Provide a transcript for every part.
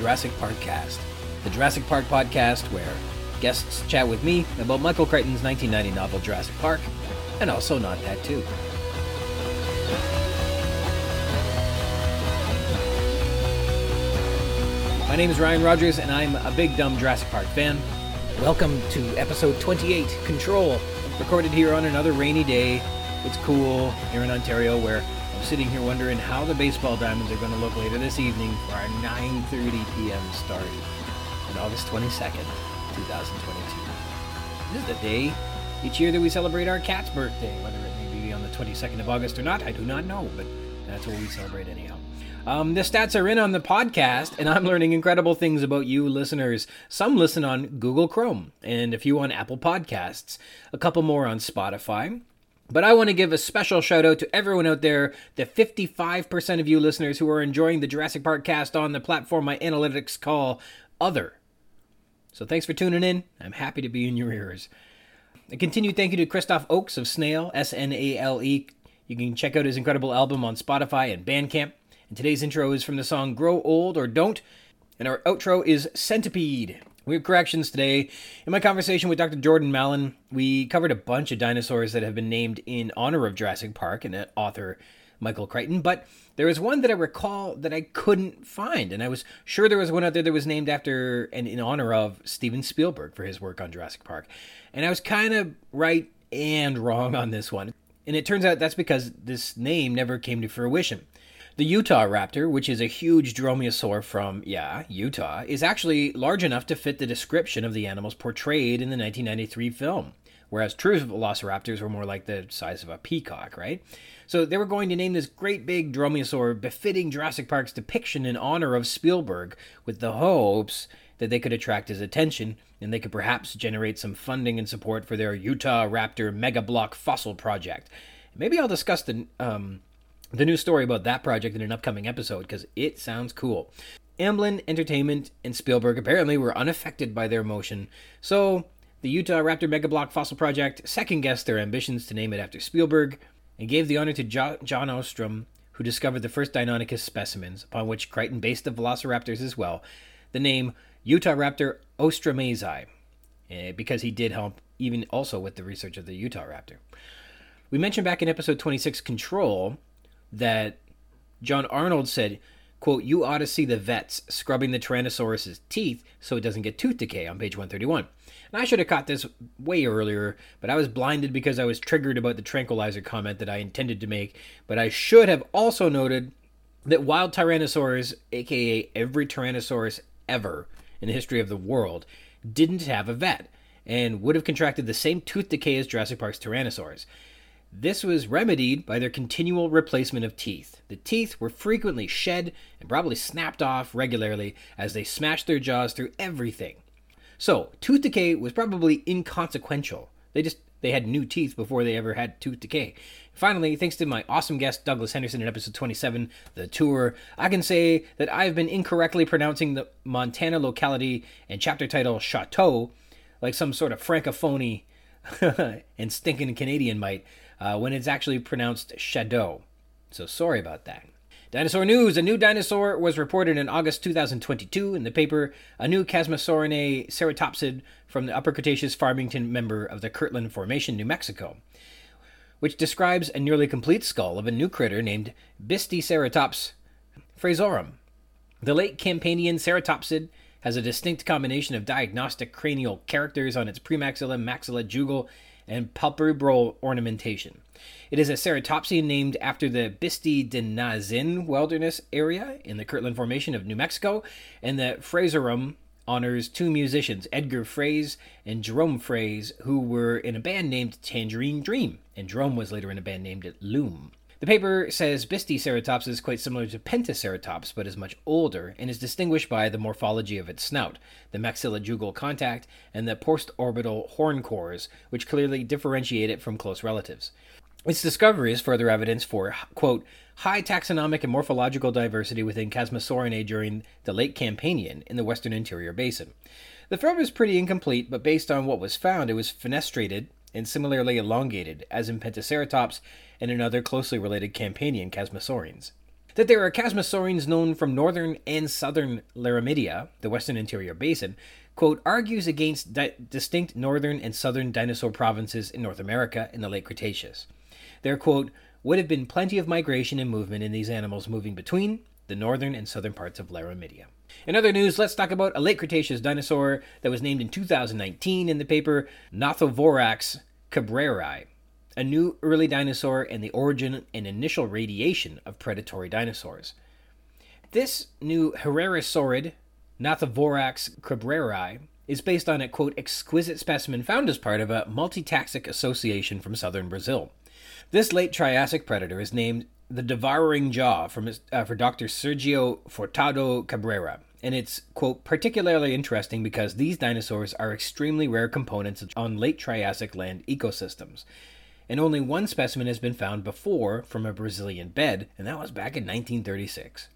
Jurassic Park Cast, the Jurassic Park podcast where guests chat with me about Michael Crichton's 1990 novel Jurassic Park, and also not that too. My name is Ryan Rogers, and I'm a big dumb Jurassic Park fan. Welcome to episode 28, Control, recorded here on another rainy day. It's cool here in Ontario, where sitting here wondering how the baseball diamonds are going to look later this evening for our 9:30 p.m. start on August 22nd, 2022. This is the day each year that we celebrate our cat's birthday, whether it may be on the 22nd of August or not. I do not know, but that's what we celebrate anyhow. Um, the stats are in on the podcast, and I'm learning incredible things about you listeners. Some listen on Google Chrome, and a few on Apple Podcasts, a couple more on Spotify. But I want to give a special shout out to everyone out there, the 55% of you listeners who are enjoying the Jurassic Park cast on the platform my analytics call Other. So thanks for tuning in. I'm happy to be in your ears. A continued thank you to Christoph Oakes of Snale, S N A L E. You can check out his incredible album on Spotify and Bandcamp. And today's intro is from the song Grow Old or Don't. And our outro is Centipede. We have corrections today. In my conversation with Dr. Jordan Mallon, we covered a bunch of dinosaurs that have been named in honor of Jurassic Park and author Michael Crichton, but there was one that I recall that I couldn't find, and I was sure there was one out there that was named after and in honor of Steven Spielberg for his work on Jurassic Park. And I was kind of right and wrong on this one. And it turns out that's because this name never came to fruition. The Utah raptor, which is a huge dromaeosaur from, yeah, Utah, is actually large enough to fit the description of the animals portrayed in the 1993 film, whereas true velociraptors were more like the size of a peacock, right? So they were going to name this great big dromaeosaur befitting Jurassic Park's depiction in honor of Spielberg, with the hopes that they could attract his attention and they could perhaps generate some funding and support for their Utah Raptor Mega Block Fossil project. Maybe I'll discuss the um, the new story about that project in an upcoming episode because it sounds cool. Amblin Entertainment and Spielberg apparently were unaffected by their motion, so the Utah Raptor Mega Block Fossil Project second guessed their ambitions to name it after Spielberg and gave the honor to jo- John Ostrom, who discovered the first Deinonychus specimens, upon which Crichton based the velociraptors as well, the name Utah Raptor ostrommaysi, eh, because he did help even also with the research of the Utah Raptor. We mentioned back in episode 26, Control, that John Arnold said, quote, you ought to see the vets scrubbing the Tyrannosaurus's teeth so it doesn't get tooth decay on page 131. And I should have caught this way earlier, but I was blinded because I was triggered about the tranquilizer comment that I intended to make. But I should have also noted that wild Tyrannosaurus, aka every Tyrannosaurus ever in the history of the world, didn't have a vet and would have contracted the same tooth decay as Jurassic Park's Tyrannosaurs. This was remedied by their continual replacement of teeth. The teeth were frequently shed and probably snapped off regularly as they smashed their jaws through everything. So, tooth decay was probably inconsequential. They just they had new teeth before they ever had tooth decay. Finally, thanks to my awesome guest Douglas Henderson in episode 27, The Tour, I can say that I've been incorrectly pronouncing the Montana locality and chapter title Chateau like some sort of francophony and stinking Canadian might uh, when it's actually pronounced Shadow. So sorry about that. Dinosaur news. A new dinosaur was reported in August 2022 in the paper A New Chasmosaurinae ceratopsid from the Upper Cretaceous Farmington member of the Kirtland Formation, New Mexico, which describes a nearly complete skull of a new critter named Bisticeratops froeseorum. The late Campanian ceratopsid has a distinct combination of diagnostic cranial characters on its premaxilla, maxilla, jugal, and palpebral ornamentation. It is a ceratopsian named after the Bisti de wilderness area in the Kirtland Formation of New Mexico, and the Froeseorum honors two musicians, Edgar Froese and Jerome Froese, who were in a band named Tangerine Dream, and Jerome was later in a band named Loom. The paper says Bisticeratops is quite similar to Pentaceratops, but is much older and is distinguished by the morphology of its snout, the maxilla-jugal contact, and the postorbital horn cores, which clearly differentiate it from close relatives. Its discovery is further evidence for, quote, high taxonomic and morphological diversity within Chasmosaurinae during the late Campanian in the western interior basin. The frill is pretty incomplete, but based on what was found, it was fenestrated and similarly elongated, as in Pentaceratops and in other closely related Campanian chasmosaurians. That there are chasmosaurines known from northern and southern Laramidia, the western interior basin, quote, argues against di- distinct northern and southern dinosaur provinces in North America in the late Cretaceous. There, quote, would have been plenty of migration and movement in these animals moving between the northern and southern parts of Laramidia. In other news, let's talk about a late Cretaceous dinosaur that was named in 2019 in the paper Gnathovorax cabreirai, a new early dinosaur and the origin and initial radiation of predatory dinosaurs. This new Herrerasaurid, Gnathovorax cabreirai, is based on a quote exquisite specimen found as part of a multitaxic association from southern Brazil. This late Triassic predator is named the devouring jaw from uh, for Dr. Sergio Furtado Cabreira. And it's, quote, particularly interesting because these dinosaurs are extremely rare components on late Triassic land ecosystems. And only one specimen has been found before from a Brazilian bed, and that was back in 1936.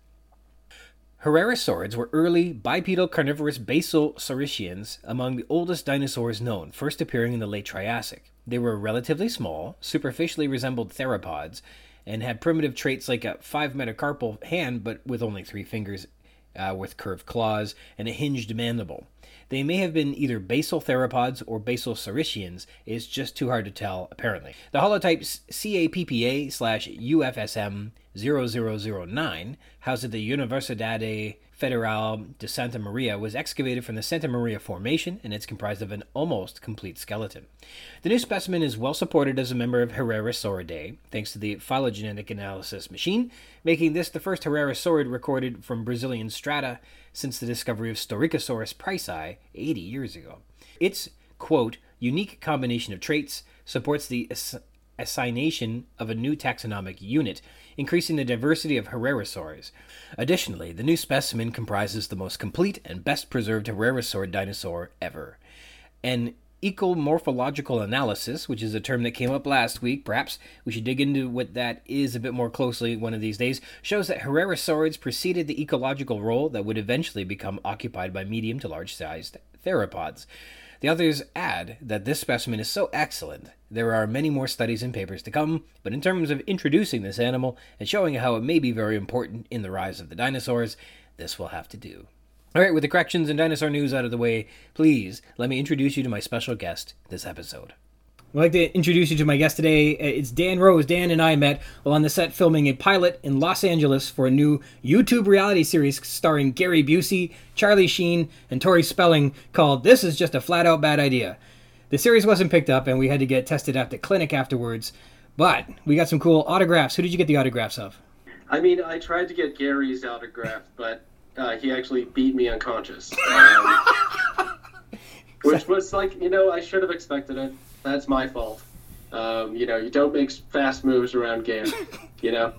Herrerasaurids were early bipedal carnivorous basal saurischians among the oldest dinosaurs known, first appearing in the late Triassic. They were relatively small, superficially resembled theropods, and had primitive traits like a five metacarpal hand, but with only three fingers, uh, with curved claws and a hinged mandible. They may have been either basal theropods or basal saurischians. It's just too hard to tell, apparently. The holotype CAPPA slash UFSM 0009, housed at the Universidade Federal de Santa Maria, was excavated from the Santa Maria Formation and it's comprised of an almost complete skeleton. The new specimen is well supported as a member of Herrerasauridae, thanks to the phylogenetic analysis machine, making this the first Herrerasaurid recorded from Brazilian strata since the discovery of Staurikosaurus pricei 80 years ago. Its, quote, unique combination of traits supports the assignation of a new taxonomic unit increasing the diversity of Herrerasaurs. Additionally, the new specimen comprises the most complete and best preserved Herrerasaurid dinosaur ever. An ecomorphological analysis, which is a term that came up last week, perhaps we should dig into what that is a bit more closely one of these days, shows that Herrerasaurids preceded the ecological role that would eventually become occupied by medium to large sized theropods. The authors add that this specimen is so excellent, there are many more studies and papers to come, but in terms of introducing this animal and showing how it may be very important in the rise of the dinosaurs, this will have to do. Alright, with the corrections and dinosaur news out of the way, please let me introduce you to my special guest this episode. I'd like to introduce you to my guest today. It's Dan Rose. Dan and I met while on the set filming a pilot in Los Angeles for a new YouTube reality series starring Gary Busey, Charlie Sheen, and Tori Spelling called This Is Just a Flat Out Bad Idea. The series wasn't picked up and we had to get tested at the clinic afterwards, but we got some cool autographs. Who did you get the autographs of? I mean, I tried to get Gary's autograph, but uh, he actually beat me unconscious. Um, which was like, you know, I should have expected it that's my fault. Um, you know, you don't make fast moves around game. You know.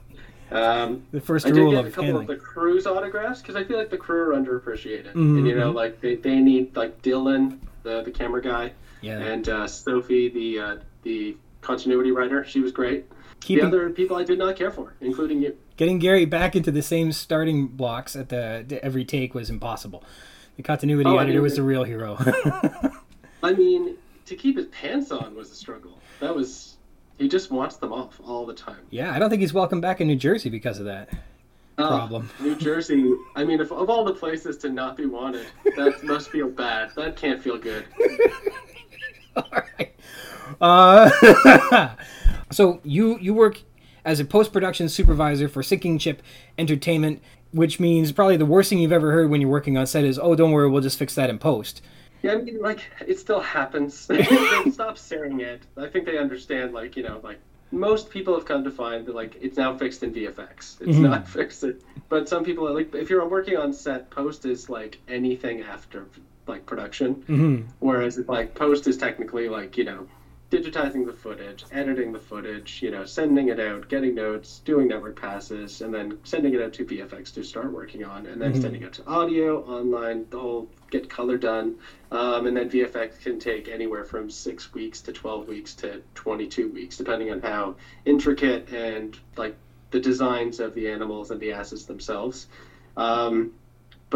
Um, the first I rule did get of a couple handling. of the crew's autographs because I feel like the crew are underappreciated, Mhm, and you know, mhm. like they, they need like Dylan, the the camera guy, Yeah, and uh, Sophie, the uh, the continuity writer. She was great. keeping The other people I did not care for, including you. getting Gary back into the same starting blocks at the, the every take was impossible. The continuity Oh, I editor was the real hero. I mean, to keep his pants on was a struggle. That was he just wants them off all the time. yeah, I don't think he's welcome back in New Jersey because of that Oh, problem. New Jersey. I mean, if, of all the places to not be wanted, that must feel bad. That can't feel good. All right. Uh, so you you work as a post production supervisor for Sinking Ship Entertainment, which means probably the worst thing you've ever heard when you're working on set is, "Oh, don't worry, we'll just fix that in post." Yeah, I mean, like it still happens. stop staring at. I think they understand. Like you know, like most people have come to find that like it's now fixed in VFX. It's Mhm. not fixed. In, but some people are like, if you're working on set, post is like anything after like production. hmm Whereas like post is technically like you know digitizing the footage, editing the footage, you know, sending it out, getting notes, doing network passes, and then sending it out to VFX to start working on, and then Mhm. sending it to audio, online, the whole get color done, um, and then VFX can take anywhere from six weeks to twelve weeks to twenty-two weeks, depending on how intricate and like the designs of the animals and the assets themselves. Um,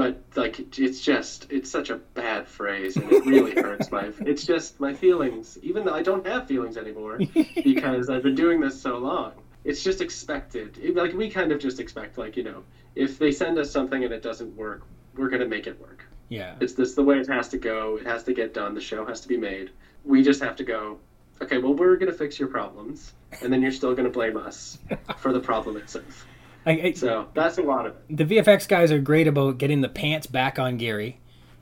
but like it's just it's such a bad phrase and it really hurts my it's just my feelings even though i don't have feelings anymore because i've been doing this so long it's just expected. It- like we kind of just expect, like you know, if they send us something and it doesn't work, we're gonna make it work. Yeah. It's this the way it has to go. It has to get done. The show has to be made. We just have to go. Okay, well, we're gonna fix your problems, and then you're still gonna blame us for the problem itself. I, So that's a lot of it. the VFX guys are great about getting the pants back on Gary.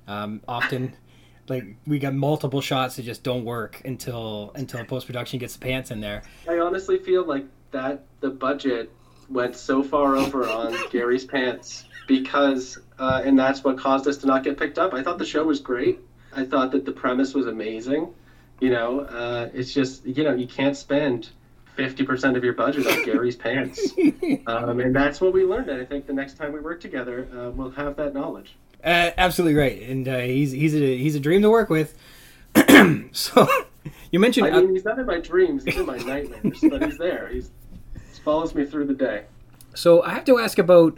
Um, often, like we got multiple shots that just don't work until until post production gets the pants in there. I honestly feel like that the budget went so far over on Gary's pants because, uh, and that's what caused us to not get picked up. I thought the show was great. I thought that the premise was amazing. You know, uh, it's just you know you can't spend fifty percent of your budget on Gary's pants, um, and that's what we learned. And I think the next time we work together, uh, we'll have that knowledge. Uh, absolutely right, and uh, he's he's a he's a dream to work with. so you mentioned I mean, he's not in my dreams; he's in my nightmares, but he's there. He's he follows me through the day. So I have to ask about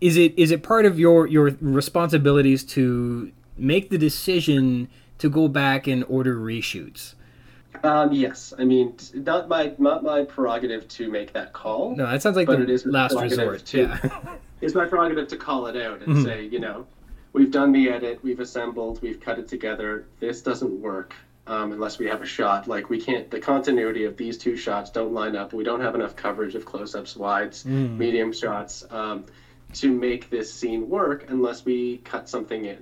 is it is it part of your your responsibilities to make the decision to go back and order reshoots? Um, yes, I mean, not my not my prerogative to make that call. No, that sounds like But the it is last resort. to- Yeah. It's my prerogative to call it out and Mhm. say, you know, we've done the edit, we've assembled, we've cut it together. This doesn't work um, unless we have a shot. Like we can't. The continuity of these two shots don't line up. We don't have enough coverage of close-ups, wides, Mm. medium shots um, to make this scene work unless we cut something in.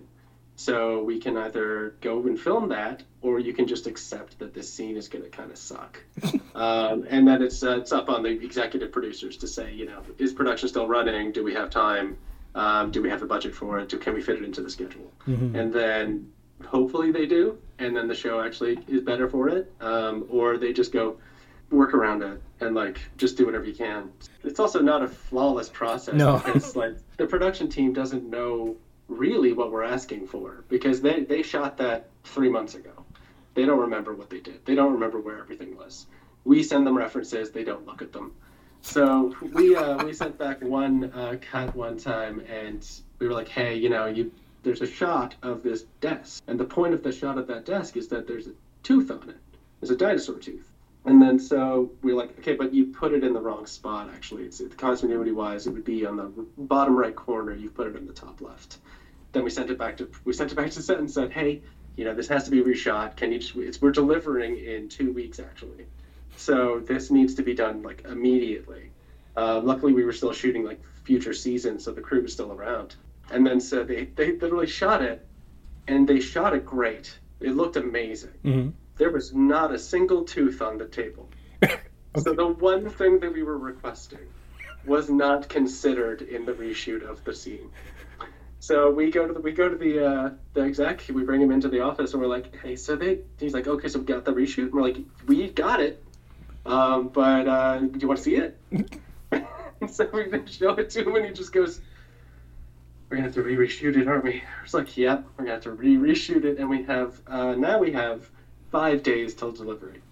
So we can either go and film that, or you can just accept that this scene is going to kind of suck, um, and that it's uh, it's up on the executive producers to say, you know, is production still running? Do we have time? Um, do we have the budget for it? Do, can we fit it into the schedule? Mhm. And then hopefully they do, and then the show actually is better for it, um, or they just go work around it and like just do whatever you can. It's also not a flawless process No. because like the production team doesn't know really what we're asking for because they they shot that three months ago. They don't remember what they did. They don't remember where everything was. We send them references. They don't look at them. So we uh, we sent back one uh, cut one time, and we were like, hey, you know, you there's a shot of this desk, and the point of the shot of that desk is that there's a tooth on it. There's a dinosaur tooth. And then so we are like, okay, but you put it in the wrong spot. Actually, it's continuity wise, it would be on the bottom right corner. You put it in the top left. Then we sent it back to we sent it back to set and said, hey, you know, this has to be reshot. Can you just? It's, we're delivering in two weeks actually, so this needs to be done like immediately. Uh, luckily, we were still shooting like future seasons, so the crew was still around. And then so they they literally shot it, and they shot it great. It looked amazing. Mhm. There was not a single tooth on the table. So the one thing that we were requesting was not considered in the reshoot of the scene. So we go to the we go to the uh, the exec. We bring him into the office, and we're like, "Hey, so they?" He's like, "Okay, so we got the reshoot." And we're like, "We got it, um, but uh, do you want to see it?" so we show it to him, and he just goes, "We're gonna have to re-reshoot it, aren't we?" It's like, "Yep, we're gonna have to re-reshoot it," and we have uh, now we have five days till delivery.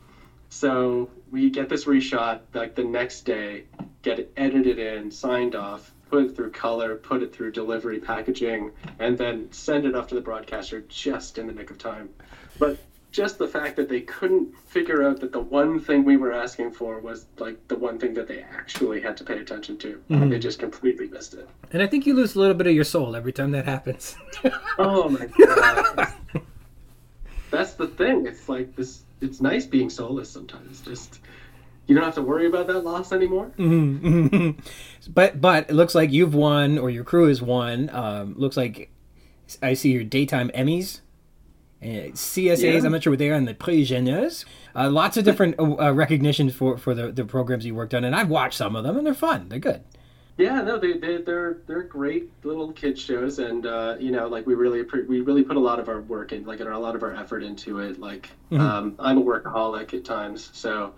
So we get this reshot like the next day, get it edited in, signed off, put it through color, put it through delivery packaging, and then send it off to the broadcaster just in the nick of time. But just the fact that they couldn't figure out that the one thing we were asking for was like the one thing that they actually had to pay attention to. Mhm. They just completely missed it. And I think you lose a little bit of your soul every time that happens. Oh my god. That's the thing. It's like this it's nice being soulless sometimes. Just you don't have to worry about that loss anymore. Mhm, mhm. but but it looks like you've won, or your crew has won. Um, looks like I see your daytime Emmys, uh, CSAs. Yeah. I'm not sure what they are, and the Prix Jeunesse. Uh, lots of different uh, uh, recognitions for for the, the programs you worked on, and I've watched some of them, and they're fun. They're good. Yeah, no, they, they they're they're great little kid shows, and uh, you know, like we really we really put a lot of our work in, like a lot of our effort into it. Like, Mhm. um, I'm a workaholic at times, so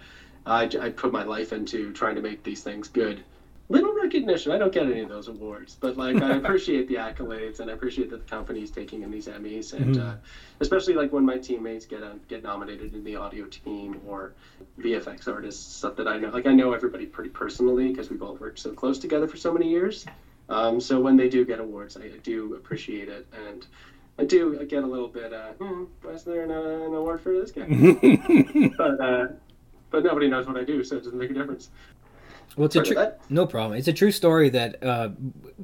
I, I put my life into trying to make these things good. Little recognition. I don't get any of those awards, but like I appreciate the accolades, and I appreciate that the company's taking in these Emmys, and Mhm. uh, especially like when my teammates get uh, get nominated in the audio team or VFX artists, stuff that I know. Like I know everybody pretty personally because we've all worked so close together for so many years. Um, so when they do get awards, I, I do appreciate it, and I do get a little bit. Uh, hmm, why is there an, uh, an award for this guy? but uh, but nobody knows what I do, so it doesn't make a difference. Well, it's a true, no problem. It's a true story that uh,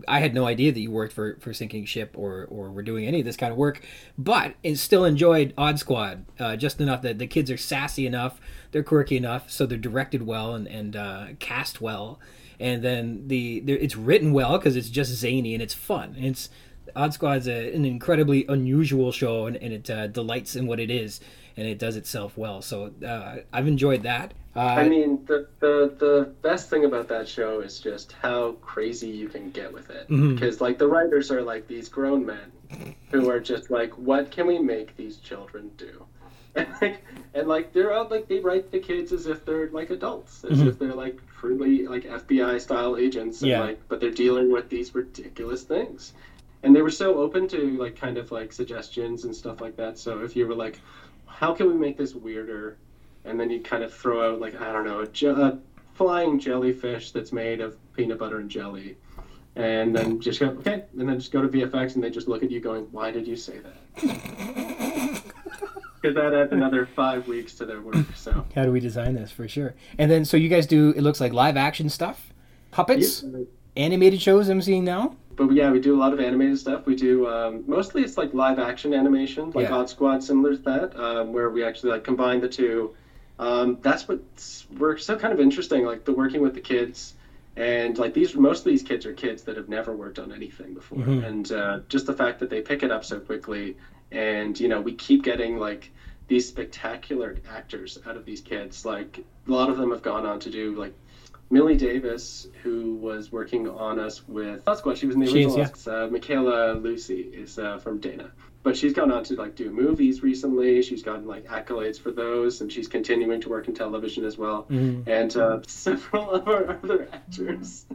I had no idea that you worked for, for Sinking Ship or, or were doing any of this kind of work, but it still enjoyed Odd Squad uh, just enough that the kids are sassy enough, they're quirky enough, so they're directed well and, and uh, cast well, and then the it's written well because it's just zany and it's fun. And it's Odd Squad's a, an incredibly unusual show and, and it uh, delights in what it is and it does itself well. So uh, I've enjoyed that. Uh, I mean, the, the the best thing about that show is just how crazy you can get with it. Mhm. Because like the writers are like these grown men who are just like, what can we make these children do? And like, and like they're out like they write the kids as if they're like adults, as Mhm. if they're like truly like FBI style agents. And, Yeah. Like, but they're dealing with these ridiculous things. And they were so open to like kind of like suggestions and stuff like that. So if you were like, how can we make this weirder? and then you kind of throw out like I don't know a, je- a flying jellyfish that's made of peanut butter and jelly, and then just go okay, and then just go to VFX and they just look at you going, why did you say that? Because that adds another five weeks to their work. So how do we design this for sure? And then so you guys do it looks like live action stuff, puppets, Yeah. animated shows. I'm seeing now. But yeah, we do a lot of animated stuff. We do um, mostly it's like live action animation, like Yeah. Odd Squad, similar to that, um, where we actually like combine the two. Um, that's what's we're so kind of interesting, like the working with the kids, and like these most of these kids are kids that have never worked on anything before, Mhm. and uh, just the fact that they pick it up so quickly, and you know we keep getting like these spectacular actors out of these kids. Like a lot of them have gone on to do like Millie Davis, who was working on us with Squad, she was in the She is, original. uh, Michela Luci is uh, from Dana, but she's gone on to like do movies recently. She's gotten like accolades for those, and she's continuing to work in television as well. Mhm. And uh, several of our other actors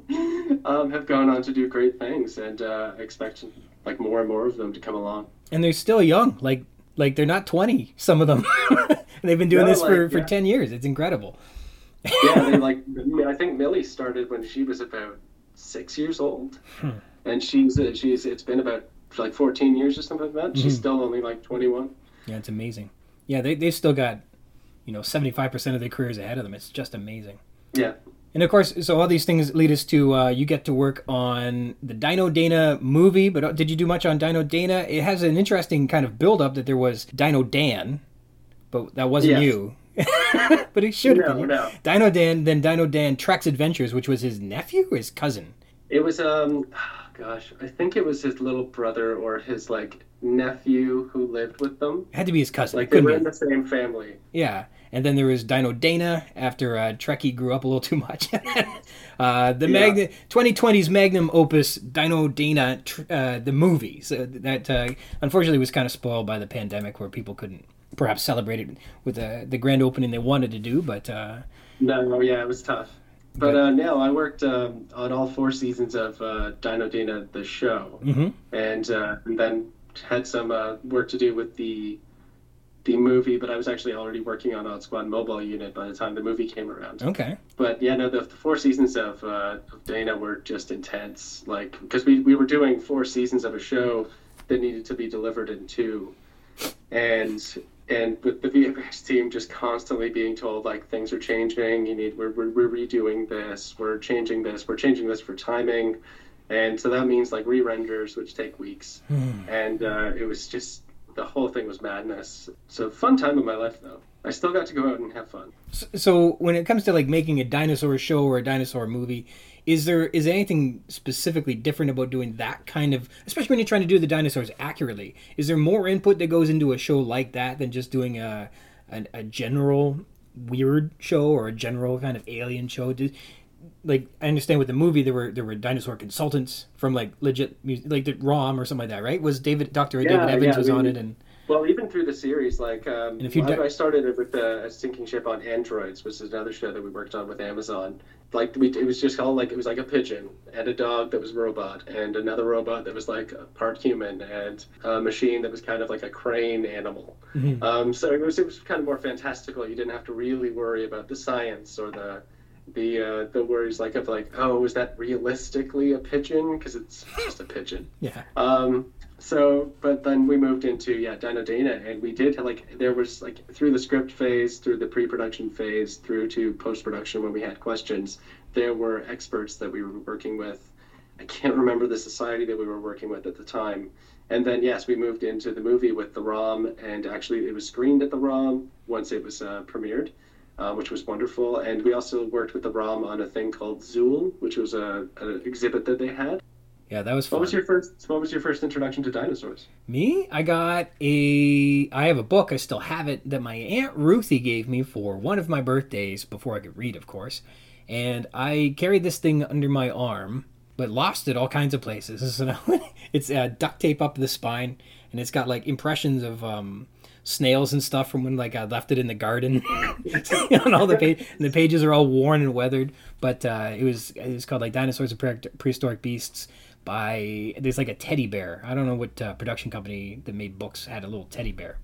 um, have gone on to do great things, and uh, expect like more and more of them to come along. And they're still young. Like like they're not 20. Some of them. they've been doing No, this for for yeah. 10 years. It's incredible. Yeah, they like. I think Millie started when she was about six years old, Hmm. and she's uh, she's it's been about like 14 years or something like that. She's Mhm. still only like 21. Yeah, it's amazing. Yeah, they they've still got you know 75% of their careers ahead of them. It's just amazing. Yeah, And of course, so all these things lead us to uh, you get to work on the Dino Dana movie. But uh, did you do much on Dino Dana? It has an interesting kind of build up that there was Dino Dan, but that wasn't Yes. you. but it should have no, been. no. Dino Dan, then Dino Dan Trek's Adventures, which was his nephew or his cousin. It was um, gosh, I think it was his little brother or his like nephew who lived with them. It had to be his cousin. Like they were be. in the same family. Yeah, and then there was Dino Dana after uh, Trekkie grew up a little too much. uh, the Yeah. Magna 2020's magnum opus Dino Dana, tr- uh, the movie. So that uh, unfortunately was kind of spoiled by the pandemic, where people couldn't perhaps celebrated with the the grand opening they wanted to do. But uh, No, yeah, it was tough. But uh, no, I worked um, on all four seasons of uh, Dino Dana the show. mhm. and, uh, and then had some uh, work to do with the the movie. But I was actually already working on Odd Squad mobile unit by the time the movie came around. okay, But yeah, no, the, the four seasons of, uh, of Dana were just intense. Like because we we were doing four seasons of a show that needed to be delivered in two, and and with the VFX team just constantly being told like things are changing. You need we're we're, we're redoing this. We're changing this. We're changing this for timing. And so that means like re-renders, which take weeks, Hmm. and uh, it was just the whole thing was madness. So fun time of my life though. I still got to go out and have fun. So, so when it comes to like making a dinosaur show or a dinosaur movie, is there is anything specifically different about doing that kind of, especially when you're trying to do the dinosaurs accurately? Is there more input that goes into a show like that than just doing a a, a general weird show or a general kind of alien show? Do, like I understand with the movie there were there were dinosaur consultants from like legit music, like the ROM or something like that, right? Was David Doctor Yeah, David Evans yeah, was on it and Well, even through the series, like um, And if you I, I started it with uh, a sinking ship on Annedroids, which is another show that we worked on with Amazon. Like we, it was just called like it was like a pigeon and a dog that was a robot and another robot that was like a part human and a machine that was kind of like a crane animal. Mhm. Um, so it was it was kind of more fantastical. You didn't have to really worry about the science or the the uh, the worries like of like oh is that realistically a pigeon because it's just a pigeon. yeah. Um, so but then we moved into yeah Dino Dana and we did like there was like through the script phase through the pre-production phase through to post-production when we had questions there were experts that we were working with. I can't remember the society that we were working with at the time. And then yes we moved into the movie with the ROM and actually it was screened at the ROM once it was uh, premiered uh, which was wonderful. And we also worked with the ROM on a thing called Zool which was a, an exhibit that they had yeah, that was fun. What was your first? What was your first introduction to dinosaurs? Me? I got a. I have a book. I still have it that my aunt Ruthie gave me for one of my birthdays before I could read, of course. And I carried this thing under my arm, but lost it all kinds of places. So it's uh, duct tape up the spine, and it's got like impressions of um, snails and stuff from when like I left it in the garden. on all the page, the pages are all worn and weathered. But uh, it was it was called like Dinosaurs and Prehistoric Beasts by there's like a teddy bear. I don't know what uh, production company that made books had a little teddy bear.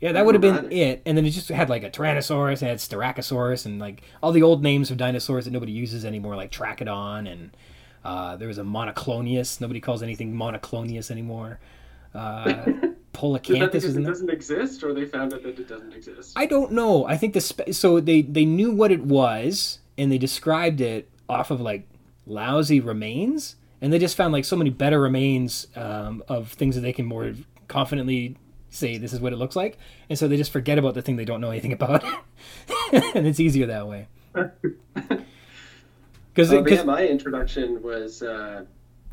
Yeah, that would have been it. And then it just had like a Tyrannosaurus, and had Styracosaurus, and like all the old names of dinosaurs that nobody uses anymore, like Trachodon, and uh, there was a Monoclonius. Nobody calls anything Monoclonius anymore. Uh, Polacanthus is it doesn't exist, or they found out that it doesn't exist. I don't know. I think the spe- so they they knew what it was, and they described it off of like lousy remains and they just found like so many better remains um, of things that they can more confidently say this is what it looks like, and so they just forget about the thing they don't know anything about, and it's easier that way. Because uh, yeah, my introduction was uh,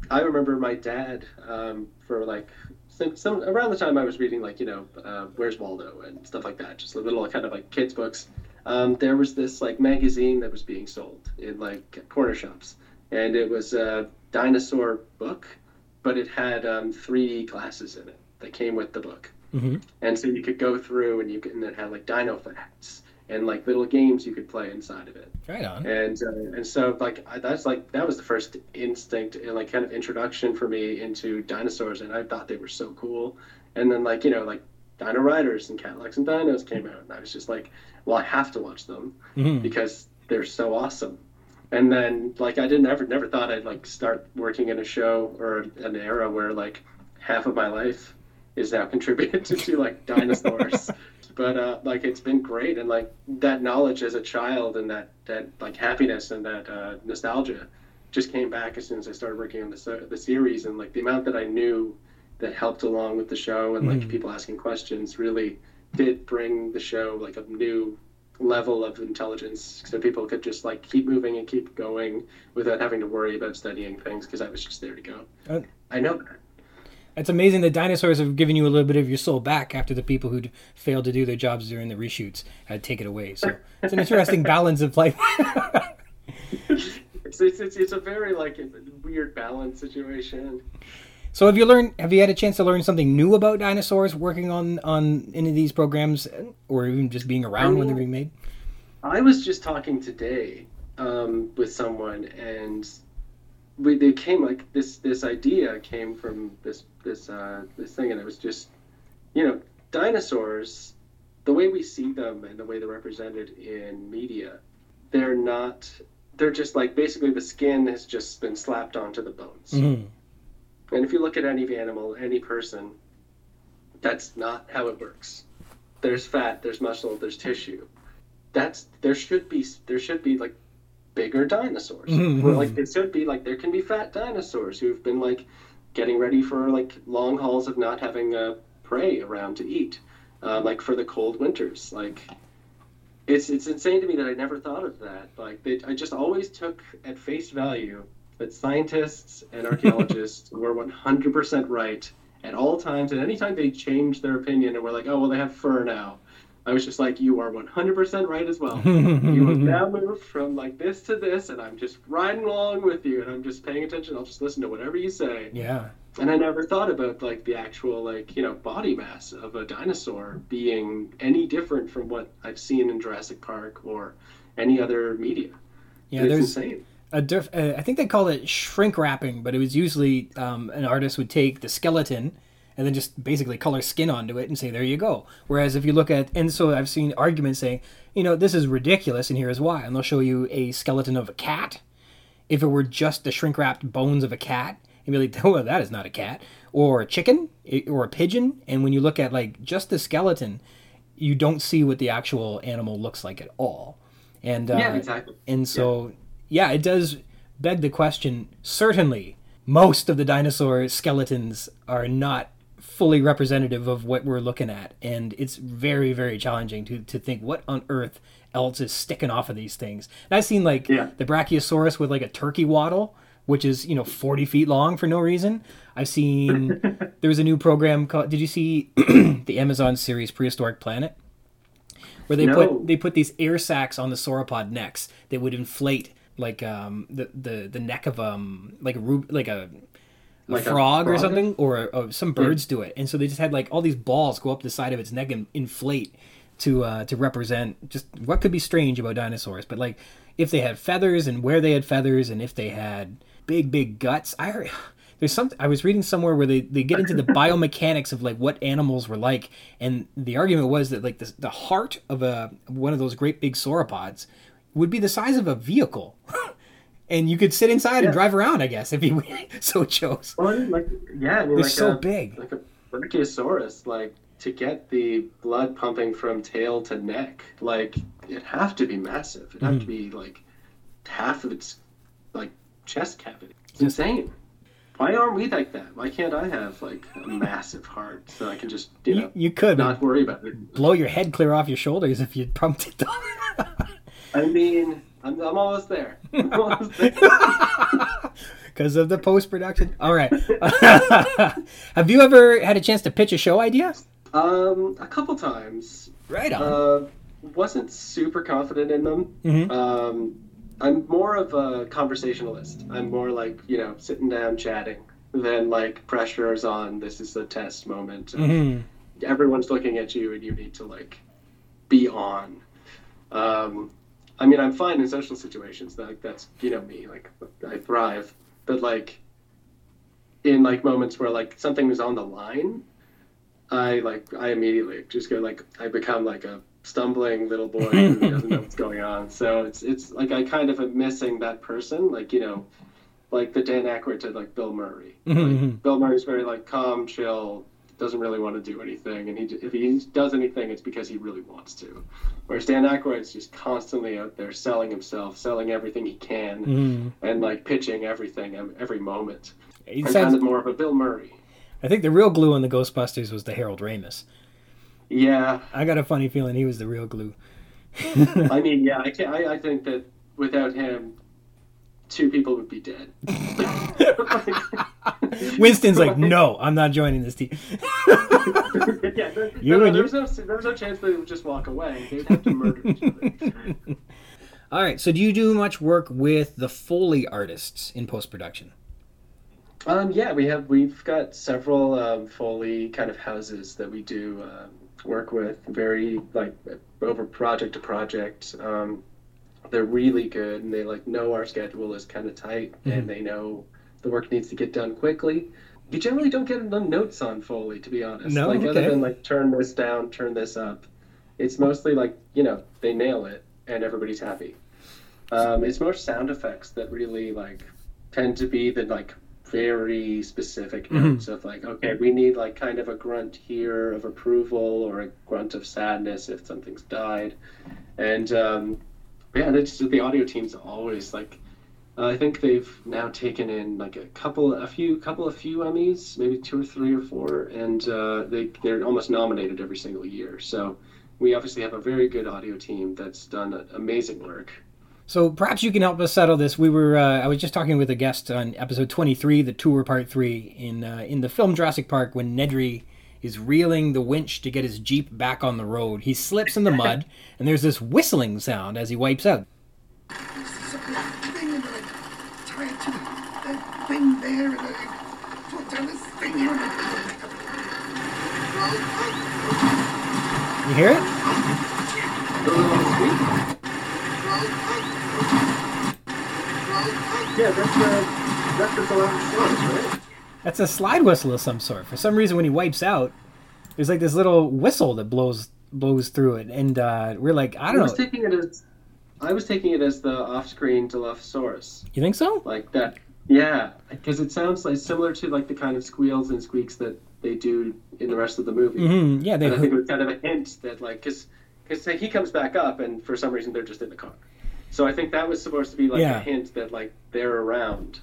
I remember my dad um, for like some, some, around the time I was reading like you know uh, Where's Waldo and stuff like that, just little kind of like kids books. Um, there was this like magazine that was being sold in like corner shops, and it was uh, dinosaur book, but it had um, three glasses in it that came with the book. Mm-hmm. And so you could go through and you could, and it had like dino facts and like little games you could play inside of it. Right on. And uh, and so like I, that's like that was the first instinct and like kind of introduction for me into dinosaurs, and I thought they were so cool. And then like you know like Dino Riders and Cadillacs and Dinos came out, and I was just like, well, I have to watch them mm-hmm. because they're so awesome and then like I didn't ever never thought I'd like start working in a show or an era where like half of my life is now contributed to, to like dinosaurs. but uh, like it's been great and like that knowledge as a child and that that like happiness and that uh, nostalgia just came back as soon as I started working on the the series and like the amount that I knew that helped along with the show and like mm. people asking questions really did bring the show like a new level of intelligence so people could just like keep moving and keep going without having to worry about studying things because I was just there to go. Uh, I know that. It's amazing that dinosaurs have given you a little bit of your soul back after the people who'd failed to do their jobs during the reshoots had taken it away. So it's an interesting balance of life. it's, it's, it's, it's a very like weird balance situation. So have you learned? Have you had a chance to learn something new about dinosaurs working on on any of these programs, or even just being around I mean, when they're being made? I was just talking today um, with someone, and we they came like this this idea came from this this uh, this thing, and it was just you know dinosaurs, the way we see them and the way they're represented in media, they're not. They're just like basically the skin has just been slapped onto the bones. Mm-hmm and if you look at any animal, any person, that's not how it works. There's fat, there's muscle, there's tissue. That's there should be there should be like bigger dinosaurs. Mm-hmm. like it should be like there can be fat dinosaurs who've been like getting ready for like long hauls of not having a prey around to eat, uh, like for the cold winters. Like it's it's insane to me that I never thought of that. Like they, I just always took at face value that scientists and archaeologists were 100% right at all times. And anytime they changed their opinion and were like, oh, well, they have fur now. I was just like, you are 100% right as well. you have now moved from like this to this, and I'm just riding along with you, and I'm just paying attention. I'll just listen to whatever you say. Yeah. And I never thought about like the actual like you know body mass of a dinosaur being any different from what I've seen in Jurassic Park or any other media. Yeah, it's there's insane a diff, uh, I think they called it shrink wrapping, but it was usually um, an artist would take the skeleton and then just basically color skin onto it and say, there you go. Whereas if you look at, and so I've seen arguments saying, you know, this is ridiculous and here's why. And they'll show you a skeleton of a cat. If it were just the shrink wrapped bones of a cat, and be like, oh, that is not a cat. or a chicken or a pigeon, and when you look at like just the skeleton, you don't see what the actual animal looks like at all. And uh, yeah, exactly. and so, yeah. It does beg the question. Certainly, most of the dinosaur skeletons are not fully representative of what we're looking at, and it's very, very challenging to to think what on earth else is sticking off of these things. And I've seen like Yeah. the Brachiosaurus with like a turkey waddle, which is you know forty feet long for no reason. I've seen there was a new program called. Did you see the Amazon series Prehistoric Planet? where they No. put they put these air sacs on the sauropod necks that would inflate like um the the, the neck of um like a rub- like a, a Like a frog or something or, or some birds do it. And so they just had like all these balls go up the side of its neck and inflate to uh to represent just what could be strange about dinosaurs. But like if they had feathers and where they had feathers and if they had big big guts i heard there's some i was reading somewhere where they, they get into the biomechanics of like what animals were like. And the argument was that like the, the heart of a one of those great big sauropods would be the size of a vehicle and you could sit inside Yeah. and drive around i guess if you so chose Well, like, yeah, I mean, they're like so a, big Like a Brachiosaurus, like to get the blood pumping from tail to neck, like it'd have to be massive. It'd have to hmm. be like half of its like chest cavity. It's insane. Why aren't we like that? Why can't I have like a massive heart so I can just you you, know you could not worry about it? blow your head clear off your shoulders if you pumped it. I mean, I'm, I'm almost there. I'm almost there. because of the post production. All right. Have you ever had a chance to pitch a show idea? Um, a couple times. Right on. Uh, wasn't super confident in them. Mhm. Um, I'm more of a conversationalist. I'm more like you know sitting down chatting than like pressures on. This is a test moment. Mhm. Everyone's looking at you and you need to like be on. Um, I mean, I'm fine in social situations. Like that's you know me. Like I thrive. But like in like moments where like something is on the line, I like I immediately just go like I become like a stumbling little boy who doesn't know what's going on. So it's it's like I kind of am missing that person, like you know, like the Dan Aykroyd to like Bill Murray. Mhm. Like, Bill Murray's very like calm, chill, doesn't really want to do anything, and he if he does anything, it's because he really wants to. Whereas Dan Aykroyd's just constantly out there selling himself, selling everything he can, Mhm. and like pitching everything every moment. He sounds- kind of more of a Bill Murray. I think the real glue in the Ghostbusters was the Harold Ramis. Yeah, I got a funny feeling he was the real glue. I mean, yeah, I, I, I think that without him, two people would be dead. Winston's like, no, I'm not joining this team. yeah, there, You no, no, there, was no, there was no chance they would just walk away. They'd have to murder each other. All right. So, do you do much work with the Foley artists in post production? Um, yeah, we have we've got several um, Foley kind of houses that we do um, work with. Very like over project to project. Um, they're really good, and they like know our schedule is kind of tight, Mhm. and they know the work needs to get done quickly. You generally don't get enough notes on Foley, to be honest. No? like Okay. other than like turn this down, turn this up. It's mostly like you know they nail it, and everybody's happy. Um, it's more sound effects that really like tend to be the like very specific Mhm. notes of like okay we need like kind of a grunt here of approval or a grunt of sadness if something's died and um, yeah that's the audio team's always like uh, I think they've now taken in like a couple, a few, couple a few Emmys, maybe two or three or four, and uh, they they're almost nominated every single year. So we obviously have a very good audio team that's done amazing work. So perhaps you can help us settle this. We were uh, I was just talking with a guest on episode 23, the tour part 3 in uh, in the film Jurassic Park when Nedry is reeling the winch to get his Jeep back on the road. He slips in the mud and there's this whistling sound as he wipes out. You hear it? Yeah, that's the that's the Galactic right? That's a slide whistle of some sort. For some reason when he wipes out, there's like this little whistle that blows blows through it and uh, we're like, I I don't was know. taking it as I was taking it as the off-screen Dilophosaurus, You think so? like that. Yeah, because it sounds like similar to like the kind of squeals and squeaks that they do in the rest of the movie. hmm Yeah, they. And I think it was kind of a hint that like because because he comes back up and for some reason they're just in the car. So I think that was supposed to be like Yeah. a hint that like they're around.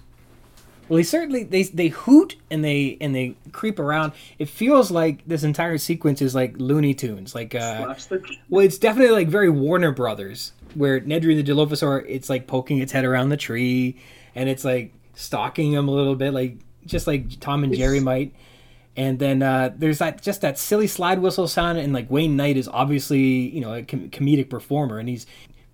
Well, he certainly they they hoot and they and they creep around. It feels like this entire sequence is like Looney Tunes. Like, uh, well, it's definitely like very Warner Brothers, where Nedry the Dilophosaur, it's like poking its head around the tree, and it's like stalking him a little bit, like just like Tom and Jerry might. And then uh, there's that just that silly slide whistle sound, and like Wayne Knight is obviously you know a com- comedic performer, and he's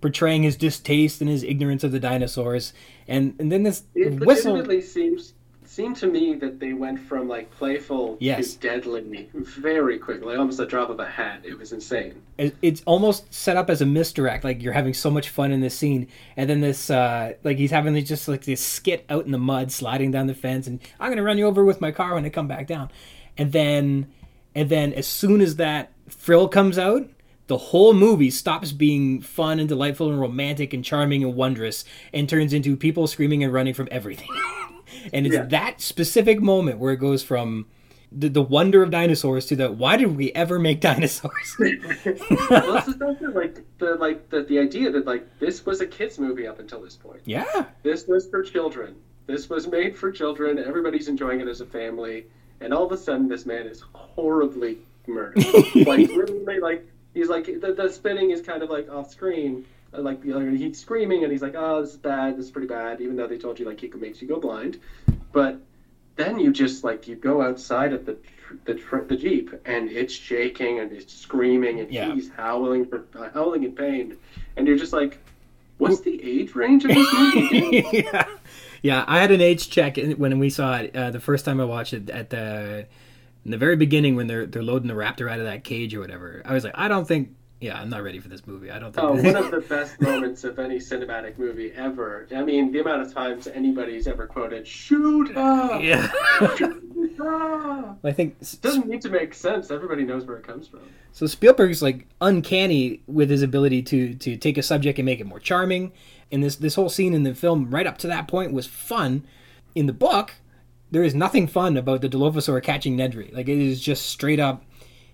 portraying his distaste and his ignorance of the dinosaurs. And and then this It whistle. legitimately seems seemed to me that they went from like playful Yes. to deadly very quickly, almost a drop of a hat. It was insane. it's almost set up as a misdirect like you're having so much fun in this scene and then this uh like he's having this, just like this skit out in the mud sliding down the fence and i'm gonna run you over with my car when i come back down and then and then as soon as that frill comes out the whole movie stops being fun and delightful and romantic and charming and wondrous and turns into people screaming and running from everything and it's Yeah. that specific moment where it goes from the, the wonder of dinosaurs to the why did we ever make dinosaurs well, just also like the like the, the idea that like this was a kids movie up until this point. Yeah. This was for children. This was made for children. Everybody's enjoying it as a family, and all of a sudden, this man is horribly murdered. like literally, like he's like the, the spinning is kind of like off screen. uh, Like the other, he's screaming and he's like, "Oh, this is bad. This is pretty bad." Even though they told you like he makes you go blind, but then you just like you go outside of the the, the jeep and it's shaking and it's screaming and Yeah. he's howling for uh, howling in pain, and you're just like, "What's the age range of this movie?" yeah. Yeah, I had an age check when we saw it uh, the first time I watched it at the in the very beginning when they're they're loading the raptor out of that cage or whatever. I was like, I don't think. Yeah, I'm not ready for this movie. I don't think. Oh, one of the best moments of any cinematic movie ever. I mean, the amount of times anybody's ever quoted "shoot up," yeah. shoot up. I think s- doesn't need to make sense. Everybody knows where it comes from. So Spielberg's like uncanny with his ability to to take a subject and make it more charming. And this this whole scene in the film right up to that point was fun. In the book, there is nothing fun about the Dilophosaur catching Nedry. Like it is just straight up.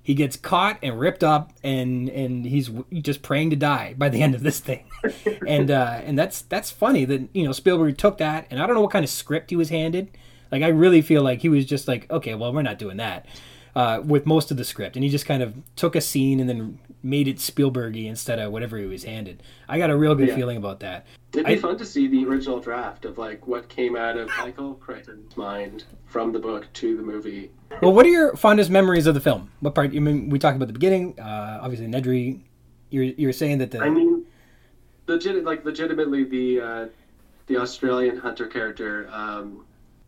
He gets caught and ripped up, and and he's just praying to die by the end of this thing. and uh, and that's that's funny that you know Spielberg took that, and I don't know what kind of script he was handed. Like I really feel like he was just like, okay, well we're not doing that uh, with most of the script, and he just kind of took a scene and then made it Spielbergy instead of whatever he was handed. I got a real good Yeah. feeling about that. It'd be I- fun to see the original draft of like what came out of Michael Crichton's mind from the book to the movie. Well, what are your fondest memories of the film? What part? I mean, we talked about the beginning. Uh, obviously, Nedry. You're you're saying that the I mean, legit, like legitimately the uh, the Australian hunter character. Um,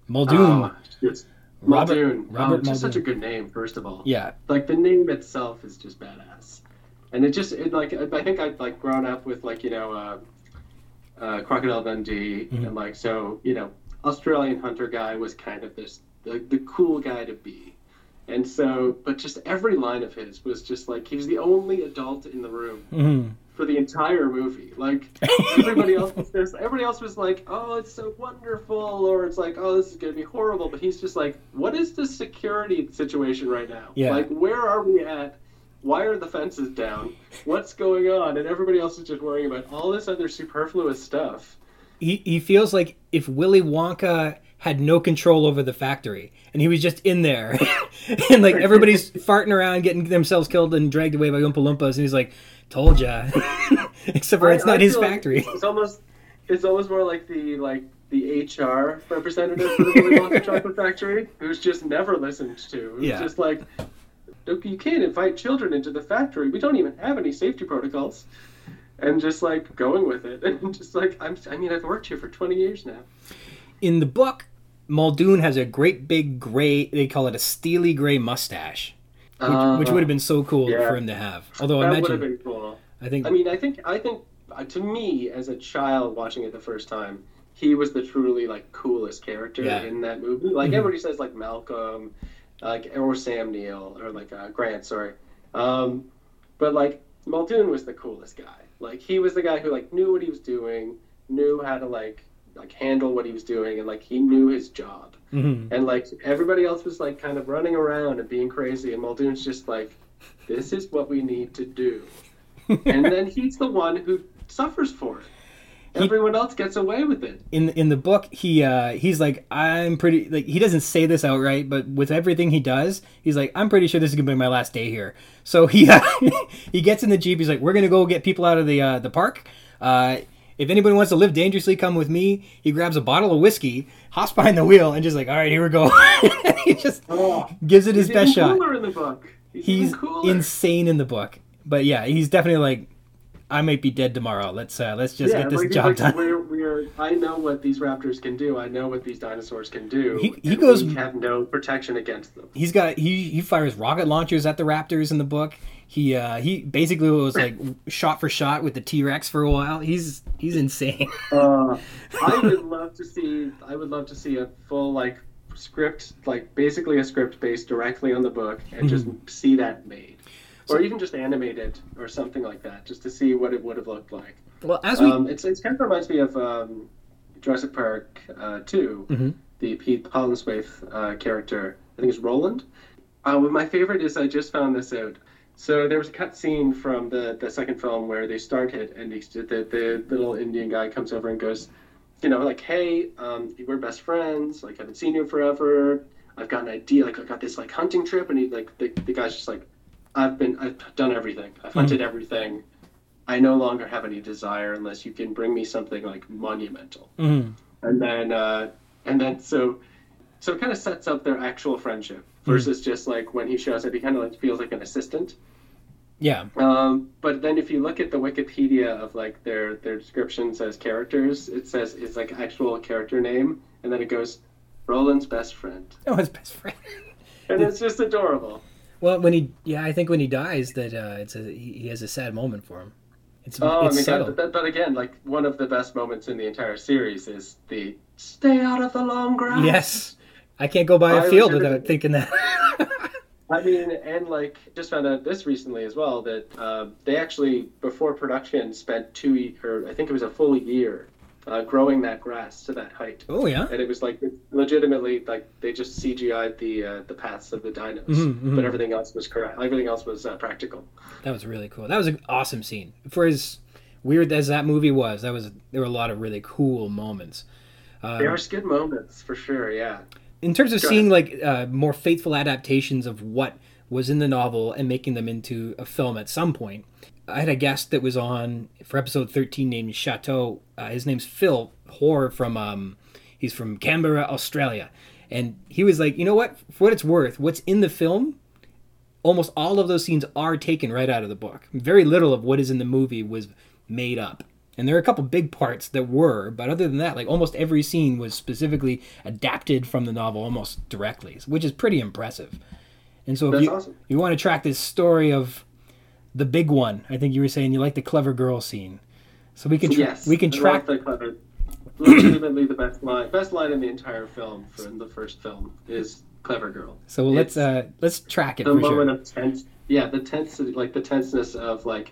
Muldoon. oh, it's Robert- oh, just such a good name. First of all, yeah, like the name itself is just badass, and it just it like I think I'd like grown up with like you know uh, uh, Crocodile Dundee Mhm. and like so you know Australian hunter guy was kind of this the, the cool guy to be, and so but just every line of his was just like he was the only adult in the room. Hmm for the entire movie. Like everybody else was just, everybody else was like, "Oh, it's so wonderful," or it's like, "Oh, this is gonna be horrible." But he's just like, "What is the security situation right now? Yeah. Like, where are we at? Why are the fences down? What's going on?" And everybody else is just worrying about all this other superfluous stuff. he he feels like if Willy Wonka had no control over the factory and he was just in there and like everybody's farting around getting themselves killed and dragged away by Oompa Loompas and he's like told ya except for it's I- I not his feel like factory It's almost, it's almost more like the like the HR representative for the Willy Wonka Chocolate Factory, who's just never listened to. Who's Yeah. just like, you can't invite children into the factory. We don't even have any safety protocols. And just like going with it, and just like I'm. I mean, I've worked here for 20 years now. in the book Muldoon has a great big gray they call it a steely gray mustache which, which would have been so cool yeah. for him to have although I That would have imagine been cool. I think I mean, I think I think uh, to me as a child watching it the first time, he was the truly like coolest character Yeah. in that movie. Like Mhm. everybody says, like Malcolm, like or Sam Neill or like uh, Grant, sorry. Um, but like Muldoon was the coolest guy. Like he was the guy who like knew what he was doing, knew how to like like handle what he was doing and like he knew his job. Mm-hmm. And like everybody else was like kind of running around and being crazy, and Muldoon's just like, "This is what we need to do." and then he's the one who suffers for it. Everyone else gets away with it. in in the book he uh he's like i'm pretty like he doesn't say this outright but with everything he does he's like i'm pretty sure this is gonna be my last day here so he uh, he gets in the jeep he's like we're gonna go get people out of the uh the park uh if anybody wants to live dangerously come with me. He grabs a bottle of whiskey hops behind the wheel and just like all right here we go. He just Oh, gives it his best shot. in the book. He's, he's insane in the book. But yeah he's definitely like i might be dead tomorrow let's uh let's just yeah, get this like, job like, done We're, we're, I know what these raptors can do. I know what these dinosaurs can do. He- he goes- We have no protection against them. he's got he he fires rocket launchers at the raptors in the book he uh he basically was like shot for shot with the t-rex for a while he's he's insane Uh, I would love to see. I would love to see a full like script, like basically a script based directly on the book, and just Mm-hmm. see that made, or even just animated or something like that, just to see what it would have looked like. well as we Um, it's, it's kind of reminds me of um, Jurassic Park uh, 2, Mhm. the Pete Collinswaith uh, character. I think it's Roland. Uh, my favorite is I just found this out. So there was a cut scene from the, the second film where they started, and he, the, the little Indian guy comes over and goes, you know, like, hey, um, we're best friends. Like, I haven't seen you forever. I've got an idea. Like, I got this like hunting trip, and he like the, the guy's just like, I've been, I've done everything. I've hunted everything. I no longer have any desire unless you can bring me something like monumental. Mhm. And then, uh, and then so, so it kind of sets up their actual friendship versus just like when he shows up, he kind of like feels like an assistant. yeah Um, but then if you look at the Wikipedia of like their their descriptions as characters, it says it's like actual character name, and then it goes Roland's best friend, oh his best friend and it's just adorable. Well when he yeah i think when he dies that uh it's a he, has a sad moment for him. It's Oh, it's I mean, but, but, again, like one of the best moments in the entire series is the "Stay out of the long grass." yes. I can't go by I a field without thinking that. I mean, and like just found out this recently as well that uh, they actually before production spent two or I think it was a full year uh, growing that grass to that height, oh yeah and it was like legitimately like they just CGI'd the uh, the paths of the dinos, Mhm, mhm. but everything else was correct. Everything else was uh, practical. That was really cool. That was an awesome scene. For as weird as that movie was, that was there were a lot of really cool moments. Um, There are good moments for sure. Yeah. in terms of Go seeing like uh, more faithful adaptations of what was in the novel and making them into a film at some point, I had a guest that was on for episode thirteen named Chateau. Uh, his name's Phil Hoare from um, he's from Canberra, Australia, and he was like, you know what? For what it's worth, what's in the film almost all of those scenes are taken right out of the book. Very little of what is in the movie was made up. And there are a couple big parts that were, but other than that, like almost every scene was specifically adapted from the novel almost directly, which is pretty impressive. And so if That's you, awesome. you want to track this story of the big one, I think you were saying you like the clever girl scene. So we can tra- yes. we can track the clever. Legitimately, the best line, best line in the entire film from the first film is "clever girl." so let's uh let's track it the moment sure. of tense yeah the tense like the tenseness of like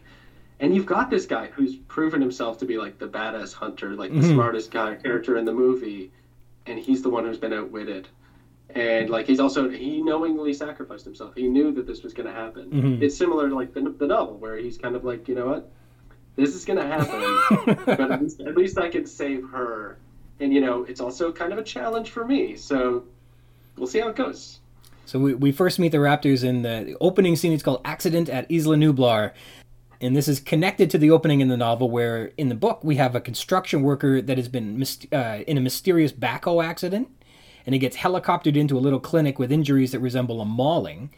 and you've got this guy who's proven himself to be like the badass hunter like the Mhm. smartest guy character in the movie and he's the one who's been outwitted and like he's also he knowingly sacrificed himself he knew that this was going to happen Mhm. it's similar to like the, the novel where he's kind of like you know what this is going to happen but at least, at least i can save her and you know it's also kind of a challenge for me so we'll see how it goes So we, we first meet the Raptors in the, opening scene. It's called Accident at Isla Nublar. And this is connected to the opening in the novel, where in the book we have a construction worker that has been uh, in a mysterious backhoe accident. And he gets helicoptered into a little clinic with injuries that resemble a mauling.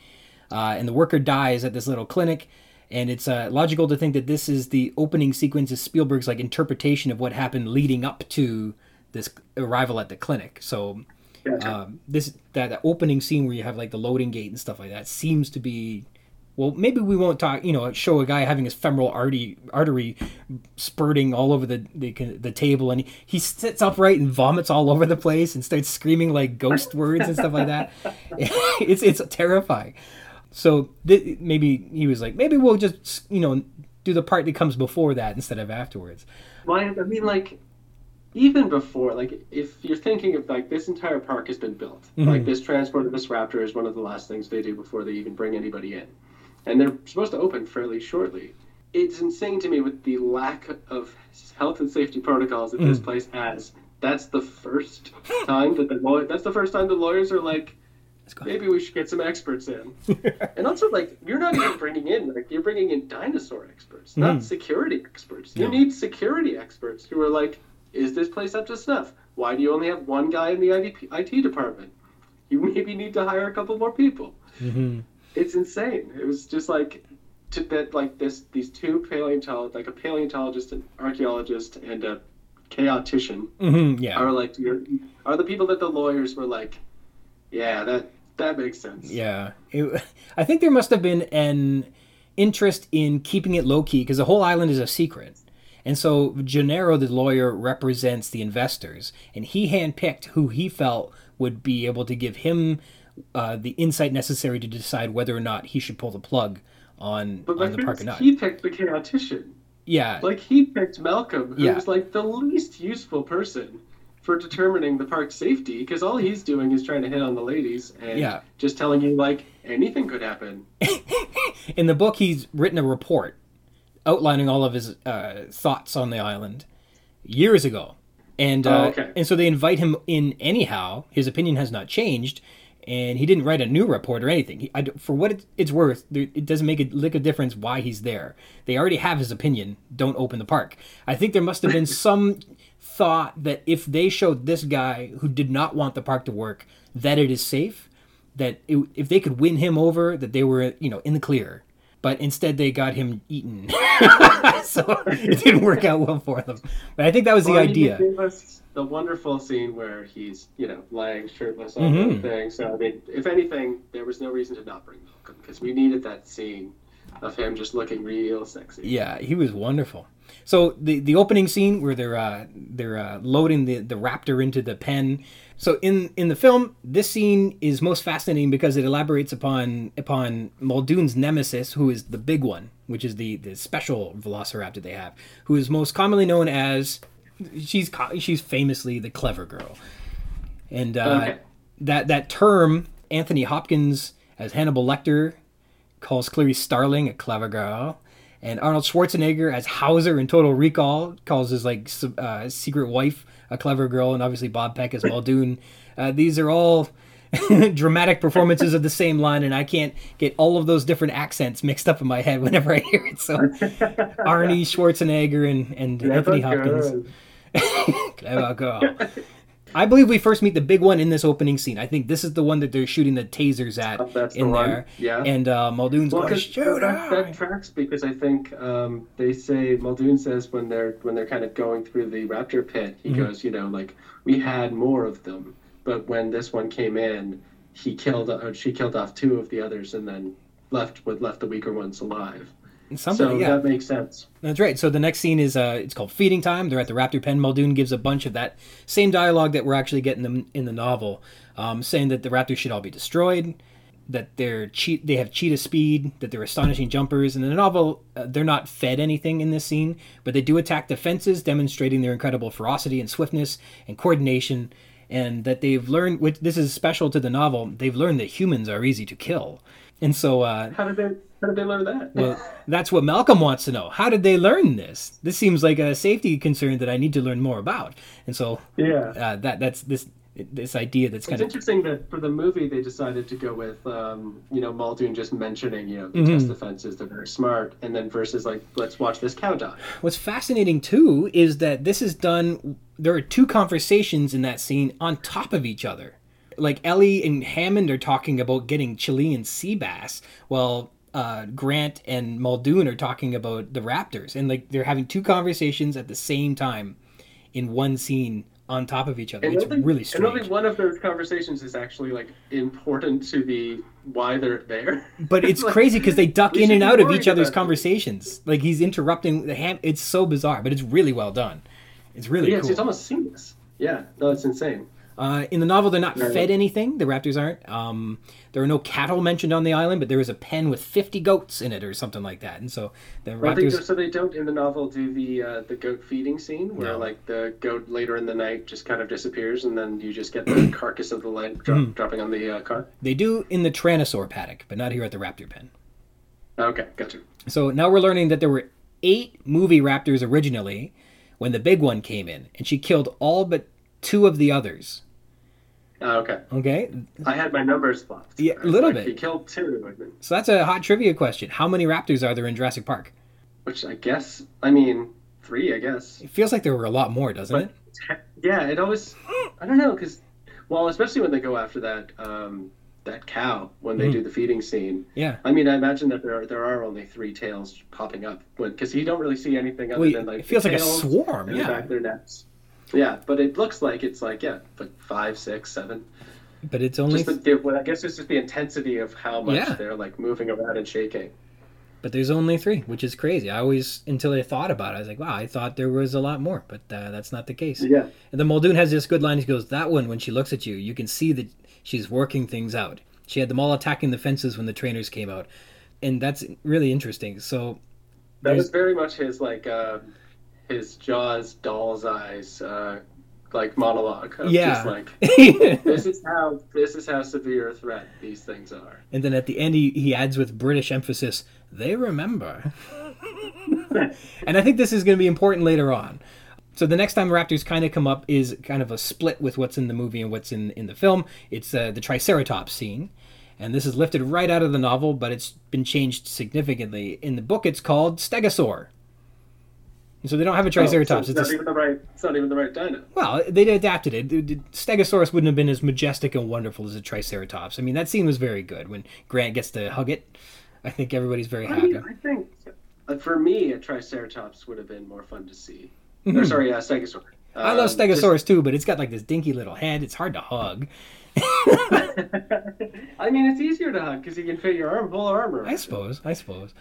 Uh, and the worker dies at this little clinic. And it's uh, logical to think that this is the opening sequence of Spielberg's like interpretation of what happened leading up to this arrival at the clinic. So um, this that, that opening scene where you have like the loading gate and stuff like that seems to be well maybe we won't talk you know show a guy having his femoral artery artery spurting all over the the, the table and he, he sits upright and vomits all over the place and starts screaming like ghost words and stuff like that it's it's terrifying so th- maybe he was like maybe we'll just you know do the part that comes before that instead of afterwards Why? I mean, like, even before, like if you're thinking of like this entire park has been built, Mhm. like this transport of this raptor is one of the last things they do before they even bring anybody in, and they're supposed to open fairly shortly. It's insane to me with the lack of health and safety protocols that this Mm. place has. That's the first time that the law- that's the first time the lawyers are like, maybe we should get some experts in. and also, like, you're not even bringing in, like, you're bringing in dinosaur experts, not Mhm. security experts. You need security experts who are like, is this place up to snuff? Why do you only have one guy in the IDP, IT department? You maybe need to hire a couple more people. Mhm. It's insane. It was just like, to that, like, this, these two paleontologists, like a paleontologist, an archaeologist, and a chaotician Mhm, Yeah. are like, you're, are the people that the lawyers were like, yeah, that, that makes sense. Yeah, It- I think there must have been an interest in keeping it low key because the whole island is a secret, and so Gennaro, the lawyer, represents the investors, and he handpicked who he felt would be able to give him uh, the insight necessary to decide whether or not he should pull the plug on But on the park or not. he picked the chaotician. yeah, Like he picked Malcolm, who Yeah. was like the least useful person for determining the park's safety, because all he's doing is trying to hit on the ladies and Yeah. just telling you like anything could happen. in the book, he's written a report outlining all of his uh, thoughts on the island years ago, and uh, Oh, okay. and so they invite him in anyhow. His opinion has not changed, and he didn't write a new report or anything. He, I for what it, it's worth, it doesn't make a lick of difference why he's there. They already have his opinion. Don't open the park. I think there must have been some thought that if they showed this guy who did not want the park to work that it is safe that it, if they could win him over, that they were you know in the clear. But instead, they got him eaten, so it didn't work out well for them. But I think that was the Well, idea. us the wonderful scene where he's you know lying shirtless on Mhm. the thing. So I mean, if anything, there was no reason to not bring Malcolm because we needed that scene of him just looking real sexy. Yeah, he was wonderful. So the the opening scene where they're uh, they're uh, loading the, the raptor into the pen. So in in the film, this scene is most fascinating because it elaborates upon upon Muldoon's nemesis, who is the big one, which is the the special Velociraptor they have, who is most commonly known as she's she's famously the clever girl, and uh, Okay. that that term Anthony Hopkins as Hannibal Lecter calls Clarice Starling a clever girl, and Arnold Schwarzenegger as Hauser in Total Recall calls his like uh, secret wife a clever girl, and obviously Bob Peck as Muldoon. Uh, these are all dramatic performances of the same line, and I can't get all of those different accents mixed up in my head whenever I hear it. So Arnie Schwarzenegger and, and Anthony Hopkins. Clever girl. I believe we first meet the big one in this opening scene. I think this is the one that they're shooting the tasers at Oh, in one. there. Yeah. And uh, Muldoon's Well, going, shoot that, that tracks because I think um, they say Muldoon says when they're when they're kind of going through the raptor pit, he Mm-hmm. goes, you know, like we had more of them, but when this one came in, he killed or she killed off two of the others and then left with left the weaker ones alive. Something, so yeah. that makes sense. That's right. So the next scene is uh, it's called feeding time. They're at the raptor pen. Muldoon gives a bunch of that same dialogue that we're actually getting them in the novel, um, saying that the raptors should all be destroyed, that they're cheat, they have cheetah speed, that they're astonishing jumpers. And in the novel, uh, they're not fed anything in this scene, but they do attack defenses, demonstrating their incredible ferocity and swiftness and coordination. And that they've learned, which this is special to the novel, they've learned that humans are easy to kill. And so uh, How did they how did they learn that? well, that's what Malcolm wants to know. How did they learn this? This seems like a safety concern that I need to learn more about. And so yeah. uh, that that's this this idea that's It's kind of interesting that for the movie they decided to go with, um, you know, Muldoon just mentioning, you know, the Mhm. test defenses, they're very smart, and then versus like, let's watch this cow die. what's fascinating too is that this is done. There are two conversations in that scene on top of each other. Like Ellie and Hammond are talking about getting Chilean sea bass, while uh, Grant and Muldoon are talking about the raptors, and like they're having two conversations at the same time in one scene on top of each other. And it's really and strange. only one of those conversations is actually like important to the why they're there. But it's Like, crazy because they duck in and out of each other's conversations. Like he's interrupting the ham. It's so bizarre, but it's really well done. It's really yeah, it's, it's almost seamless. Yeah, no, it's insane. Uh, in the novel, they're not Right. fed anything. The raptors aren't. Um, there are no cattle mentioned on the island, but there is a pen with 50 goats in it or something like that. And so the Well, they, raptors. so they don't in the novel do the uh, the goat feeding scene where No. like the goat later in the night just kind of disappears and then you just get the carcass of the lamb drop, Mm-hmm. dropping on the uh, car. They do in the Tyrannosaur paddock, but not here at the raptor pen. Okay, gotcha. So now we're learning that there were eight movie raptors originally when the big one came in, and she killed all but two of the others. Uh, okay, Okay, I had my numbers flopped. Yeah, a little like, bit. He killed two, so that's a hot trivia question. How many raptors are there in Jurassic Park? which I guess I mean three, I guess. It feels like there were a lot more, doesn't But it? yeah, it always I don't know because well, especially when they go after that um, that cow when they Mhm. do the feeding scene. Yeah. I mean, I imagine that there are there are only three tails popping up because you don't really see anything other Well, than like it feels like a swarm. and the back Yeah, of their necks. Yeah, but it looks like it's like yeah, like five, six, seven. but it's only. Just the, well, I guess it's just the intensity of how much Yeah. they're like moving around and shaking. But there's only three, which is crazy. I always, until I thought about it, I was like, wow, I thought there was a lot more, but uh, that's not the case. Yeah, And the Muldoon has this good line. He goes, "That one, when she looks at you, you can see that she's working things out. She had them all attacking the fences when the trainers came out, and that's really interesting." So, that was very much his like uh, his Jaws doll's eyes uh, like monologue. Of Yeah. just like this is how this is how severe a threat these things are. And then at the end, he, he adds with British emphasis, "They remember." and I think this is going to be important later on. So the next time Raptors kind of come up is kind of a split with what's in the movie and what's in in the film. It's uh, the Triceratops scene, and this is lifted right out of the novel, but it's been changed significantly. In the book, it's called Stegosaur. So they don't have a Triceratops. Oh, so it's it's a, not even the right. It's not even the right dino. well, they adapted it. Stegosaurus wouldn't have been as majestic and wonderful as a Triceratops. I mean, that scene was very good when Grant gets to hug it. I think everybody's very I happy. mean, I think uh, for me, a Triceratops would have been more fun to see. Or Mhm. sorry, uh, Stegosaur. I love Um, Stegosaurus too, but it's got like this dinky little head. It's hard to hug. I mean, it's easier to hug because you can fit your arm, whole arm around. I suppose. I suppose.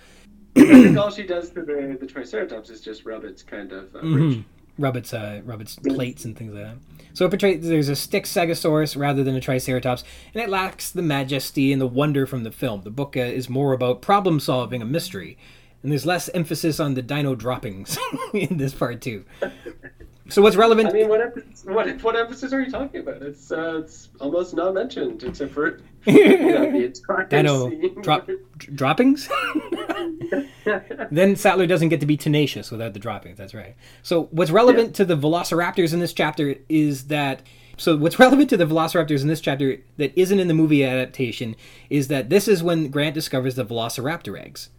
I think all she does to the, the Triceratops is just rub its kind of uh. Mhm. Rub its uh, rub its plates and things like that. So it portrays there's a stick Stegosaurus rather than a Triceratops, and it lacks the majesty and the wonder from the film. The book uh, is more about problem solving, a mystery, and there's less emphasis on the dino droppings in this part too. So what's relevant? I mean, what, emphasis, what what emphasis are you talking about? It's uh, it's almost not mentioned except for you know, the entire Dino scene. drop dr- droppings. then Sattler doesn't get to be tenacious without the droppings. That's right. So what's relevant to the Velociraptors in this chapter is that. So what's relevant to the Velociraptors in this chapter that isn't in the movie adaptation is that this is when Grant discovers the Velociraptor eggs.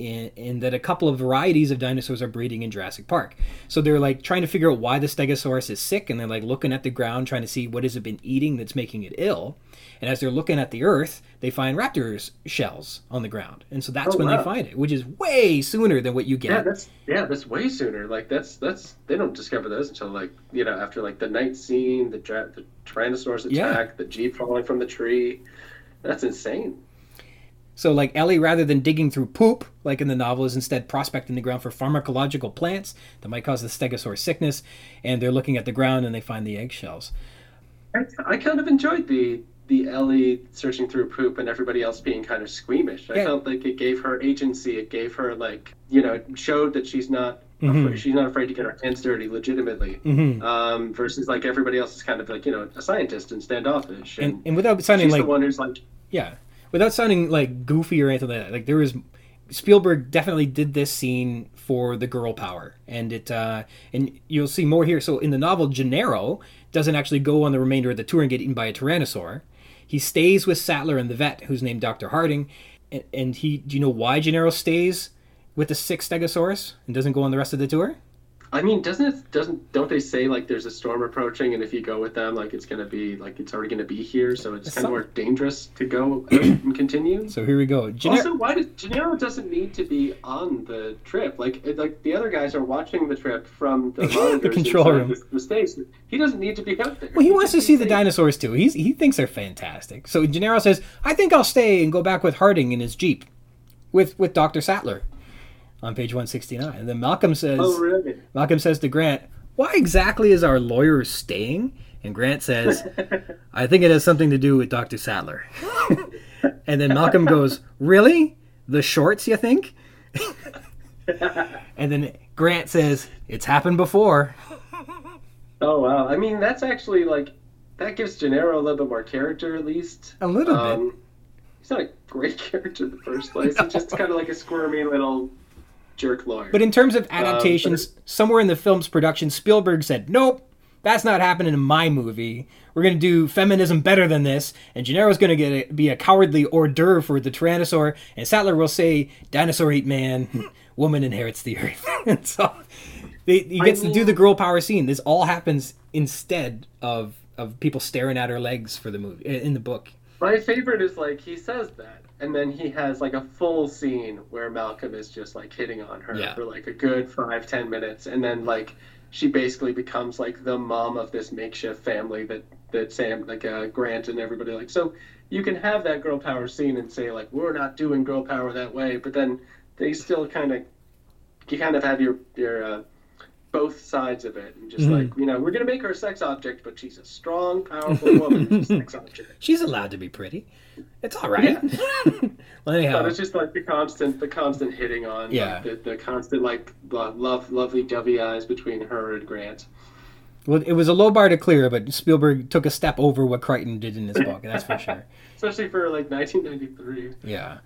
And, and that a couple of varieties of dinosaurs are breeding in Jurassic Park. So they're like trying to figure out why the Stegosaurus is sick, and they're like looking at the ground trying to see what has it been eating that's making it ill. And as they're looking at the Earth, they find raptors shells on the ground, and so that's Oh, when wow. they find it, which is way sooner than what you get. Yeah, that's yeah, that's way sooner. Like that's that's they don't discover those until like you know after like the night scene, the the Tyrannosaurus Yeah. attack, the jeep falling from the tree. That's insane. So like Ellie, rather than digging through poop like in the novel, is instead prospecting the ground for pharmacological plants that might cause the Stegosaurus sickness, and they're looking at the ground and they find the eggshells. I, I kind of enjoyed the the Ellie searching through poop and everybody else being kind of squeamish. I Yeah. felt like it gave her agency. It gave her like you know it showed that she's not Mhm. afraid, she's not afraid to get her hands dirty legitimately. hmm Um, versus like everybody else is kind of like you know a scientist and standoffish. And, And, and without sounding she's like the one who's like Yeah, without sounding like goofy or anything like that. Like there was Spielberg definitely did this scene for the girl power, and it uh, and you'll see more here. So in the novel, Gennaro doesn't actually go on the remainder of the tour and get eaten by a tyrannosaur. He stays with Sattler and the vet, who's named Doctor Harding, and, and he. Do you know why Gennaro stays with the six Stegosaurus and doesn't go on the rest of the tour? I mean, doesn't it? Doesn't don't they say like there's a storm approaching, and if you go with them, like it's gonna be like it's already gonna be here, so it's kind Some- of more dangerous to go and continue. So here we go. Gennaro, Also, why does Gennaro doesn't need to be on the trip? Like, it, like the other guys are watching the trip from the, monitors control room. The, the. He doesn't need to be out there. Well, he wants to see the dinosaurs too. He's he thinks they're fantastic. So Gennaro says, "I think I'll stay and go back with Harding in his jeep, with with Doctor Sattler." On page one sixty nine, and then Malcolm says, Oh, really? Malcolm says to Grant, "Why exactly is our lawyer staying? And Grant says, I think it has something to do with Dr. Sattler. and then Malcolm goes, Really? The shorts, you think? and then Grant says, It's happened before. Oh wow! I mean, that's actually like that gives Gennaro a little bit more character, at least. A little Um, bit. He's not a great character in the first place. He's just kind of like a squirmy little jerk lawyer. But in terms of um, adaptations, somewhere in the film's production, Spielberg said, Nope, that's not happening in my movie. We're going to do feminism better than this, and Gennaro's going to get a, be a cowardly hors d'oeuvre for the Tyrannosaur, and Sattler will say, Dinosaur eat man, woman inherits the earth. and so they, he gets to do the girl power scene. This all happens instead of, of people staring at her legs for the movie, in the book. My favorite is like he says that, and then he has like a full scene where Malcolm is just like hitting on her Yeah. for like a good five ten minutes, and then like she basically becomes like the mom of this makeshift family that that Sam like uh, Grant and everybody like. So you can have that girl power scene and say like we're not doing girl power that way, but then they still kind of you kind of have your your uh, both sides of it and just Mhm. like you know we're gonna make her a sex object, but she's a strong, powerful woman, sex object. She's allowed to be pretty. It's all right. well, anyhow. But it's just like the constant, the constant hitting on, Yeah. like, the, the constant like love, lovely dovey eyes between her and Grant. Well, it was a low bar to clear, but Spielberg took a step over what Crichton did in his book. That's for sure. Especially for like 1993. Yeah.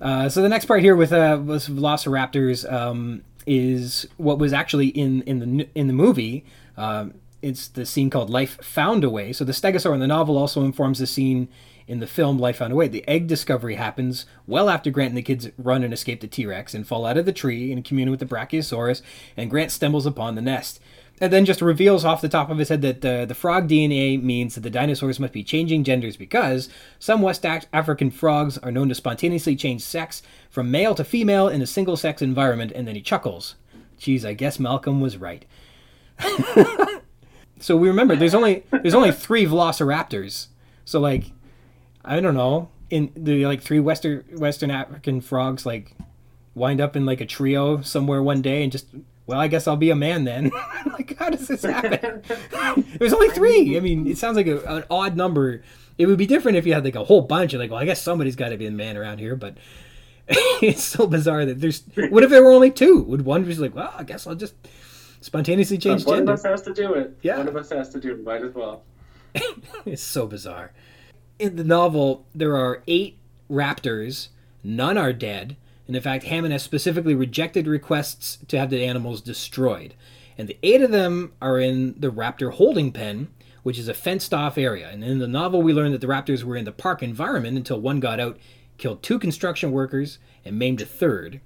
Uh, so the next part here with uh, with Velociraptors um, is what was actually in in the in the movie. Um, it's the scene called "Life Found a Way." So the Stegosaur in the novel also informs the scene in the film "Life Found a Way." The egg discovery happens well after Grant and the kids run and escape the T Rex and fall out of the tree and commune with the Brachiosaurus. And Grant stumbles upon the nest. And then just reveals off the top of his head that uh, the frog DNA means that the dinosaurs must be changing genders because some West African frogs are known to spontaneously change sex from male to female in a single sex environment. And then he chuckles. Geez, I guess Malcolm was right. so we remember there's only there's only three Velociraptors. So like, I don't know, in the like three Western Western African frogs like wind up in like a trio somewhere one day and just well, I guess I'll be a man then. like, how does this happen? There's only three. I mean, it sounds like a, an odd number. It would be different if you had like a whole bunch. Of like, well, I guess somebody's got to be a man around here, but it's so bizarre that there's. What if there were only two? Would one be like, well, I guess I'll just spontaneously change One of us has to do it. Yeah. One of us has to do it. Might as well. It's so bizarre. In the novel, there are eight raptors. None are dead. And in fact, Hammond has specifically rejected requests to have the animals destroyed. And the eight of them are in the raptor holding pen, which is a fenced off area. And in the novel, we learn that the raptors were in the park environment until one got out, killed two construction workers, and maimed a third.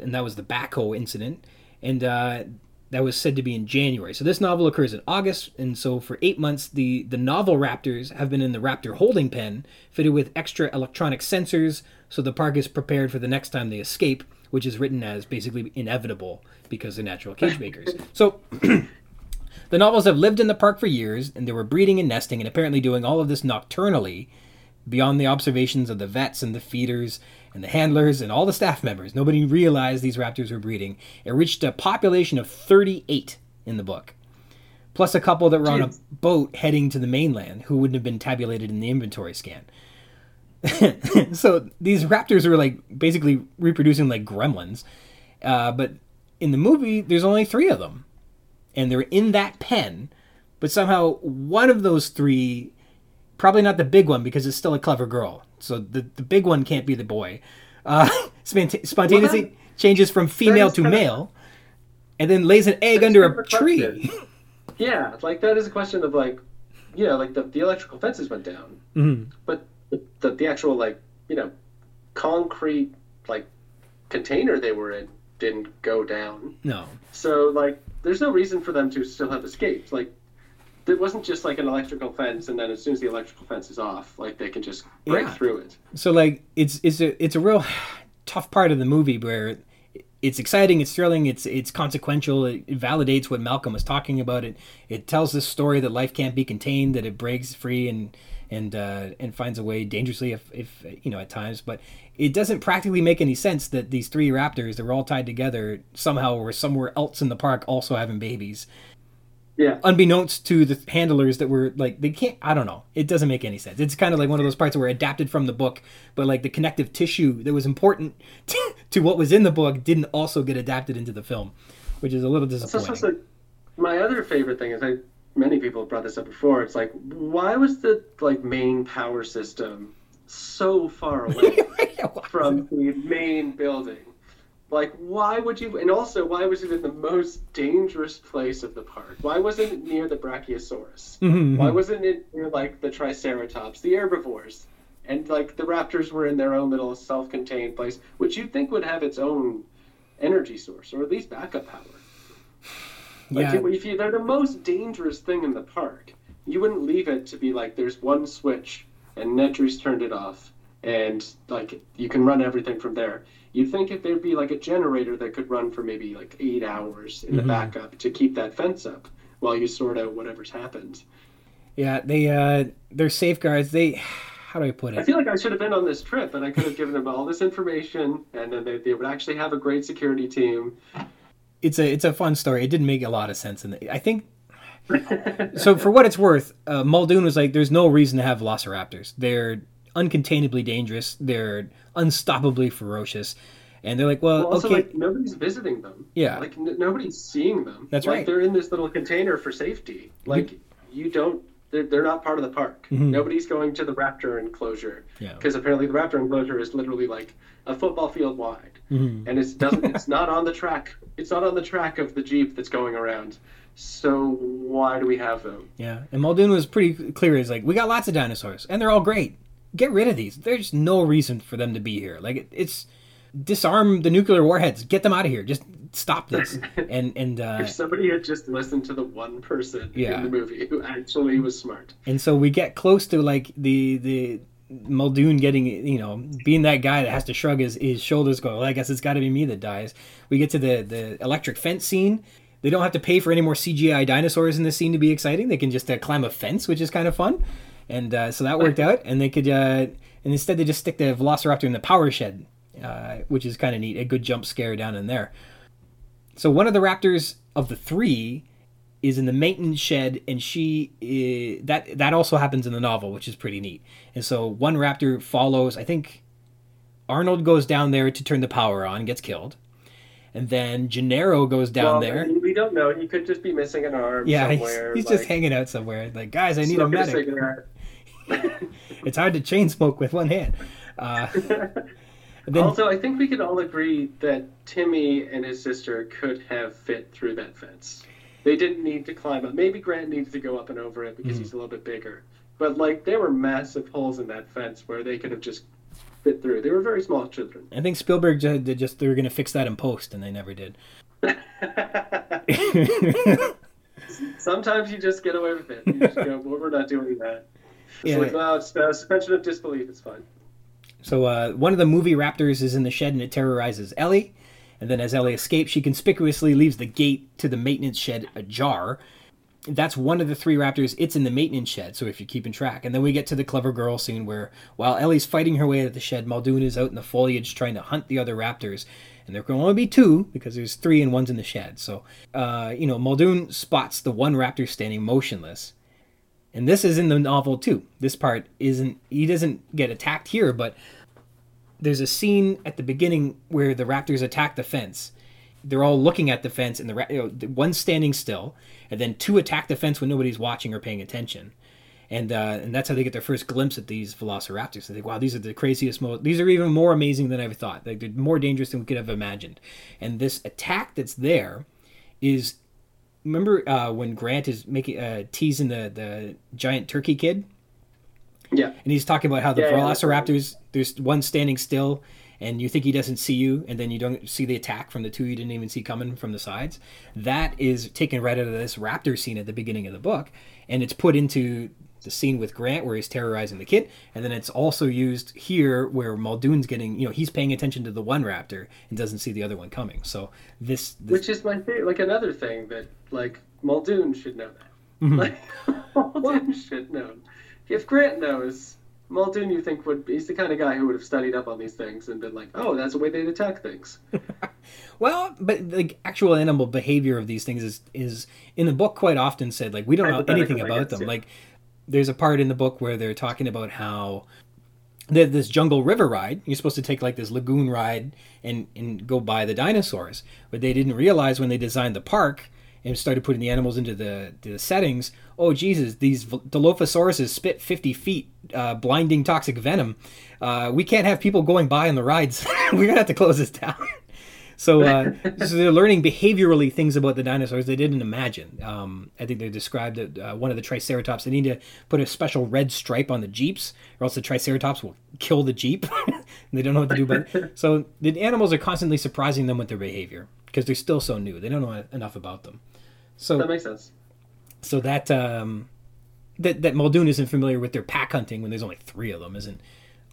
And that was the backhoe incident. And uh, that was said to be in January. So this novel occurs in August, and so for eight months, the the novel raptors have been in the raptor holding pen, fitted with extra electronic sensors, so the park is prepared for the next time they escape, which is written as basically inevitable because they're natural cage makers. So. The novels have lived in the park for years, and they were breeding and nesting, and apparently doing all of this nocturnally, beyond the observations of the vets and the feeders and the handlers and all the staff members. Nobody realized these raptors were breeding. It reached a population of 38 in the book, plus a couple that were on a boat heading to the mainland who wouldn't have been tabulated in the inventory scan. so these raptors were like basically reproducing like gremlins, uh, but in the movie there's only three of them, and they're in that pen, but somehow one of those three probably not the big one because it's still a clever girl. So the the big one can't be the boy. Uh, spont- spontaneously Well, changes from female to male, and then lays an egg under a tree. question. Yeah, like that is a question of like, you know, like the, the electrical fences went down, Mhm. but the, the the actual like you know, concrete like container they were in didn't go down. No, So like, there's no reason for them to still have escaped. Like, it wasn't just like an electrical fence, and then as soon as the electrical fence is off, like they can just break Yeah. through it. so like it's it's a it's a real tough part of the movie where it's exciting, it's thrilling, it's it's consequential. It, it validates what Malcolm was talking about. It it tells this story that life can't be contained, that it breaks free and and uh, and finds a way dangerously if, if you know at times. But it doesn't practically make any sense that these three raptors that were all tied together somehow were somewhere else in the park also having babies. Yeah. unbeknownst to the handlers that were like they can't i don't know it doesn't make any sense it's kind of like one of those parts where adapted from the book but like the connective tissue that was important to what was in the book didn't also get adapted into the film which is a little So, disappointing so, so my other favorite thing is I many people have brought this up before. It's like why was the like main power system so far away from the main building? Like why would you? And also why was it in the most dangerous place of the park? Why wasn't it near the Brachiosaurus? Mhm. Why wasn't it near like the Triceratops, the herbivores? And like the raptors were in their own little self-contained place, which you'd think would have its own energy source or at least backup power. Like yeah if you, they're the most dangerous thing in the park, you wouldn't leave it to be like there's one switch and Nedry's turned it off and like you can run everything from there. You'd think if there'd be like a generator that could run for maybe like eight hours in the Mhm. backup to keep that fence up while you sort out whatever's happened. yeah they uh their safeguards they how do i put it? I feel like I should have been on this trip and I could have given them all this information and then they, they would actually have a great security team. it's a it's a fun story. It didn't make a lot of sense, and I think so. For what it's worth, uh, Muldoon was like, "There's no reason to have Velociraptors. They're uncontainably dangerous. They're unstoppably ferocious." And they're like, "Well, Well, also, okay, like nobody's visiting them. Yeah. like n- nobody's seeing them. That's like, right. They're in this little container for safety. Like you don't. They're, they're not part of the park. Mhm. Nobody's going to the raptor enclosure Yeah. because apparently the raptor enclosure is literally like a football field wide, Mhm. and it's doesn't. it's not on the track. It's not on the track of the jeep that's going around. So why do we have them? yeah." And Muldoon was pretty clear. He's like, "We got lots of dinosaurs, and they're all great. Get rid of these. There's no reason for them to be here. Like, it, it's disarm the nuclear warheads. Get them out of here. Just stop this." And and uh, If somebody had just listened to the one person Yeah. in the movie who actually was smart. And so we get close to like the the Muldoon getting you know being that guy that has to shrug his, his shoulders, go. Well, I guess it's got to be me that dies. We get to the the electric fence scene. They don't have to pay for any more CGI dinosaurs in this scene to be exciting. They can just uh, climb a fence, which is kind of fun. And uh, so that worked out. And they could uh, and instead they just stick the Velociraptor in the power shed, uh, which is kind of neat. A good jump scare down in there. So one of the raptors of the three is in the maintenance shed, and she i that that also happens in the novel, which is pretty neat. And so one raptor follows. I think Arnold goes down there to turn the power on, gets killed, and then Gennaro goes down well, there. We don't know. He could just be missing an arm Yeah, he's, somewhere. he's like, just hanging out somewhere. Like, guys, I need a medic. cigarette. It's hard to chain smoke with one hand. Uh, then, also, I think we can all agree that Timmy and his sister could have fit through that fence. They didn't need to climb up. Maybe Grant needed to go up and over it because Mm-hmm. he's a little bit bigger. But like, there were massive holes in that fence where they could have just fit through. They were very small children. I think Spielberg ju- they just they were going to fix that in post, and they never did. Sometimes you just get away with it. You just go, well, we're not doing that. It's Yeah. like, well, it's uh, suspension of disbelief. It's fine. So uh, one of the movie raptors is in the shed and it terrorizes Ellie. And then as Ellie escapes, she conspicuously leaves the gate to the maintenance shed ajar. That's one of the three raptors. It's in the maintenance shed, so if you're keeping track. And then we get to the clever girl scene where, while Ellie's fighting her way out of the shed, Muldoon is out in the foliage trying to hunt the other raptors. And there can only be two because there's three and one's in the shed. So, uh, you know, Muldoon spots the one raptor standing motionless. And this is in the novel too. This part isn't, he doesn't get attacked here, but there's a scene at the beginning where the raptors attack the fence. They're all looking at the fence, and the you know, one's standing still, and then two attack the fence when nobody's watching or paying attention. And uh, and that's how they get their first glimpse at these velociraptors. They think, wow, these are the craziest, most, these are even more amazing than I ever thought. Like, they're more dangerous than we could have imagined. And this attack that's there is, remember uh, when Grant is making uh, teasing the the giant turkey kid? Yeah. and he's talking about how the Yeah, yeah, velociraptors there's one standing still and you think he doesn't see you and then you don't see the attack from the two you didn't even see coming from the sides that is taken right out of this raptor scene at the beginning of the book and it's put into the scene with grant where he's terrorizing the kid and then it's also used here where muldoon's getting you know he's paying attention to the one raptor and doesn't see the other one coming so this, this Which is my favorite. Like another thing that like Muldoon should know that. Mm-hmm. Like Muldoon should know. If Grant knows, Muldoon, you think would he's the kind of guy who would have studied up on these things and been like, oh, that's the way they attack things. Well, but the actual animal behavior of these things is is in the book quite often said like we don't know anything about guess, them. yeah. Like there's a part in the book where they're talking about how this jungle river ride. You're supposed to take like this lagoon ride and and go by the dinosaurs, but they didn't realize when they designed the park and started putting the animals into the the settings. Oh Jesus, these Dilophosauruses spit 50 feet, uh, blinding toxic venom. Uh, we can't have people going by on the rides. We're gonna have to close this down. So, uh, so they're learning behaviorally things about the dinosaurs they didn't imagine. Um, I think they described that uh, one of the Triceratops. They need to put a special red stripe on the jeeps, or else the Triceratops will kill the jeep. and they don't know what to do. But so the animals are constantly surprising them with their behavior because they're still so new. They don't know enough about them. So That makes sense. so that um, that that Muldoon isn't familiar with their pack hunting when there's only three of them isn't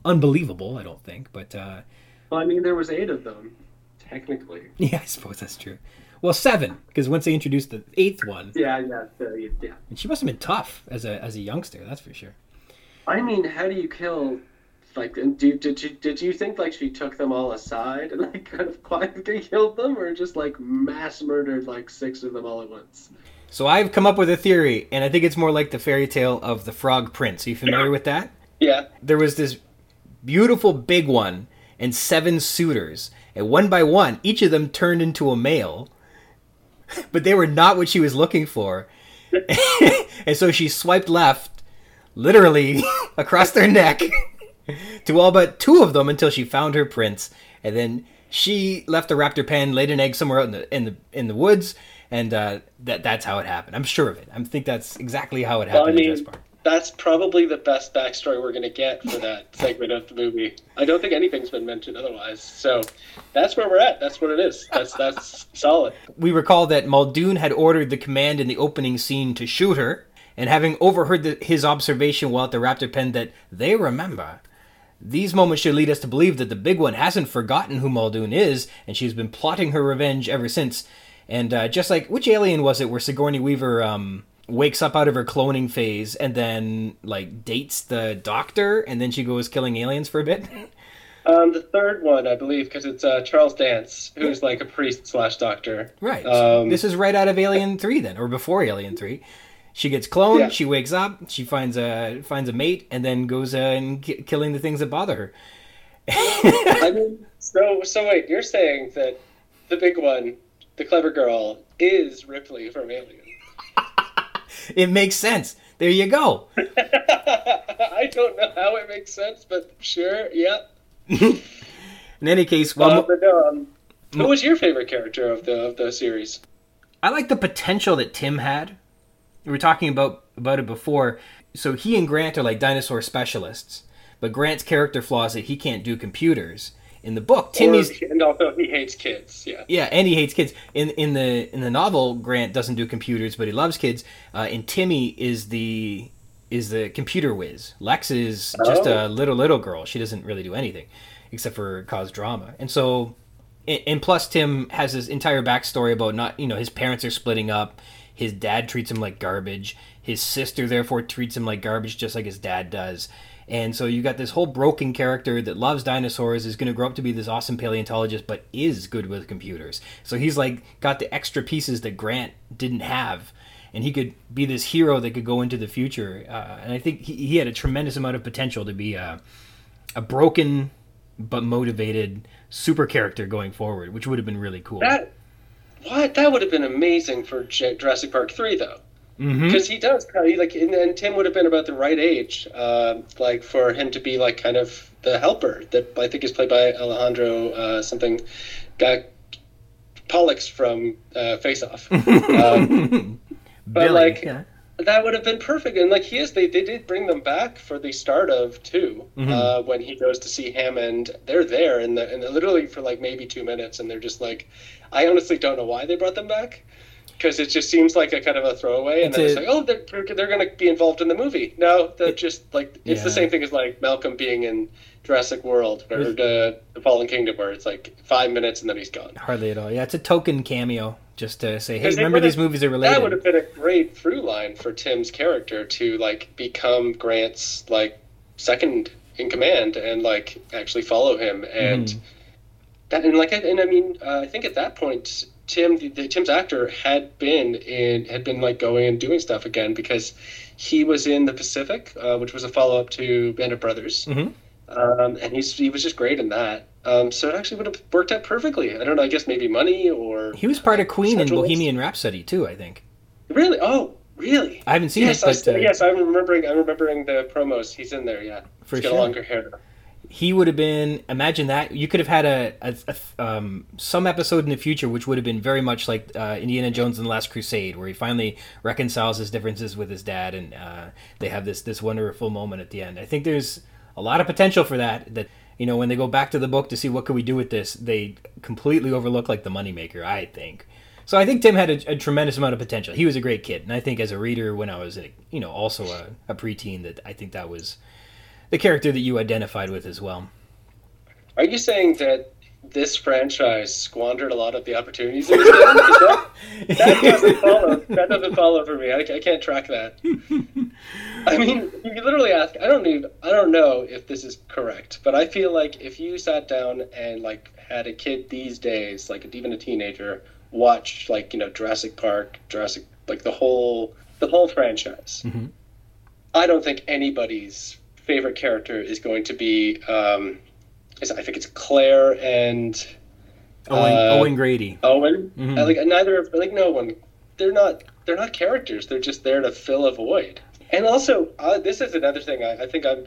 unbelievable. I don't think, but. Uh, Well, I mean, there was eight of them, technically. Yeah, I suppose that's true. Well, seven, because once they introduced the eighth one, Yeah, yeah, the- yeah. and she must have been tough as a as a youngster, that's for sure. I mean, how do you kill? Like, and do, did you did you think like she took them all aside and like kind of quietly killed them, or just like mass murdered like six of them all at once? So I've come up with a theory, and I think it's more like the fairy tale of the Frog Prince. Are you familiar with that? Yeah. There was this beautiful big one and seven suitors, and one by one, each of them turned into a male, but they were not what she was looking for, and so she swiped left, literally across their neck, to all but two of them until she found her prince, and then she left the raptor pen, laid an egg somewhere out in the in the in the woods, and uh, that that's how it happened. I'm sure of it. I think that's exactly how it Well, I happened. in mean. That's probably the best backstory we're going to get for that segment of the movie. I don't think anything's been mentioned otherwise. So that's where we're at. That's what it is. That's that's solid. We recall that Muldoon had ordered the command in the opening scene to shoot her, and having overheard the, his observation while at the raptor pen that they remember. These moments should lead us to believe that the big one hasn't forgotten who Muldoon is, and she's been plotting her revenge ever since. And uh, just like which alien was it where Sigourney Weaver um, wakes up out of her cloning phase and then like dates the doctor, and then she goes killing aliens for a bit? Um, the third one, I believe, because it's uh, Charles Dance, who's like a priest slash doctor. Right. Um, this is right out of Alien Three, then, or before Alien Three. She gets cloned. Yeah. She wakes up. She finds a finds a mate, and then goes uh, and ki- killing the things that bother her. I mean, so so wait, you're saying that the big one, the clever girl, is Ripley from Alien? It makes sense. There you go. I don't know how it makes sense, but sure, yeah. In any case, Well, but um, who was your favorite character of the of the series? I like the potential that Tim had. We were talking about about it before. So he and Grant are like dinosaur specialists, but Grant's character flaw is that he can't do computers. In the book, Timmy's Or- and also he hates kids. Yeah. Yeah, and he hates kids. In in the in the novel, Grant doesn't do computers, but he loves kids. Uh, and Timmy is the is the computer whiz. Lex is just a Oh. little little girl. She doesn't really do anything except for cause drama. And so, and, and plus, Tim has his entire backstory about not you know his parents are splitting up. His dad treats him like garbage. His sister therefore treats him like garbage, just like his dad does. And so you got this whole broken character that loves dinosaurs, is going to grow up to be this awesome paleontologist, but is good with computers. So he's like got the extra pieces that Grant didn't have, and he could be this hero that could go into the future. Uh, and I think he, he had a tremendous amount of potential to be a, a broken but motivated super character going forward, which would have been really cool. That what that would have been amazing for Jurassic Park three though. Hmm because he does kind of like and, and tim would have been about the right age uh, like for him to be like kind of the helper that i think is played by alejandro uh, something guy pollux from uh, face off um, but, Billy, like, yeah. that would have been perfect and like he is they, they did bring them back for the start of 2 Mhm. uh, when he goes to see hammond they're there and the, and literally for like maybe two minutes and they're just like i honestly don't know why they brought them back because it just seems like a kind of a throwaway, and It's then it's like, oh, they're they're going to be involved in the movie. No, they're just like it's Yeah. the same thing as like Malcolm being in Jurassic World or the, the Fallen Kingdom, where it's like five minutes and then he's gone. Hardly at all. Yeah, it's a token cameo just to say, hey, remember these movies are related. That would have been a great through line for Tim's character to like become Grant's like second in command and like actually follow him and Mhm. that and like and I mean uh, I think at that point Tim the, Tim's actor had been in had been like going and doing stuff again because he was in the Pacific uh, which was a follow up to Band of Brothers Mhm. um, and he's he was just great in that um, so it actually would have worked out perfectly I don't know I guess maybe money or He was part of Queen in Bohemian Rhapsody too, I think. really oh really I haven't seen yes, it, but I, uh, yes, I'm remembering. I'm remembering the promos. He's in there. Yeah, For He's got sure. longer hair. He would have been. Imagine that you could have had a, a, a um, some episode in the future which would have been very much like uh, Indiana Jones and the Last Crusade, where he finally reconciles his differences with his dad, and uh, they have this this wonderful moment at the end. I think there's a lot of potential for that. That you know when they go back to the book to see what could we do with this, they completely overlook like the moneymaker. I think. So I think Tim had a, a tremendous amount of potential. He was a great kid, and I think as a reader, when I was, you know, also a, a preteen, that I think that was the character that you identified with as well. Are you saying that this franchise squandered a lot of the opportunities it was given? 'Cause that, that doesn't follow. That doesn't follow for me. I, I can't track that. I mean, you literally ask. I don't even. I don't know if this is correct, but I feel like if you sat down and like had a kid these days, like even a teenager, watch like you know Jurassic Park, Jurassic, like the whole the whole franchise. Mhm. I don't think anybody's favorite character is going to be. Um, is- I think it's Claire and Owen, Uh, Owen Grady. Owen. Mhm. Uh, like neither of like no one. They're not. They're not characters. They're just there to fill a void. And also, uh, this is another thing. I, I think I'm.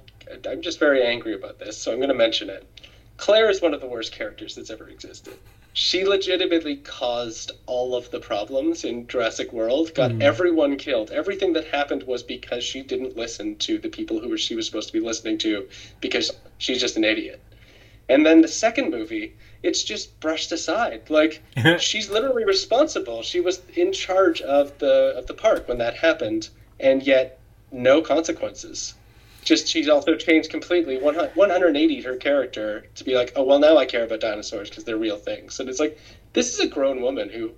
I'm just very angry about this, so I'm going to mention it. Claire is one of the worst characters that's ever existed. She legitimately caused all of the problems in Jurassic World. Got Mhm. everyone killed. Everything that happened was because she didn't listen to the people who she was supposed to be listening to, because she's just an idiot. And then the second movie, it's just brushed aside. Like she's literally responsible. She was in charge of the of the park when that happened, and yet no consequences. Just she's also changed completely 100 180 her character to be like, oh well, now I care about dinosaurs because they're real things. And it's like this is a grown woman who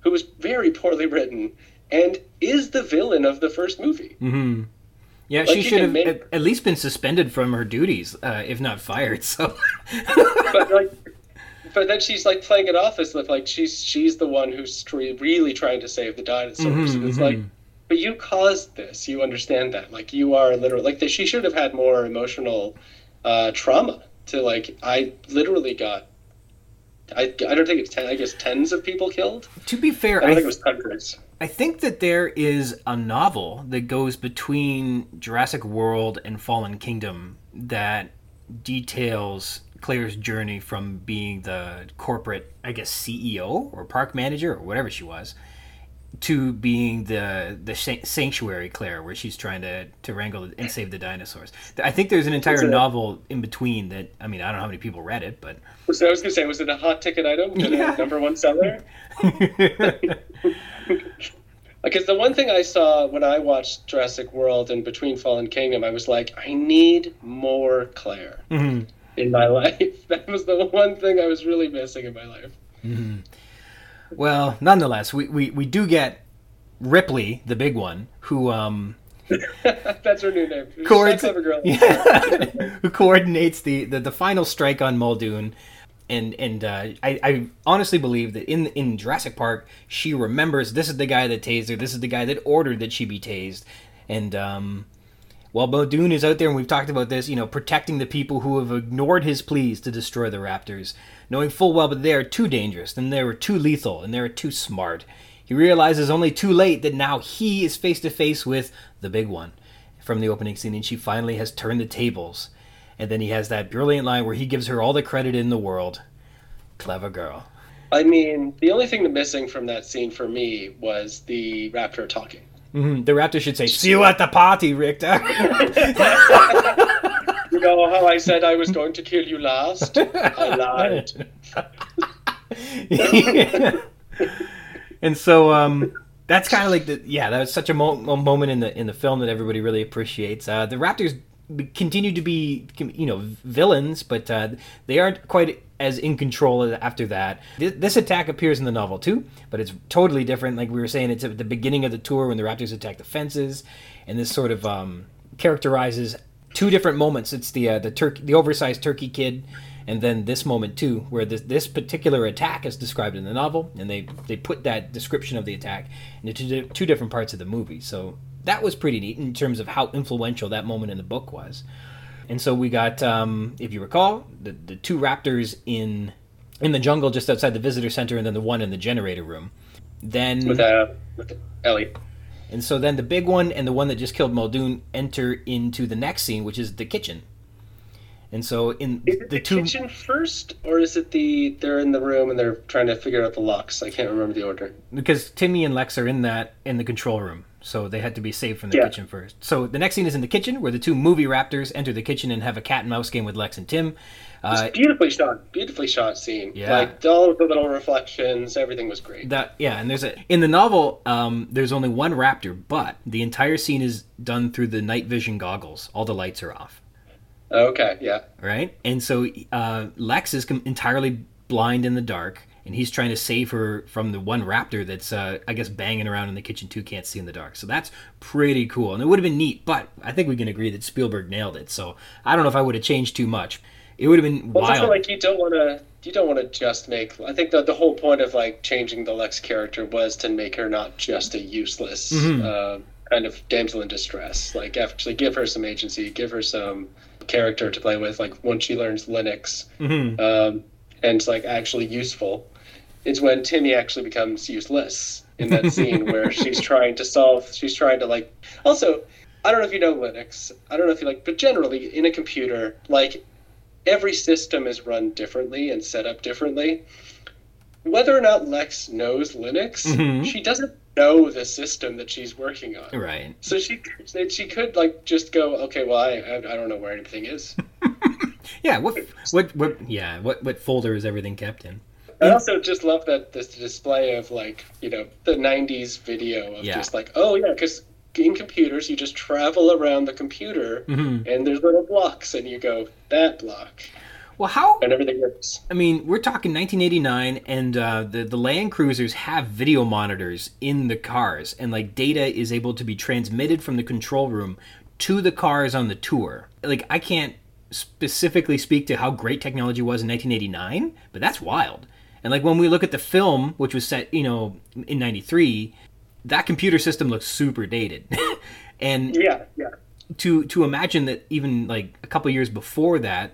who was very poorly written and is the villain of the first movie. hmm Yeah, Like, she should have at, at least been suspended from her duties, uh, if not fired. So, but like but then she's like playing it off as if like she's she's the one who's tr- really trying to save the dinosaurs Mhm, and it's mhm. like but you caused this. You understand that. Like you are literally like that. she should have had more emotional uh trauma to like i literally got i i don't think it's ten i guess tens of people killed. To be fair, i don't I, think it was hundreds. I think that there is a novel that goes between Jurassic World and Fallen Kingdom that details Claire's journey from being the corporate, I guess, CEO or park manager or whatever she was, to being the the sanctuary Claire, where she's trying to to wrangle and save the dinosaurs. I think there's an entire novel in between that. I mean, I don't know how many people read it, but so i was gonna say was it a hot ticket item Yeah. number one seller Because the one thing I saw when I watched Jurassic World and Between Fallen Kingdom, I was like, I need more Claire Mhm. in my life. That was the one thing I was really missing in my life. Well, nonetheless, we, we, we do get Ripley, the big one, who um That's her new name. Clever girl. who coordinates the, the, the final strike on Muldoon. And and uh, I, I honestly believe that in in Jurassic Park, she remembers this is the guy that tased her. This is the guy that ordered that she be tased. And um, while Muldoon is out there, and we've talked about this, you know, protecting the people who have ignored his pleas to destroy the raptors, knowing full well that they are too dangerous, and they were too lethal, and they are too smart. He realizes only too late that now he is face to face with the big one from the opening scene, and she finally has turned the tables. And then he has that brilliant line where he gives her all the credit in the world. Clever girl. I mean, the only thing missing from that scene for me was the raptor talking. Hmm The raptor should say, "See you at the party, Richter." You know how I said I was going to kill you last? I lied. and so um, that's kind of like the yeah that was such a mo- a moment in the in the film that everybody really appreciates. Uh, the Raptors continue to be you know villains, but uh, they aren't quite as in control after that. This attack appears in the novel too, but it's totally different. Like we were saying, it's at the beginning of the tour when the Raptors attack the fences, and this sort of um, characterizes two different moments. It's the uh, the turkey, the oversized turkey kid, and then this moment too, where this this particular attack is described in the novel, and they they put that description of the attack into two, two different parts of the movie. So that was pretty neat in terms of how influential that moment in the book was. And so we got, um, if you recall, the the two raptors in in the jungle just outside the visitor center, and then the one in the generator room. Then with uh with Ellie. and so then the big one and the one that just killed Muldoon enter into the next scene, which is the kitchen. And so in Is it the, the, two kitchen first, or is it the they're in the room and they're trying to figure out the locks? I can't remember the order. because Timmy and Lex are in that in the control room, so they had to be saved from the Yeah. kitchen first. So the next scene is in the kitchen, where the two movie raptors enter the kitchen and have a cat and mouse game with Lex and Tim. Uh, a beautifully shot, beautifully shot scene. Yeah. like all the little reflections, everything was great. that yeah, and there's a in the novel, um, there's only one raptor, but the entire scene is done through the night vision goggles. All the lights are off. Okay, yeah, right? And so uh, Lex is entirely blind in the dark, and he's trying to save her from the one raptor that's, uh, I guess, banging around in the kitchen too, can't see in the dark. So that's pretty cool, and it would have been neat. But I think we can agree that Spielberg nailed it. So I don't know if I would have changed too much. It would have been Well, wild. also like you don't want to. You don't want to just make. I think that the whole point of like changing the Lex character was to make her not just a useless Mhm. uh, kind of damsel in distress. Like actually give her some agency, give her some character to play with. Like once she learns Linux, Mhm. um, and it's like actually useful. It's when Timmy actually becomes useless in that scene where she's trying to solve. She's trying to like. Also, I don't know if you know Linux. I don't know if you like, but generally in a computer, like every system is run differently and set up differently. Whether or not Lex knows Linux, Mhm. she doesn't know the system that she's working on. Right. So she she could like just go, okay, well I I I don't know where anything is. Yeah. What? What? What? Yeah. What? What folder is everything kept in? I also just love that this display of like you know the '90s video of Yeah. just like oh yeah, because in computers you just travel around the computer Mhm. and there's little blocks and you go that block Well, how? and everything works. I mean, we're talking 1989, and uh, the the Land Cruisers have video monitors in the cars, and like data is able to be transmitted from the control room to the cars on the tour. Like, I can't specifically speak to how great technology was in 1989, but that's wild. And like when we look at the film, which was set, you know, in '93, that computer system looks super dated, and Yeah, yeah. to to imagine that even like a couple years before that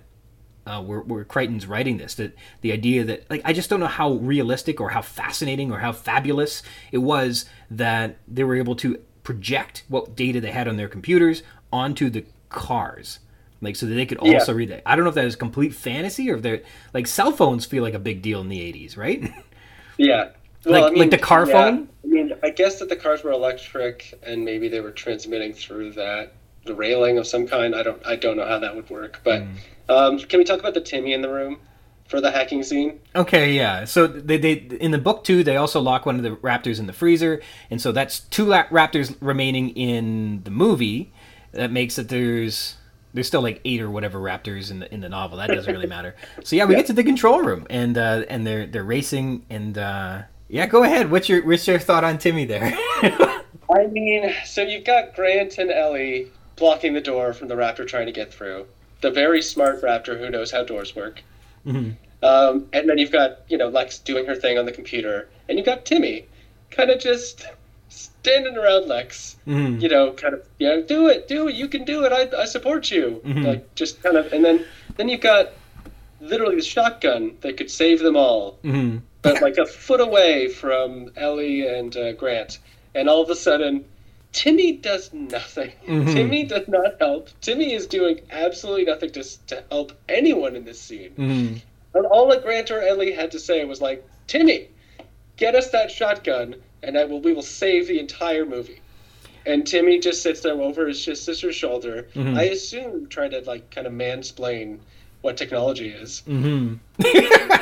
uh, where, where Crichton's writing this that the idea that like I just don't know how realistic or how fascinating or how fabulous it was that they were able to project what data they had on their computers onto the cars like so that they could Yeah. also read that I don't know if that is complete fantasy or if they're like cell phones feel like a big deal in the 80s right Yeah. Like- like the car yeah, phone? I mean, I guess that the cars were electric, and maybe they were transmitting through that the railing of some kind. I don't, I don't know how that would work. But Hmm. um, can we talk about the Timmy in the room for the hacking scene? Okay, yeah. So they, they in the book too, they also lock one of the raptors in the freezer, and so that's two la- raptors remaining in the movie. That makes it there's there's still like eight or whatever raptors in the in the novel. That doesn't really matter. So yeah, we get to the control room, and uh, and they're they're racing, and uh, yeah, go ahead. What's your what's your thought on Timmy there? I mean, so you've got Grant and Ellie blocking the door from the raptor trying to get through. The very smart raptor who knows how doors work. Mhm. Um, and then you've got, you know, Lex doing her thing on the computer. And you've got Timmy kind of just standing around Lex, Mhm. you know, kind of, you know, do it, do it, you can do it, I, I support you. Mhm. Like, just kind of, and then, then you've got literally the shotgun that could save them all Mhm. but like a foot away from Ellie and uh, Grant. And all of a sudden, Timmy does nothing. Mhm. Timmy does not help. Timmy is doing absolutely nothing to, to help anyone in this scene. Mhm. And all that Grant or Ellie had to say was like, Timmy, get us that shotgun, and I will we will save the entire movie. And Timmy just sits there over his his sister's shoulder. Mhm. I assume trying to like kind of mansplain what technology is. Mhm.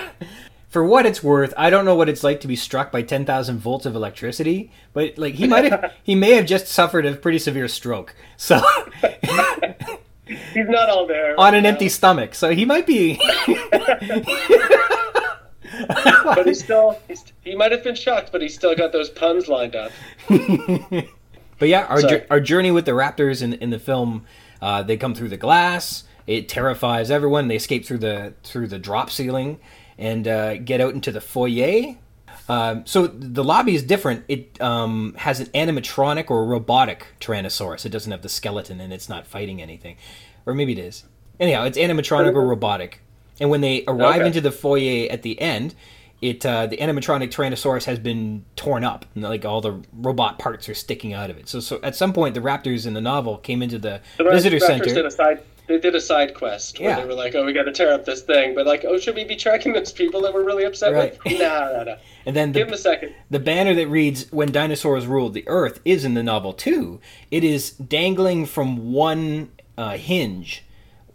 For what it's worth, I don't know what it's like to be struck by 10,000 volts of electricity, but like he might have he may have just suffered a pretty severe stroke. So He's not all there on an now. empty stomach. So he might be but he's still he's, he might have been shocked, but he's still got those puns lined up. But yeah, our, our journey with the raptors in, in the film, uh, they come through the glass. It terrifies everyone. They escape through the through the drop ceiling and uh, get out into the foyer. Um, so the lobby is different. It um, has an animatronic or robotic Tyrannosaurus. It doesn't have the skeleton, and it's not fighting anything, or maybe it is. Anyhow, it's animatronic or robotic. And when they arrive Okay. into the foyer at the end, it uh, the animatronic Tyrannosaurus has been torn up, and like all the robot parts are sticking out of it. So, so at some point, the raptors in the novel came into the, The visitor Raptors center. did a side. They did a side quest where Yeah. they were like, "Oh, we got to tear up this thing," but like, "Oh, should we be tracking those people that we're really upset Right. with?" No, no, no. and then Give them the, a second. the banner that reads "When dinosaurs ruled the earth" is in the novel too. It is dangling from one uh, hinge.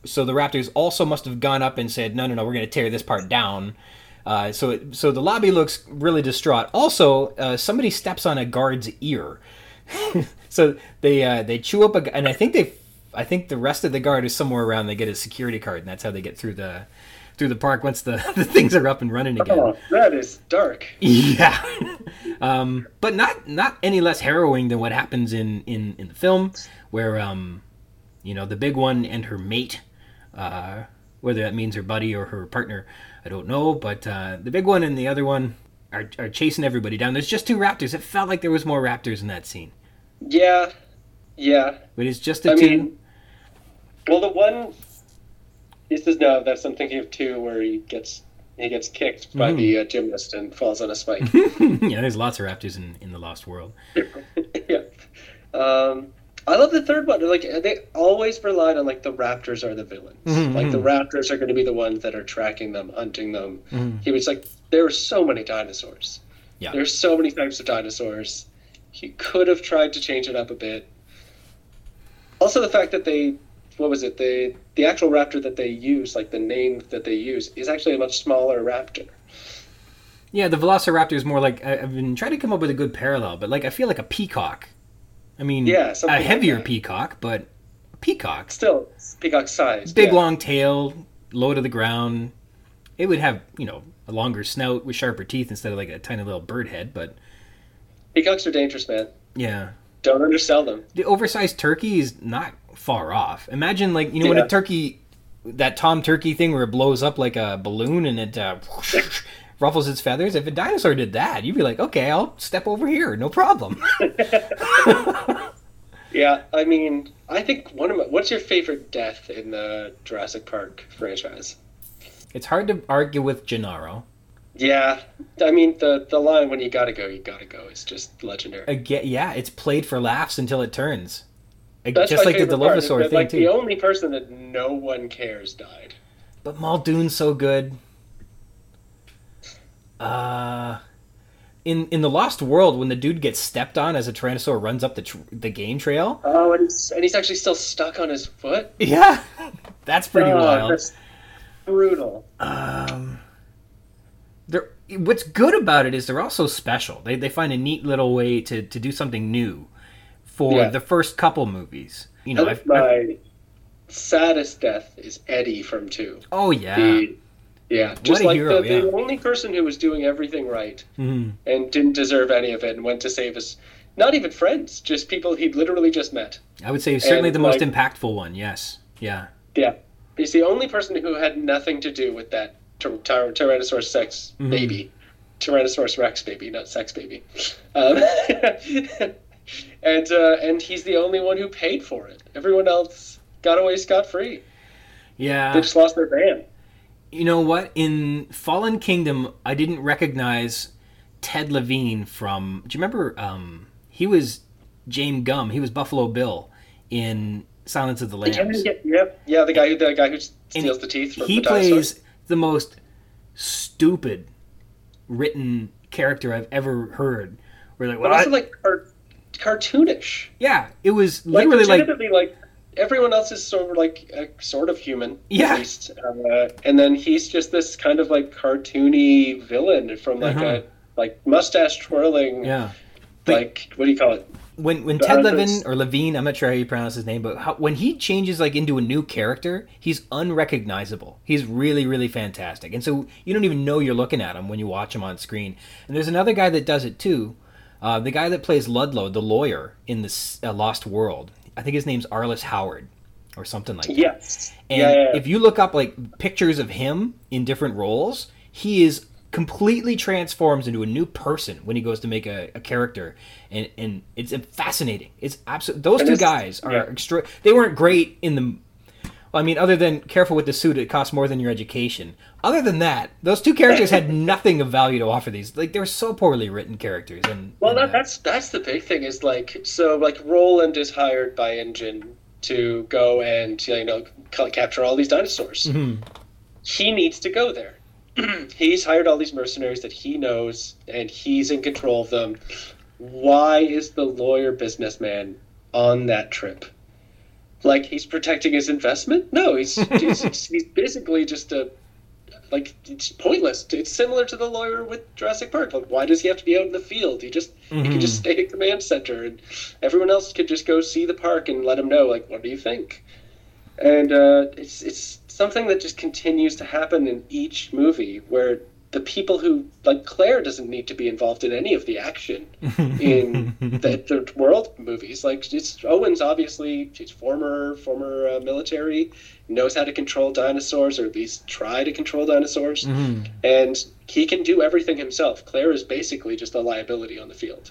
So the raptors also must have gone up and said, "No, no, no, we're going to tear this part down." Uh, so, it, so the lobby looks really distraught. Also, uh, somebody steps on a guard's ear. so they uh, they chew up a, and I think they, I think the rest of the guard is somewhere around. They get a security card, and that's how they get through the, through the park once the, the things are up and running again. Oh, that is dark. Yeah, um, but not not any less harrowing than what happens in in in the film, where um, you know, the big one and her mate, uh, whether that means her buddy or her partner, I don't know, but uh, the big one and the other one are are chasing everybody down. There's just two raptors. It felt like there was more raptors in that scene, Yeah, yeah. but it's just the I two. mean, well, the one. This is no. That's I'm thinking of two where he gets he gets kicked by Mhm. the uh, gymnast and falls on a spike. yeah, there's lots of raptors in in the Lost World. yeah. Um, I love the third one. Like they always relied on like the raptors are the villains. Mhm, Like the mhm. raptors are going to be the ones that are tracking them, hunting them. Mhm. He was like, there were so many dinosaurs. Yeah. There's so many types of dinosaurs. He could have tried to change it up a bit. Also, the fact that they, what was it? The the actual raptor that they use, like the name that they use, is actually a much smaller raptor. Yeah, the Velociraptor is more like I've been trying to come up with a good parallel, but like I feel like a peacock. I mean, Yeah, a something like heavier peacock, but a peacock. Still, peacock size. Big yeah. long tail, low to the ground. It would have, you know, a longer snout with sharper teeth instead of like a tiny little bird head, but Peacocks are dangerous, man. yeah. Don't undersell them. The oversized turkey is not far off. Imagine like you know when a turkey that Tom Turkey thing where it blows up like a balloon and it uh, ruffles its feathers. If a dinosaur did that, you'd be like, okay, I'll step over here, no problem. Yeah, I mean, I think one of my. What's your favorite death in the Jurassic Park franchise? it's hard to argue with Gennaro. Yeah, I mean the the line when you gotta go, you gotta go is just legendary. Again, yeah, it's played for laughs until it turns. That's Just like the Dilophosaur thing like too. the only person that no one cares died. But Muldoon's so good. Uh, in in the Lost World, when the dude gets stepped on as a Tyrannosaur runs up the tr- the game trail, Oh, and he's, and he's actually still stuck on his foot. yeah, that's pretty oh, wild. That's brutal. Um, they're what's good about it is they're also special. They they find a neat little way to to do something new for Yeah. the first couple movies. You know, I've, my I've- saddest death is Eddie from Two. oh yeah, The- yeah, just like hero, the, the only person who was doing everything right Mhm. and didn't deserve any of it and went to save his not even friends, just people he'd literally just met. I would say certainly And, the most impactful one. Yes, yeah. Yeah. He's the only person who had nothing to do with that ty- ty- Tyrannosaurus sex Mhm. baby. Tyrannosaurus Rex baby, not sex baby. Um, and uh, and he's the only one who paid for it. Everyone else got away scot free. Yeah. They just lost their van. You know what? In Fallen Kingdom, I didn't recognize Ted Levine from. Do you remember? Um, he was James Gumb. He was Buffalo Bill in Silence of the Lambs. Yeah, yeah, yeah, the guy who the guy who And steals the teeth from he the dinosaur. plays the most stupid written character I've ever heard. We're like, but what? also like car- cartoonish. yeah, it was literally like like everyone else is sort of like uh, sort of human, Yeah. at least, uh, and then he's just this kind of like cartoony villain from like Uh-huh. a like mustache twirling, yeah. like what do you call it? when when The Ted Levin or Levine, I'm not sure how you pronounce his name, but how, when he changes like into a new character, he's unrecognizable. He's really really fantastic, and so you don't even know you're looking at him when you watch him on screen. And there's another guy that does it too. Uh, the guy that plays Ludlow, the lawyer in this uh, Lost World, I think his name's Arliss Howard or something like that. Yes. And yeah, yeah, yeah. if you look up like pictures of him in different roles, he is completely transforms into a new person when he goes to make a, a character, and and it's fascinating. It's absolutely those And two guys are extra. They weren't great in the. I mean, other than careful with the suit, it costs more than your education. Other than that, those two characters had nothing of value to offer. These like they were so poorly written characters, and Well, that, uh, that's that's the big thing is like so like Roland is hired by InGen to go and you know capture all these dinosaurs. mhm. He needs to go there. he's hired all these mercenaries that he knows, and he's in control of them. Why is the lawyer businessman on that trip? Like he's protecting his investment? No, he's he's, he's basically just a like it's pointless. It's similar to the lawyer with Jurassic Park. Like, why does he have to be out in the field? He just he can just stay at command center, and everyone else could just go see the park and let him know. Like, what do you think? And uh, it's it's something that just continues to happen in each movie where the people who like Claire doesn't need to be involved in any of the action in the, the world movies. Like it's Owen's obviously she's former former uh, military, knows how to control dinosaurs or at least try to control dinosaurs, Mhm. and he can do everything himself. Claire is basically just a liability on the field.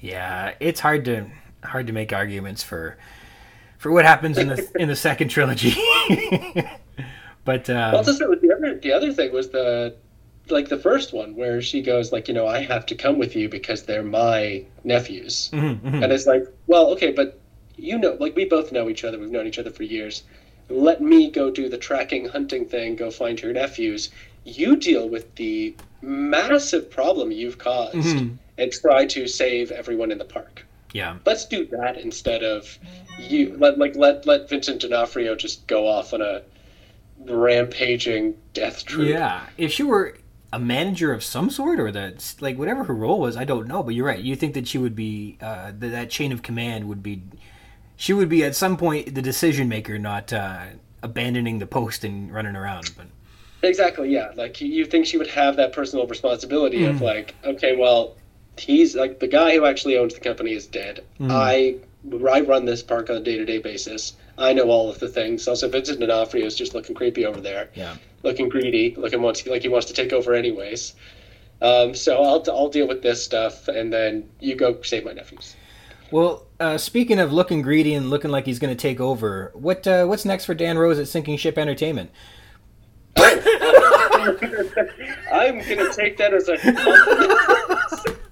Yeah, it's hard to hard to make arguments for for what happens in the in the second trilogy. but uh, Well, just the other the other thing was the like the first one where she goes like you know I have to come with you because they're my nephews. mhm, mhm. And it's like, well, okay, but you know, like we both know each other. We've known each other for years. Let me go do the tracking, hunting thing. Go find your nephews. You deal with the massive problem you've caused Mhm. and try to save everyone in the park. yeah, Let's do that instead of you. Let like let let Vincent D'Onofrio just go off on a rampaging death troop. yeah. If she were a manager of some sort, or the like, whatever her role was, I don't know. But you're right. You think that she would be uh, that that chain of command would be. She would be at some point the decision maker, not uh, abandoning the post and running around. But Exactly, yeah. Like you, think she would have that personal responsibility of like, okay, well, he's like the guy who actually owns the company is dead. I I run this park on a day to day basis. I know all of the things. Also, Vincent D'Onofrio is just looking creepy over there, yeah, looking greedy, looking wants like he wants to take over anyways. Um, so I'll I'll deal with this stuff, and then you go save my nephews. Well, uh, speaking of looking greedy and looking like he's going to take over, what uh, what's next for Dan Rose at Sinking Ship Entertainment? I'm gonna take that as a.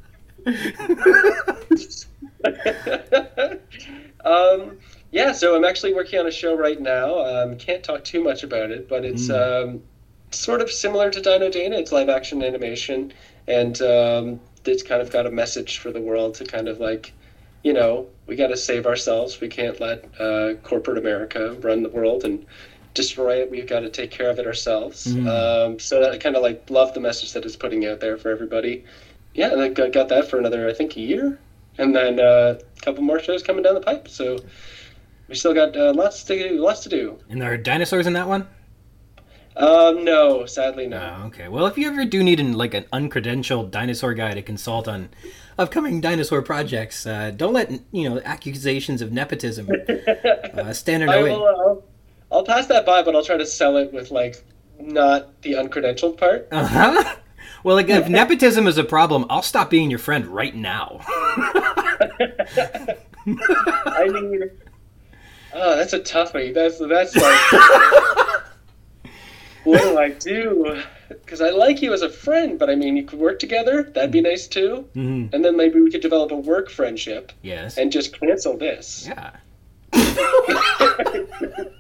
um, yeah, so I'm actually working on a show right now. Um, can't talk too much about it, but it's um, sort of similar to Dino Dana. It's live action animation, and um, it's kind of got a message for the world to kind of like, you know, we got to save ourselves. We can't let uh, corporate America run the world and destroy it. We've got to take care of it ourselves. Um, so I kind of like love the message that it's putting out there for everybody. Yeah, and I got, got that for another, I think, a year, and then uh, a couple more shows coming down the pipe. So we still got uh, lots to do. Lots to do. And there are dinosaurs in that one. Um, no, sadly, no. Oh, okay. Well, if you ever do need an, like an uncredentialed dinosaur guy to consult on upcoming dinosaur projects, uh, don't let you know accusations of nepotism uh, stand in I way. will. Uh, I'll, I'll pass that by, but I'll try to sell it with like not the uncredentialed part. Uh-huh. Well, like if nepotism is a problem, I'll stop being your friend right now. I mean, oh, that's a toughie. That's that's like, what do I do? Because I like you as a friend, but I mean, you could work together. That'd be nice too. Mhm. And then maybe we could develop a work friendship Yes. and just cancel this. Yeah.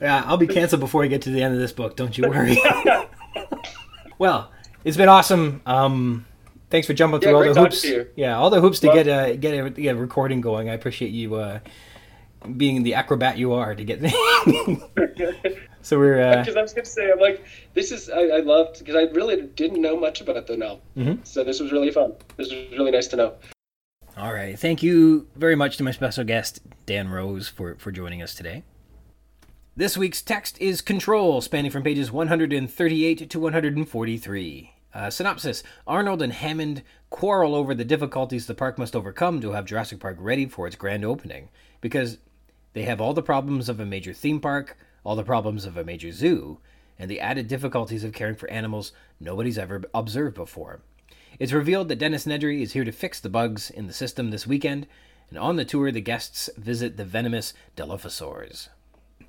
yeah, I'll be canceled before I get to the end of this book. Don't you worry. well, it's been awesome. Um, thanks for jumping through all the hoops. Yeah, all the hoops to get a get a, get a recording going. I appreciate you uh, being the acrobat you are to get. there. so we're uh, Because I was going to say, I'm like, this is I, I loved because I really didn't know much about the novel, Mhm. so this was really fun. This was really nice to know. All right. Thank you very much to my special guest, Dan Rose, for, for joining us today. This week's text is Control, spanning from pages 138 to 143. Uh, synopsis Arnold and Hammond quarrel over the difficulties the park must overcome to have Jurassic Park ready for its grand opening. Because they have all the problems of a major theme park, all the problems of a major zoo, and the added difficulties of caring for animals nobody's ever observed before. It's revealed that Dennis Nedry is here to fix the bugs in the system this weekend, and on the tour, the guests visit the venomous Dilophosaurs.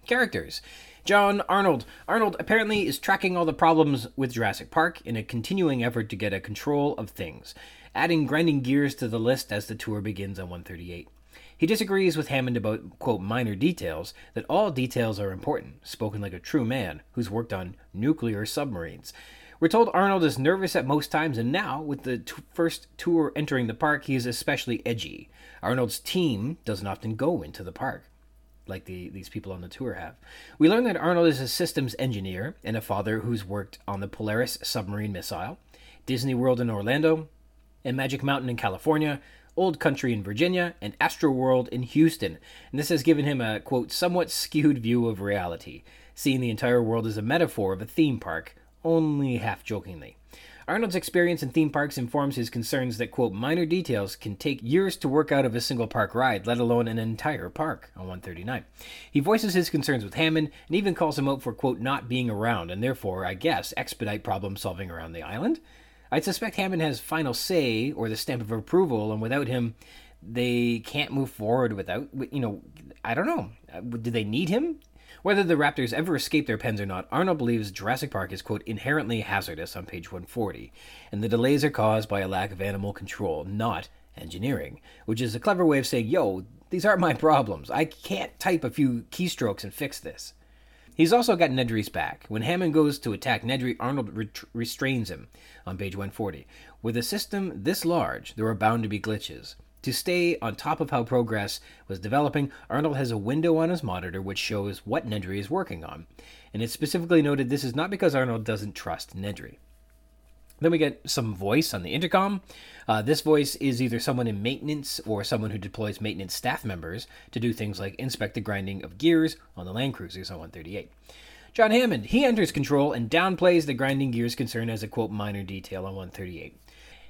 Characters John Arnold. Arnold apparently is tracking all the problems with Jurassic Park in a continuing effort to get a control of things, adding grinding gears to the list as the tour begins on 138. He disagrees with Hammond about, quote, minor details, that all details are important, spoken like a true man who's worked on nuclear submarines. We're told Arnold is nervous at most times, and now, with the t- first tour entering the park, he is especially edgy. Arnold's team doesn't often go into the park like the, these people on the tour have. We learn that Arnold is a systems engineer and a father who's worked on the Polaris submarine missile, Disney World in Orlando, and Magic Mountain in California, Old Country in Virginia, and Astro World in Houston. And this has given him a, quote, somewhat skewed view of reality, seeing the entire world as a metaphor of a theme park, only half jokingly. Arnold's experience in theme parks informs his concerns that, quote, minor details can take years to work out of a single park ride, let alone an entire park, on 139. He voices his concerns with Hammond and even calls him out for, quote, not being around and therefore, I guess, expedite problem solving around the island. I'd suspect Hammond has final say or the stamp of approval, and without him, they can't move forward without, you know, I don't know. Uh, do they need him? Whether the Raptors ever escape their pens or not, Arnold believes Jurassic Park is, quote, inherently hazardous on page 140, and the delays are caused by a lack of animal control, not engineering, which is a clever way of saying, yo, these aren't my problems. I can't type a few keystrokes and fix this. He's also got Nedry's back. When Hammond goes to attack Nedry, Arnold ret- restrains him on page 140. With a system this large, there are bound to be glitches. To stay on top of how progress was developing, Arnold has a window on his monitor which shows what Nedry is working on. And it's specifically noted this is not because Arnold doesn't trust Nedry. Then we get some voice on the intercom. Uh, this voice is either someone in maintenance or someone who deploys maintenance staff members to do things like inspect the grinding of gears on the Land Cruisers on 138. John Hammond, he enters control and downplays the grinding gears concern as a quote minor detail on 138.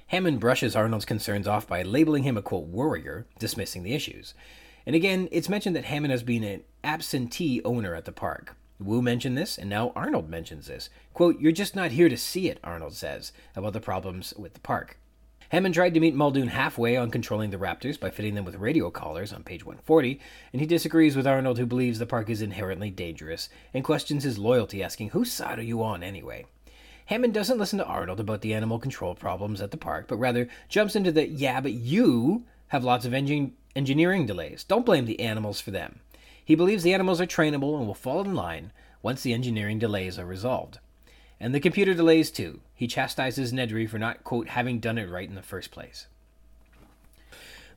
Hammond brushes Arnold's concerns off by labeling him a quote warrior, dismissing the issues. And again, it's mentioned that Hammond has been an absentee owner at the park. Wu mentioned this, and now Arnold mentions this. Quote, You're just not here to see it, Arnold says, about the problems with the park. Hammond tried to meet Muldoon halfway on controlling the Raptors by fitting them with radio collars on page 140, and he disagrees with Arnold, who believes the park is inherently dangerous and questions his loyalty, asking, Whose side are you on anyway? Hammond doesn't listen to Arnold about the animal control problems at the park, but rather jumps into the yeah, but you have lots of engin- engineering delays. Don't blame the animals for them. He believes the animals are trainable and will fall in line once the engineering delays are resolved. And the computer delays too. He chastises Nedry for not, quote, having done it right in the first place.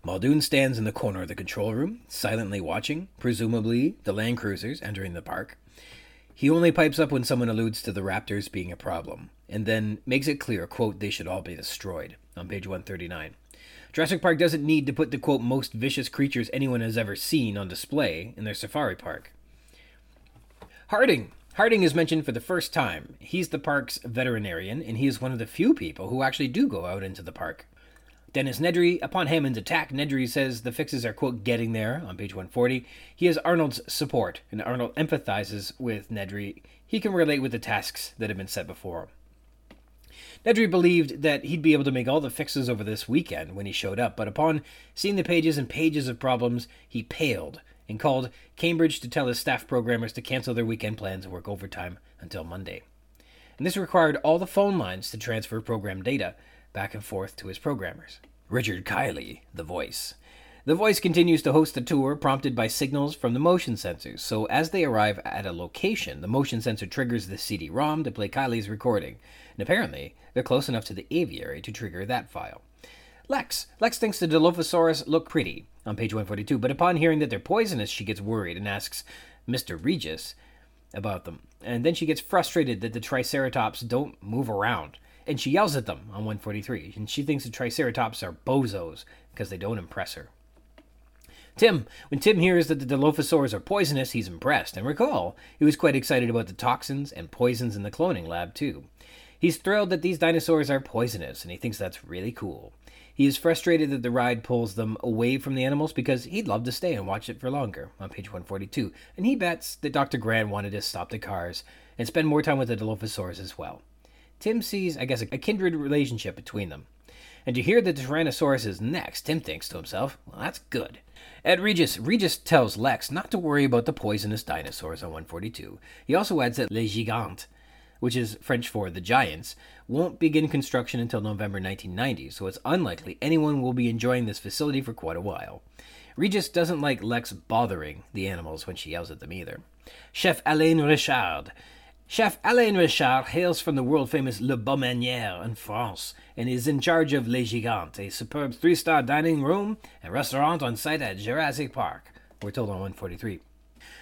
Muldoon stands in the corner of the control room, silently watching, presumably the land cruisers entering the park. He only pipes up when someone alludes to the raptors being a problem, and then makes it clear, quote, they should all be destroyed, on page 139. Jurassic Park doesn't need to put the, quote, most vicious creatures anyone has ever seen on display in their safari park. Harding. Harding is mentioned for the first time. He's the park's veterinarian, and he is one of the few people who actually do go out into the park. Dennis Nedry, upon Hammond's attack, Nedry says the fixes are, quote, getting there on page 140. He has Arnold's support, and Arnold empathizes with Nedry. He can relate with the tasks that have been set before him. Nedry believed that he'd be able to make all the fixes over this weekend when he showed up, but upon seeing the pages and pages of problems, he paled and called Cambridge to tell his staff programmers to cancel their weekend plans and work overtime until Monday. And this required all the phone lines to transfer program data, back and forth to his programmers. Richard Kiley, the voice. The voice continues to host the tour, prompted by signals from the motion sensors. So, as they arrive at a location, the motion sensor triggers the CD ROM to play Kiley's recording. And apparently, they're close enough to the aviary to trigger that file. Lex. Lex thinks the Dilophosaurus look pretty on page 142, but upon hearing that they're poisonous, she gets worried and asks Mr. Regis about them. And then she gets frustrated that the Triceratops don't move around and she yells at them on 143, and she thinks the Triceratops are bozos because they don't impress her. Tim, when Tim hears that the Dilophosaurs are poisonous, he's impressed, and recall, he was quite excited about the toxins and poisons in the cloning lab, too. He's thrilled that these dinosaurs are poisonous, and he thinks that's really cool. He is frustrated that the ride pulls them away from the animals because he'd love to stay and watch it for longer, on page 142, and he bets that Dr. Grant wanted to stop the cars and spend more time with the Dilophosaurus as well. Tim sees, I guess, a kindred relationship between them. And you hear that the Tyrannosaurus is next, Tim thinks to himself, well, that's good. At Regis, Regis tells Lex not to worry about the poisonous dinosaurs on 142. He also adds that Les Gigantes, which is French for the Giants, won't begin construction until November 1990, so it's unlikely anyone will be enjoying this facility for quite a while. Regis doesn't like Lex bothering the animals when she yells at them either. Chef Alain Richard Chef Alain Richard hails from the world famous Le Baumanière in France and is in charge of Les Gigantes, a superb three star dining room and restaurant on site at Jurassic Park. We're told on 143.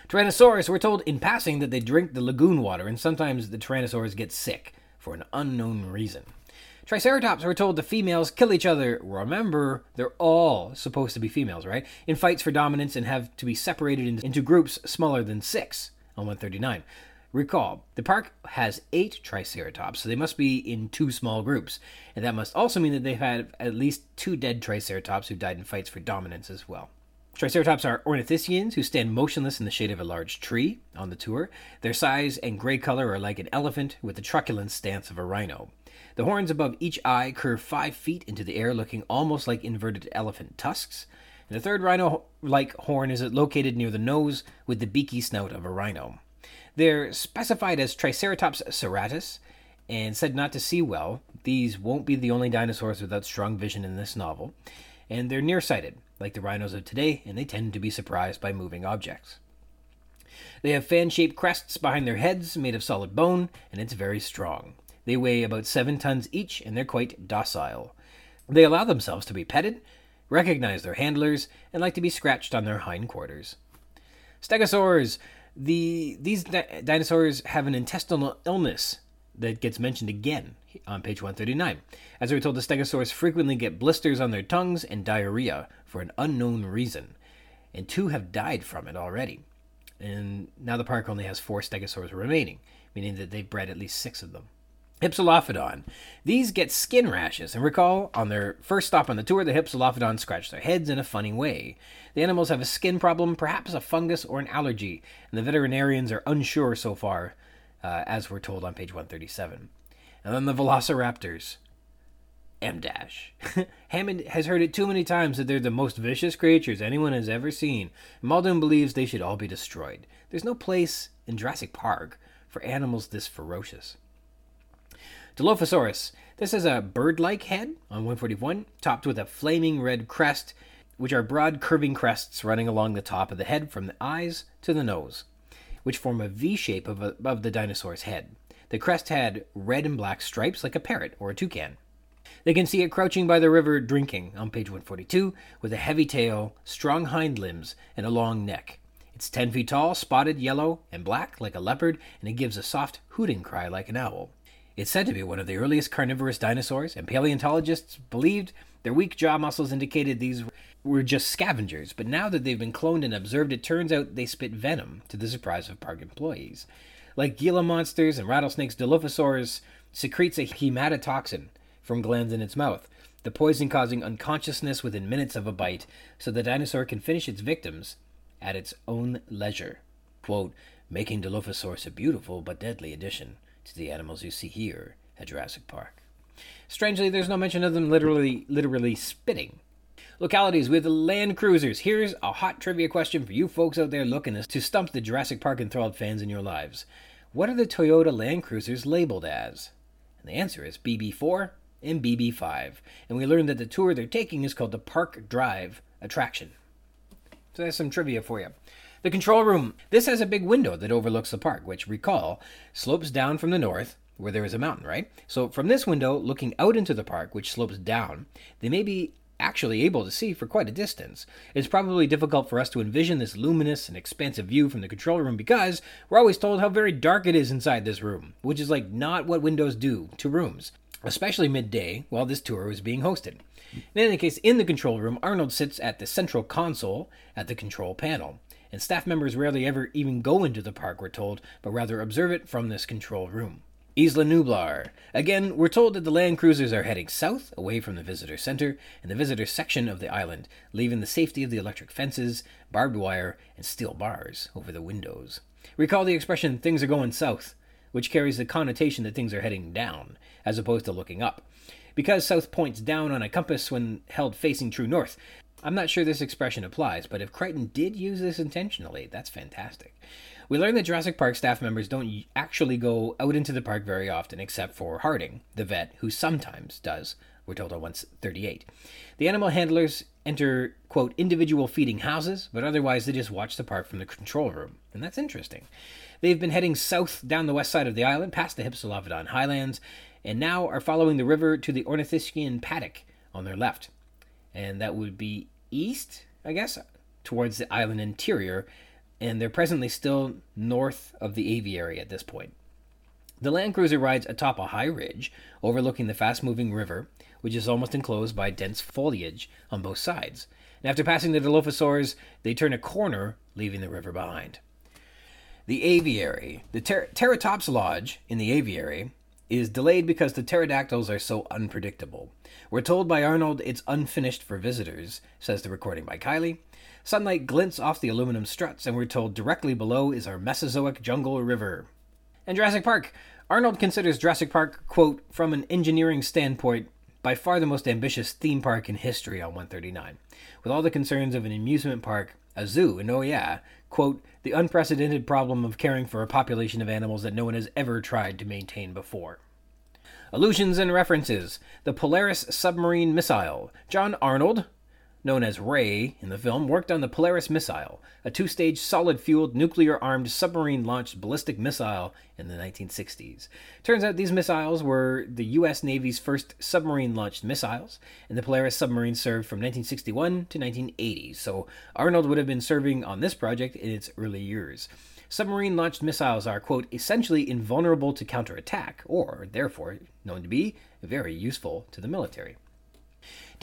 Tyrannosaurus, we're told in passing that they drink the lagoon water, and sometimes the Tyrannosaurus get sick for an unknown reason. Triceratops, we're told the females kill each other. Remember, they're all supposed to be females, right? In fights for dominance and have to be separated into groups smaller than six on 139. Recall, the park has eight Triceratops, so they must be in two small groups. And that must also mean that they've had at least two dead Triceratops who died in fights for dominance as well. Triceratops are ornithischians who stand motionless in the shade of a large tree on the tour. Their size and gray color are like an elephant with the truculent stance of a rhino. The horns above each eye curve five feet into the air, looking almost like inverted elephant tusks. And the third rhino like horn is located near the nose with the beaky snout of a rhino. They're specified as Triceratops serratus and said not to see well. These won't be the only dinosaurs without strong vision in this novel. And they're nearsighted, like the rhinos of today, and they tend to be surprised by moving objects. They have fan shaped crests behind their heads made of solid bone, and it's very strong. They weigh about 7 tons each, and they're quite docile. They allow themselves to be petted, recognize their handlers, and like to be scratched on their hindquarters. Stegosaurs the these di- dinosaurs have an intestinal illness that gets mentioned again on page 139. As we are told, the stegosaurs frequently get blisters on their tongues and diarrhea for an unknown reason, and two have died from it already. And now the park only has four stegosaurs remaining, meaning that they've bred at least six of them. Hypsilophodon. These get skin rashes, and recall on their first stop on the tour, the Hypsilophodon scratch their heads in a funny way. The animals have a skin problem, perhaps a fungus or an allergy, and the veterinarians are unsure so far, uh, as we're told on page 137. And then the Velociraptors. M dash. Hammond has heard it too many times that they're the most vicious creatures anyone has ever seen. Muldoon believes they should all be destroyed. There's no place in Jurassic Park for animals this ferocious. Dilophosaurus. This has a bird like head on 141, topped with a flaming red crest, which are broad curving crests running along the top of the head from the eyes to the nose, which form a V shape above the dinosaur's head. The crest had red and black stripes like a parrot or a toucan. They can see it crouching by the river drinking on page 142 with a heavy tail, strong hind limbs, and a long neck. It's 10 feet tall, spotted yellow and black like a leopard, and it gives a soft hooting cry like an owl. It's said to be one of the earliest carnivorous dinosaurs, and paleontologists believed their weak jaw muscles indicated these were just scavengers, but now that they've been cloned and observed, it turns out they spit venom to the surprise of park employees. Like Gila monsters and rattlesnakes, Dilophosaurus secretes a hematotoxin from glands in its mouth, the poison causing unconsciousness within minutes of a bite, so the dinosaur can finish its victims at its own leisure. Quote, making Dilophosaurus a beautiful but deadly addition to the animals you see here at Jurassic Park. Strangely, there's no mention of them literally literally spitting. Localities with land cruisers. Here's a hot trivia question for you folks out there looking to stump the Jurassic Park enthralled fans in your lives. What are the Toyota Land Cruisers labeled as? And the answer is BB4 and BB5. And we learned that the tour they're taking is called the Park Drive attraction. So that's some trivia for you. The control room. This has a big window that overlooks the park, which, recall, slopes down from the north, where there is a mountain, right? So from this window, looking out into the park, which slopes down, they may be actually able to see for quite a distance. It's probably difficult for us to envision this luminous and expansive view from the control room because we're always told how very dark it is inside this room, which is like not what windows do to rooms, especially midday while this tour was being hosted. In any case, in the control room, Arnold sits at the central console at the control panel and staff members rarely ever even go into the park, we're told, but rather observe it from this control room. Isla Nublar. Again, we're told that the land cruisers are heading south, away from the visitor center and the visitor section of the island, leaving the safety of the electric fences, barbed wire, and steel bars over the windows. Recall the expression, things are going south, which carries the connotation that things are heading down, as opposed to looking up. Because south points down on a compass when held facing true north, I'm not sure this expression applies, but if Crichton did use this intentionally, that's fantastic. We learn that Jurassic Park staff members don't actually go out into the park very often, except for Harding, the vet, who sometimes does. We're told on 138. The animal handlers enter, quote, individual feeding houses, but otherwise they just watch the park from the control room. And that's interesting. They've been heading south down the west side of the island, past the Hypsilophodon highlands, and now are following the river to the Ornithischian paddock on their left. And that would be east, I guess, towards the island interior, and they're presently still north of the aviary at this point. The Land Cruiser rides atop a high ridge overlooking the fast moving river, which is almost enclosed by dense foliage on both sides. And after passing the Dilophosaurs, they turn a corner, leaving the river behind. The aviary, the ter- Pteratops Lodge in the aviary, is delayed because the pterodactyls are so unpredictable. We're told by Arnold it's unfinished for visitors, says the recording by Kiley. Sunlight glints off the aluminum struts, and we're told directly below is our Mesozoic jungle river. And Jurassic Park. Arnold considers Jurassic Park, quote, from an engineering standpoint, by far the most ambitious theme park in history on 139. With all the concerns of an amusement park, a zoo, and oh yeah, quote, the unprecedented problem of caring for a population of animals that no one has ever tried to maintain before. Allusions and references The Polaris submarine missile. John Arnold, known as Ray in the film, worked on the Polaris missile, a two stage solid fueled nuclear armed submarine launched ballistic missile in the 1960s. Turns out these missiles were the U.S. Navy's first submarine launched missiles, and the Polaris submarine served from 1961 to 1980, so Arnold would have been serving on this project in its early years. Submarine launched missiles are, quote, essentially invulnerable to counterattack, or, therefore, known to be very useful to the military.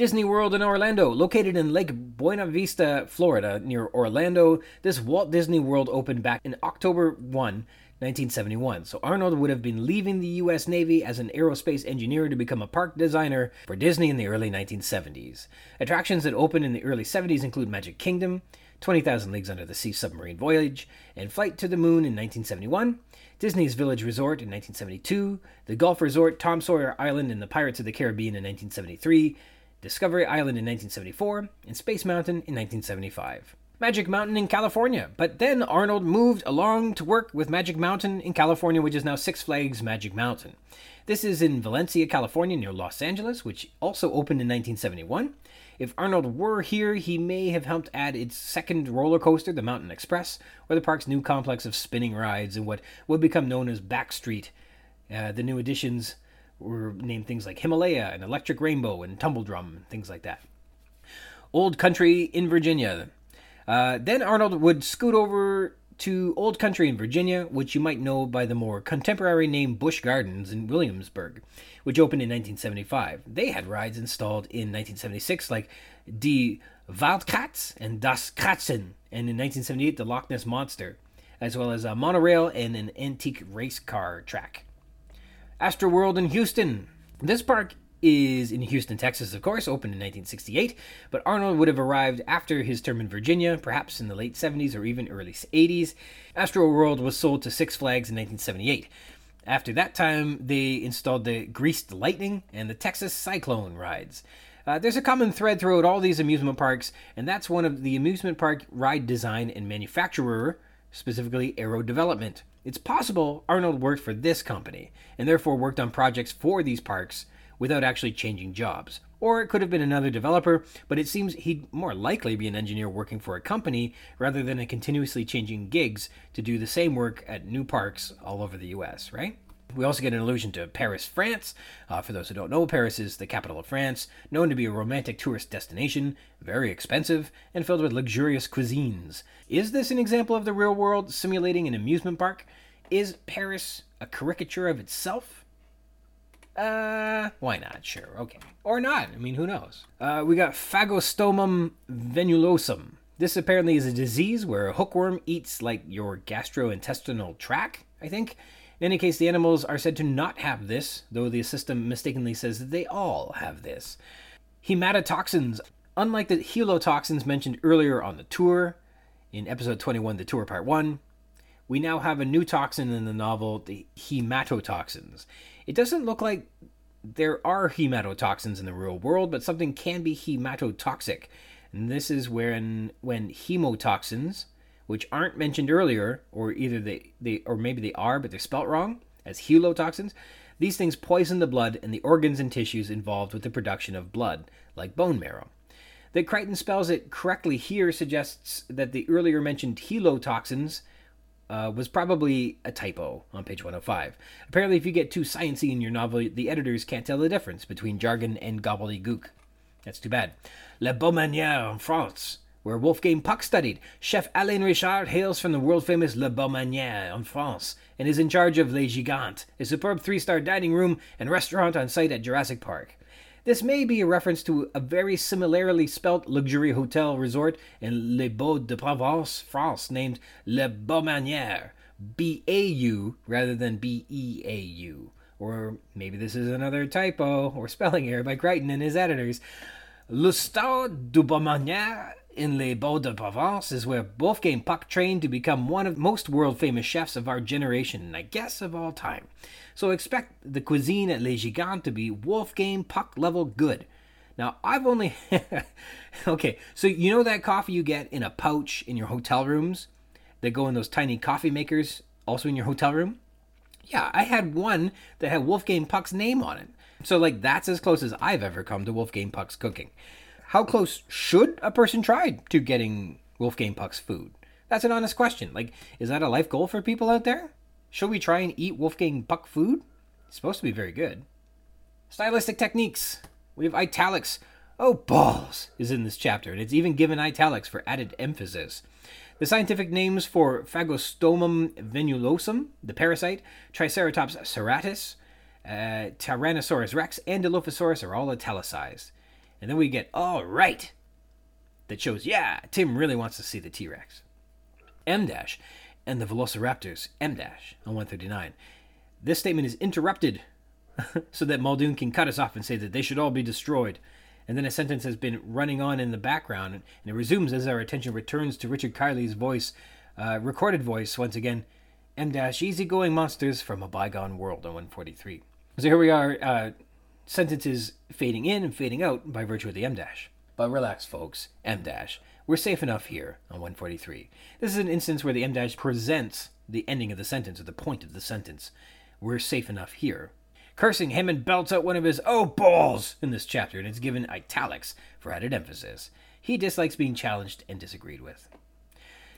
Disney World in Orlando, located in Lake Buena Vista, Florida, near Orlando. This Walt Disney World opened back in October 1, 1971. So Arnold would have been leaving the U.S. Navy as an aerospace engineer to become a park designer for Disney in the early 1970s. Attractions that opened in the early 70s include Magic Kingdom, 20,000 Leagues Under the Sea Submarine Voyage, and Flight to the Moon in 1971. Disney's Village Resort in 1972, the Golf Resort Tom Sawyer Island and the Pirates of the Caribbean in 1973, Discovery Island in 1974, and Space Mountain in 1975. Magic Mountain in California, but then Arnold moved along to work with Magic Mountain in California, which is now Six Flags Magic Mountain. This is in Valencia, California, near Los Angeles, which also opened in 1971. If Arnold were here, he may have helped add its second roller coaster, the Mountain Express, or the park's new complex of spinning rides and what would become known as Backstreet. Uh, the new additions were named things like Himalaya and Electric Rainbow and Tumble Drum and things like that. Old Country in Virginia. Uh, then Arnold would scoot over to Old Country in Virginia, which you might know by the more contemporary name Busch Gardens in Williamsburg, which opened in 1975. They had rides installed in 1976 like Die Wildkatz and Das Katzen, and in 1978 the Loch Ness Monster, as well as a monorail and an antique race car track. Astroworld in Houston. This park is in Houston, Texas, of course, opened in 1968, but Arnold would have arrived after his term in Virginia, perhaps in the late 70s or even early 80s. Astroworld was sold to Six Flags in 1978. After that time, they installed the Greased Lightning and the Texas Cyclone rides. Uh, there's a common thread throughout all these amusement parks, and that's one of the amusement park ride design and manufacturer, specifically Arrow Development. It's possible Arnold worked for this company, and therefore worked on projects for these parks without actually changing jobs. Or it could have been another developer, but it seems he'd more likely be an engineer working for a company rather than a continuously changing gigs to do the same work at new parks all over the US, right? We also get an allusion to Paris, France. Uh, for those who don't know, Paris is the capital of France, known to be a romantic tourist destination, very expensive, and filled with luxurious cuisines. Is this an example of the real world simulating an amusement park? Is Paris a caricature of itself? Uh, why not? Sure, okay. Or not. I mean, who knows? Uh, we got Phagostomum venulosum. This apparently is a disease where a hookworm eats like your gastrointestinal tract, I think, In any case, the animals are said to not have this, though the system mistakenly says that they all have this. Hematotoxins. Unlike the helotoxins mentioned earlier on the tour, in episode 21, the tour part 1, we now have a new toxin in the novel, the hematotoxins. It doesn't look like there are hematotoxins in the real world, but something can be hematotoxic. And this is when when hemotoxins, which aren't mentioned earlier, or either they, they or maybe they are, but they're spelt wrong, as helotoxins, these things poison the blood and the organs and tissues involved with the production of blood, like bone marrow. That Crichton spells it correctly here suggests that the earlier mentioned helotoxins uh, was probably a typo on page 105. Apparently, if you get too sciencey in your novel, the editors can't tell the difference between jargon and gobbledygook. That's too bad. La Beaumanière in France, where Wolfgang Puck studied. Chef Alain Richard hails from the world famous La Beaumanière in France and is in charge of Les Gigantes, a superb three star dining room and restaurant on site at Jurassic Park. This may be a reference to a very similarly spelt luxury hotel resort in Les Baux de Provence, France, named Le Baumanière, B A U rather than B E A U. Or maybe this is another typo or spelling error by Crichton and his editors. Le Stade du Beaumanière in Les Baux de Provence is where Wolfgang Puck trained to become one of most world famous chefs of our generation, and I guess of all time. So expect the cuisine at Les Gigantes to be Wolfgang Puck level good. Now, I've only. okay, so you know that coffee you get in a pouch in your hotel rooms that go in those tiny coffee makers also in your hotel room? Yeah, I had one that had Wolfgang Puck's name on it. So, like, that's as close as I've ever come to Wolfgang Puck's cooking. How close should a person try to getting Wolfgang Puck's food? That's an honest question. Like, is that a life goal for people out there? Should we try and eat Wolfgang Puck food? It's supposed to be very good. Stylistic techniques. We have italics. Oh, balls is in this chapter, and it's even given italics for added emphasis. The scientific names for Phagostomum venulosum, the parasite, Triceratops serratus, uh, Tyrannosaurus rex, and Dilophosaurus are all italicized. And then we get, all right, that shows, yeah, Tim really wants to see the T Rex. M dash and the Velociraptors, M dash on 139. This statement is interrupted so that Muldoon can cut us off and say that they should all be destroyed. And then a sentence has been running on in the background, and it resumes as our attention returns to Richard Kiley's voice, uh, recorded voice once again. M dash easygoing monsters from a bygone world on 143. So here we are, uh, sentences fading in and fading out by virtue of the M dash. But relax, folks. M dash. We're safe enough here on 143. This is an instance where the M dash presents the ending of the sentence or the point of the sentence. We're safe enough here. Cursing, Hammond belts out one of his oh balls in this chapter, and it's given italics for added emphasis. He dislikes being challenged and disagreed with.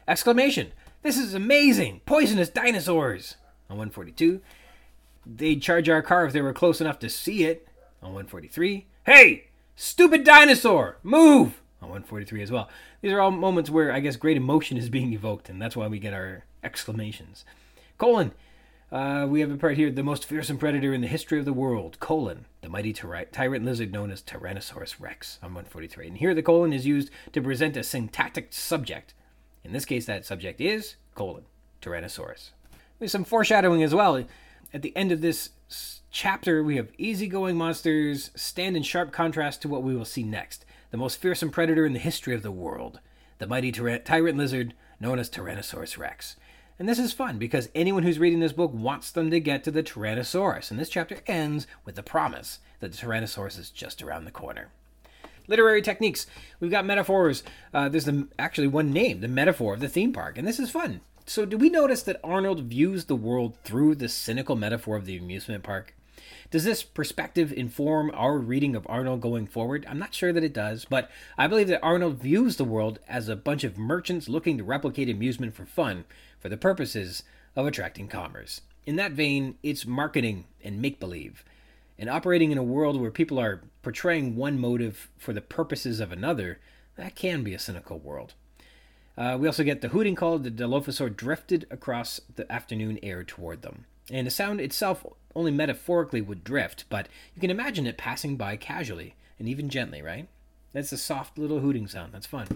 Exclamation! This is amazing! Poisonous dinosaurs! On 142. They'd charge our car if they were close enough to see it. On 143. Hey! Stupid dinosaur! Move! On 143 as well. These are all moments where I guess great emotion is being evoked, and that's why we get our exclamations. Colon. Uh, we have a part here the most fearsome predator in the history of the world, colon, the mighty tyrant lizard known as Tyrannosaurus rex on 143. And here the colon is used to present a syntactic subject. In this case, that subject is colon, Tyrannosaurus. There's some foreshadowing as well. At the end of this chapter, we have easygoing monsters stand in sharp contrast to what we will see next the most fearsome predator in the history of the world, the mighty tyra- tyrant lizard known as Tyrannosaurus rex. And this is fun because anyone who's reading this book wants them to get to the Tyrannosaurus, and this chapter ends with the promise that the Tyrannosaurus is just around the corner. Literary techniques. We've got metaphors. Uh, there's the, actually one name, the metaphor of the theme park, and this is fun. So, do we notice that Arnold views the world through the cynical metaphor of the amusement park? Does this perspective inform our reading of Arnold going forward? I'm not sure that it does, but I believe that Arnold views the world as a bunch of merchants looking to replicate amusement for fun for the purposes of attracting commerce. In that vein, it's marketing and make believe. And operating in a world where people are portraying one motive for the purposes of another, that can be a cynical world. Uh, we also get the hooting call. The Dilophosaur drifted across the afternoon air toward them. And the sound itself only metaphorically would drift, but you can imagine it passing by casually and even gently, right? That's a soft little hooting sound. That's fun.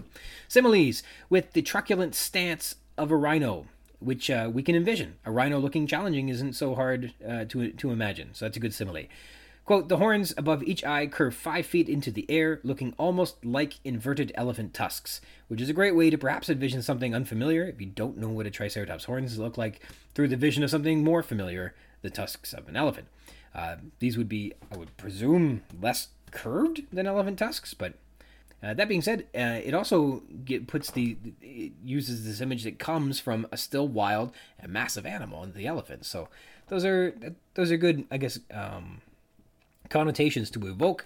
Similes with the truculent stance of a rhino. which uh, we can envision. A rhino looking challenging isn't so hard uh, to, to imagine, so that's a good simile. Quote, the horns above each eye curve five feet into the air, looking almost like inverted elephant tusks, which is a great way to perhaps envision something unfamiliar if you don't know what a triceratops horns look like through the vision of something more familiar, the tusks of an elephant. Uh, these would be, I would presume, less curved than elephant tusks, but uh, that being said, uh, it also get, puts the it uses this image that comes from a still wild and massive animal, the elephant. So those are those are good, I guess, um, connotations to evoke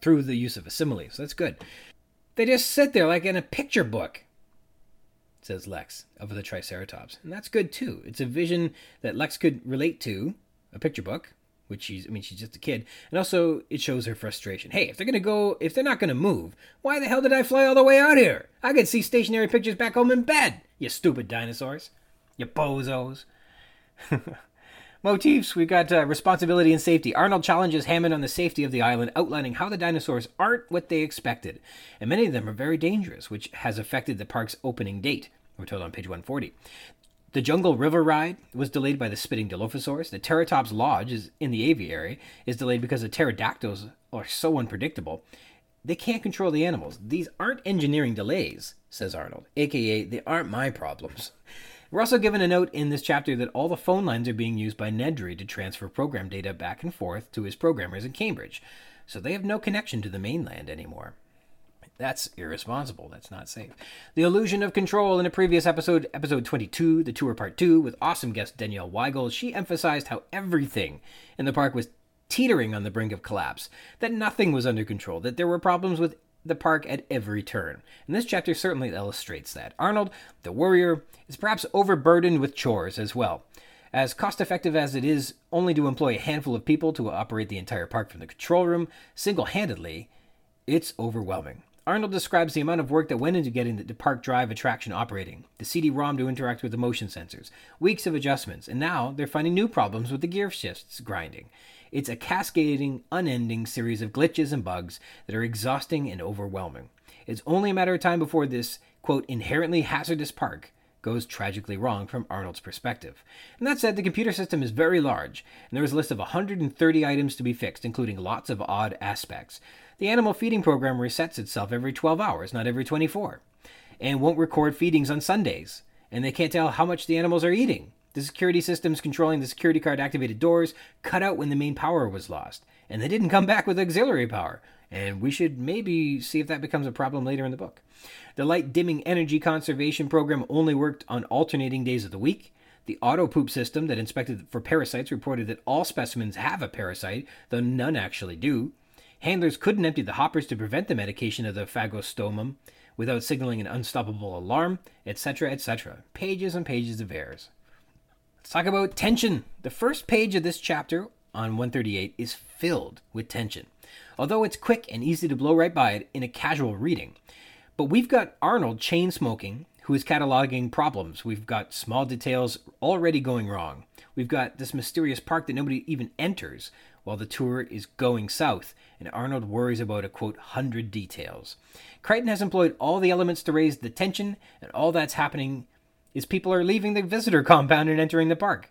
through the use of a simile. So that's good. They just sit there like in a picture book, says Lex of the Triceratops, and that's good too. It's a vision that Lex could relate to, a picture book, which she's I mean she's just a kid. And also it shows her frustration. Hey, if they're gonna go if they're not gonna move, why the hell did I fly all the way out here? I could see stationary pictures back home in bed, you stupid dinosaurs. You bozos. Motifs, we've got uh, responsibility and safety. Arnold challenges Hammond on the safety of the island, outlining how the dinosaurs aren't what they expected, and many of them are very dangerous, which has affected the park's opening date. We're told on page 140. The Jungle River ride was delayed by the spitting Dilophosaurus. The Pteratops Lodge is in the aviary is delayed because the pterodactyls are so unpredictable. They can't control the animals. These aren't engineering delays, says Arnold, aka they aren't my problems. We're also given a note in this chapter that all the phone lines are being used by Nedry to transfer program data back and forth to his programmers in Cambridge, so they have no connection to the mainland anymore. That's irresponsible. That's not safe. The illusion of control in a previous episode, episode 22, the tour part 2, with awesome guest Danielle Weigel, she emphasized how everything in the park was teetering on the brink of collapse, that nothing was under control, that there were problems with the park at every turn. And this chapter certainly illustrates that. Arnold, the warrior, is perhaps overburdened with chores as well. As cost effective as it is only to employ a handful of people to operate the entire park from the control room single handedly, it's overwhelming. Arnold describes the amount of work that went into getting the park drive attraction operating, the CD-ROM to interact with the motion sensors, weeks of adjustments, and now they're finding new problems with the gear shifts grinding. It's a cascading, unending series of glitches and bugs that are exhausting and overwhelming. It's only a matter of time before this, quote, inherently hazardous park goes tragically wrong from Arnold's perspective. And that said, the computer system is very large, and there is a list of 130 items to be fixed, including lots of odd aspects. The animal feeding program resets itself every 12 hours, not every 24, and won't record feedings on Sundays, and they can't tell how much the animals are eating. The security systems controlling the security card activated doors cut out when the main power was lost, and they didn't come back with auxiliary power. And we should maybe see if that becomes a problem later in the book. The light dimming energy conservation program only worked on alternating days of the week. The auto poop system that inspected for parasites reported that all specimens have a parasite, though none actually do. Handlers couldn't empty the hoppers to prevent the medication of the phagostomum without signaling an unstoppable alarm, etc., etc. Pages and pages of errors. Let's talk about tension. The first page of this chapter on 138 is filled with tension, although it's quick and easy to blow right by it in a casual reading. But we've got Arnold chain smoking, who is cataloging problems. We've got small details already going wrong. We've got this mysterious park that nobody even enters while the tour is going south, and Arnold worries about a quote, hundred details. Crichton has employed all the elements to raise the tension, and all that's happening is people are leaving the visitor compound and entering the park.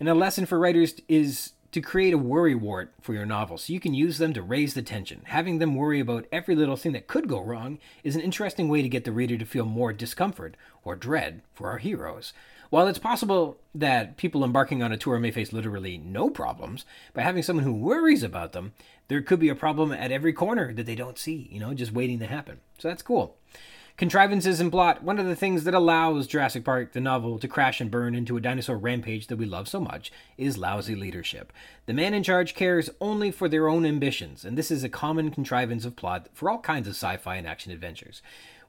And a lesson for writers is to create a worry wart for your novel so you can use them to raise the tension. Having them worry about every little thing that could go wrong is an interesting way to get the reader to feel more discomfort or dread for our heroes. While it's possible that people embarking on a tour may face literally no problems, by having someone who worries about them, there could be a problem at every corner that they don't see, you know, just waiting to happen. So that's cool. Contrivances and plot. One of the things that allows Jurassic Park, the novel, to crash and burn into a dinosaur rampage that we love so much is lousy leadership. The man in charge cares only for their own ambitions, and this is a common contrivance of plot for all kinds of sci fi and action adventures.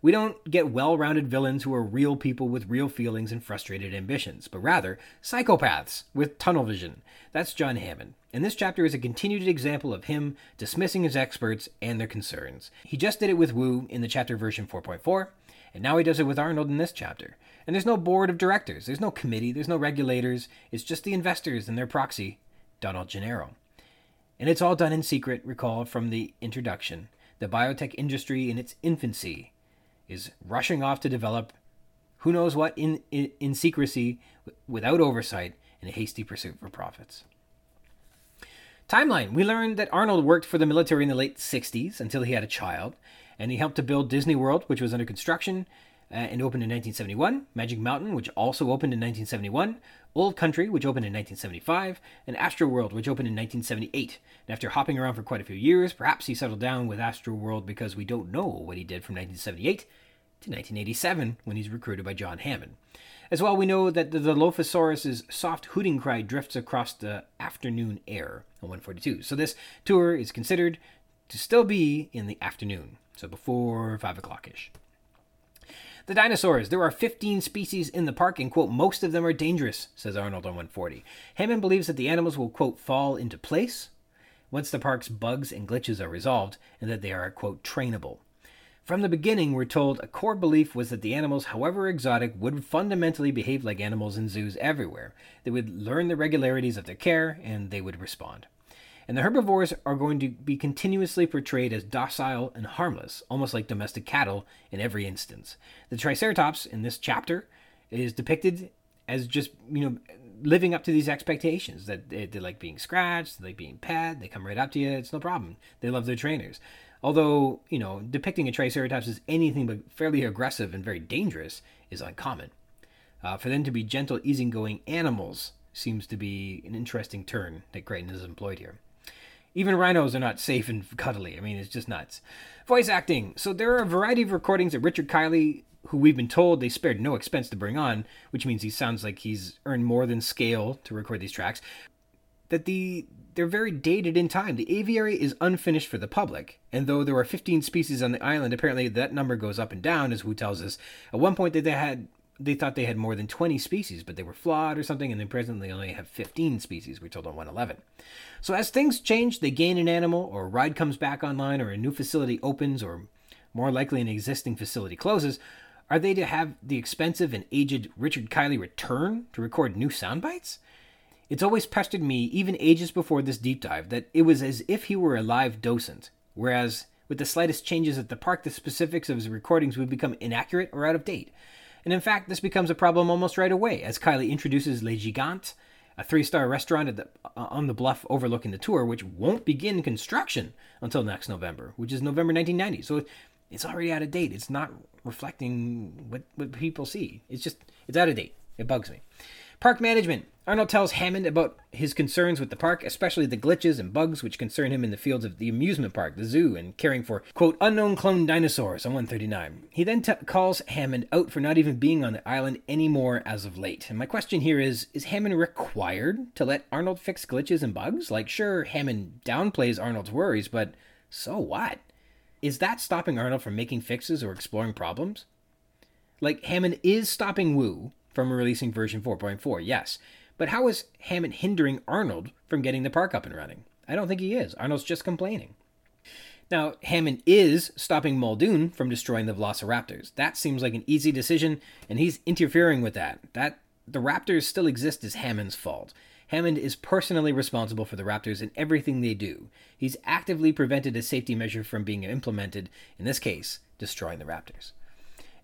We don't get well rounded villains who are real people with real feelings and frustrated ambitions, but rather psychopaths with tunnel vision. That's John Hammond. And this chapter is a continued example of him dismissing his experts and their concerns. He just did it with Wu in the chapter version 4.4, and now he does it with Arnold in this chapter. And there's no board of directors, there's no committee, there's no regulators, it's just the investors and their proxy, Donald Gennaro. And it's all done in secret, recall from the introduction. The biotech industry in its infancy is rushing off to develop who knows what in, in, in secrecy, without oversight, in a hasty pursuit for profits. Timeline We learned that Arnold worked for the military in the late 60s until he had a child, and he helped to build Disney World, which was under construction uh, and opened in 1971, Magic Mountain, which also opened in 1971, Old Country, which opened in 1975, and Astro World, which opened in 1978. And after hopping around for quite a few years, perhaps he settled down with Astro World because we don't know what he did from 1978 to 1987 when he's recruited by John Hammond. As well, we know that the Dilophosaurus's soft hooting cry drifts across the afternoon air on 142. So this tour is considered to still be in the afternoon, so before 5 o'clock ish. The dinosaurs. There are 15 species in the park, and, quote, most of them are dangerous, says Arnold on 140. Hammond believes that the animals will, quote, fall into place once the park's bugs and glitches are resolved, and that they are, quote, trainable. From the beginning, we're told a core belief was that the animals, however exotic, would fundamentally behave like animals in zoos everywhere. They would learn the regularities of their care, and they would respond. And the herbivores are going to be continuously portrayed as docile and harmless, almost like domestic cattle in every instance. The Triceratops in this chapter is depicted as just, you know, living up to these expectations that they, they like being scratched, they like being pet, they come right up to you, it's no problem. They love their trainers. Although, you know, depicting a Triceratops as anything but fairly aggressive and very dangerous is uncommon. Uh, for them to be gentle, easygoing animals seems to be an interesting turn that Crichton has employed here. Even rhinos are not safe and cuddly. I mean, it's just nuts. Voice acting. So there are a variety of recordings that Richard Kiley, who we've been told they spared no expense to bring on, which means he sounds like he's earned more than scale to record these tracks. That the they're very dated in time. The aviary is unfinished for the public, and though there are 15 species on the island, apparently that number goes up and down, as Wu tells us. At one point, they had they thought they had more than 20 species, but they were flawed or something, and then presently they only have 15 species, we're told on 111. So as things change, they gain an animal, or a ride comes back online, or a new facility opens, or more likely an existing facility closes, are they to have the expensive and aged Richard Kiley return to record new sound bites? It's always pestered me, even ages before this deep dive, that it was as if he were a live docent, whereas with the slightest changes at the park, the specifics of his recordings would become inaccurate or out of date. And in fact, this becomes a problem almost right away as Kiley introduces Les Gigantes, a three star restaurant the, uh, on the bluff overlooking the tour, which won't begin construction until next November, which is November 1990. So it's already out of date. It's not reflecting what, what people see. It's just, it's out of date. It bugs me. Park management. Arnold tells Hammond about his concerns with the park, especially the glitches and bugs which concern him in the fields of the amusement park, the zoo, and caring for, quote, unknown clone dinosaurs on 139. He then t- calls Hammond out for not even being on the island anymore as of late. And my question here is Is Hammond required to let Arnold fix glitches and bugs? Like, sure, Hammond downplays Arnold's worries, but so what? Is that stopping Arnold from making fixes or exploring problems? Like, Hammond is stopping Wu from releasing version 4.4, yes. But how is Hammond hindering Arnold from getting the park up and running? I don't think he is. Arnold's just complaining. Now, Hammond is stopping Muldoon from destroying the Velociraptors. That seems like an easy decision, and he's interfering with that. That the Raptors still exist is Hammond's fault. Hammond is personally responsible for the Raptors and everything they do. He's actively prevented a safety measure from being implemented, in this case, destroying the Raptors.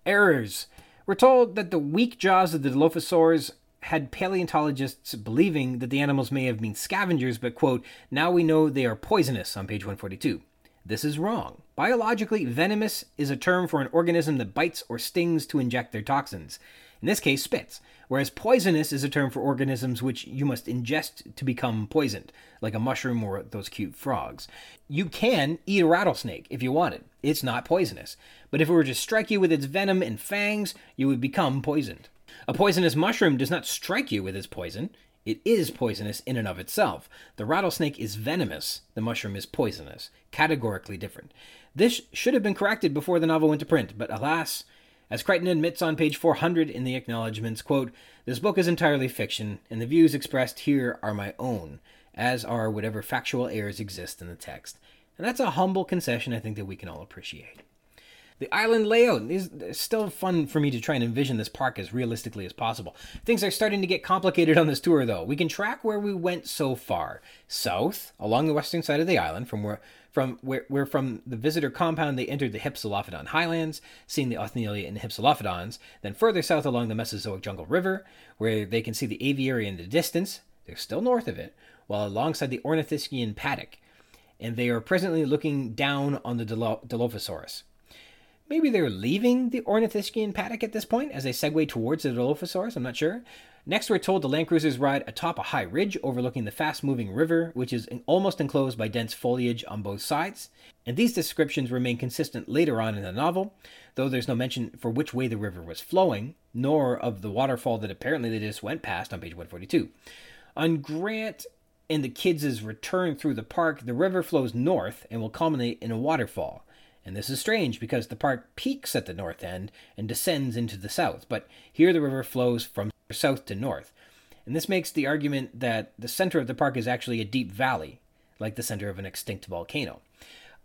Errors. We're told that the weak jaws of the Dilophosaurs had paleontologists believing that the animals may have been scavengers, but, quote, now we know they are poisonous on page 142. This is wrong. Biologically, venomous is a term for an organism that bites or stings to inject their toxins. In this case, spits. Whereas poisonous is a term for organisms which you must ingest to become poisoned, like a mushroom or those cute frogs. You can eat a rattlesnake if you wanted. It's not poisonous. But if it were to strike you with its venom and fangs, you would become poisoned. A poisonous mushroom does not strike you with its poison. It is poisonous in and of itself. The rattlesnake is venomous. The mushroom is poisonous. Categorically different. This should have been corrected before the novel went to print, but alas, as Crichton admits on page 400 in the acknowledgments, quote, This book is entirely fiction, and the views expressed here are my own, as are whatever factual errors exist in the text. And that's a humble concession I think that we can all appreciate. The island layout is still fun for me to try and envision this park as realistically as possible. Things are starting to get complicated on this tour, though. We can track where we went so far. South, along the western side of the island, from where From where, where from the visitor compound they entered the Hypsilophodon highlands, seeing the Othnielia and Hypsilophodons, then further south along the Mesozoic Jungle River, where they can see the aviary in the distance, they're still north of it, while alongside the Ornithischian paddock, and they are presently looking down on the Dilophosaurus. Maybe they're leaving the Ornithischian paddock at this point as they segue towards the Dilophosaurus, I'm not sure. Next, we're told the land cruisers ride atop a high ridge overlooking the fast moving river, which is almost enclosed by dense foliage on both sides. And these descriptions remain consistent later on in the novel, though there's no mention for which way the river was flowing, nor of the waterfall that apparently they just went past on page 142. On Grant and the kids' return through the park, the river flows north and will culminate in a waterfall. And this is strange because the park peaks at the north end and descends into the south, but here the river flows from south to north. And this makes the argument that the center of the park is actually a deep valley, like the center of an extinct volcano.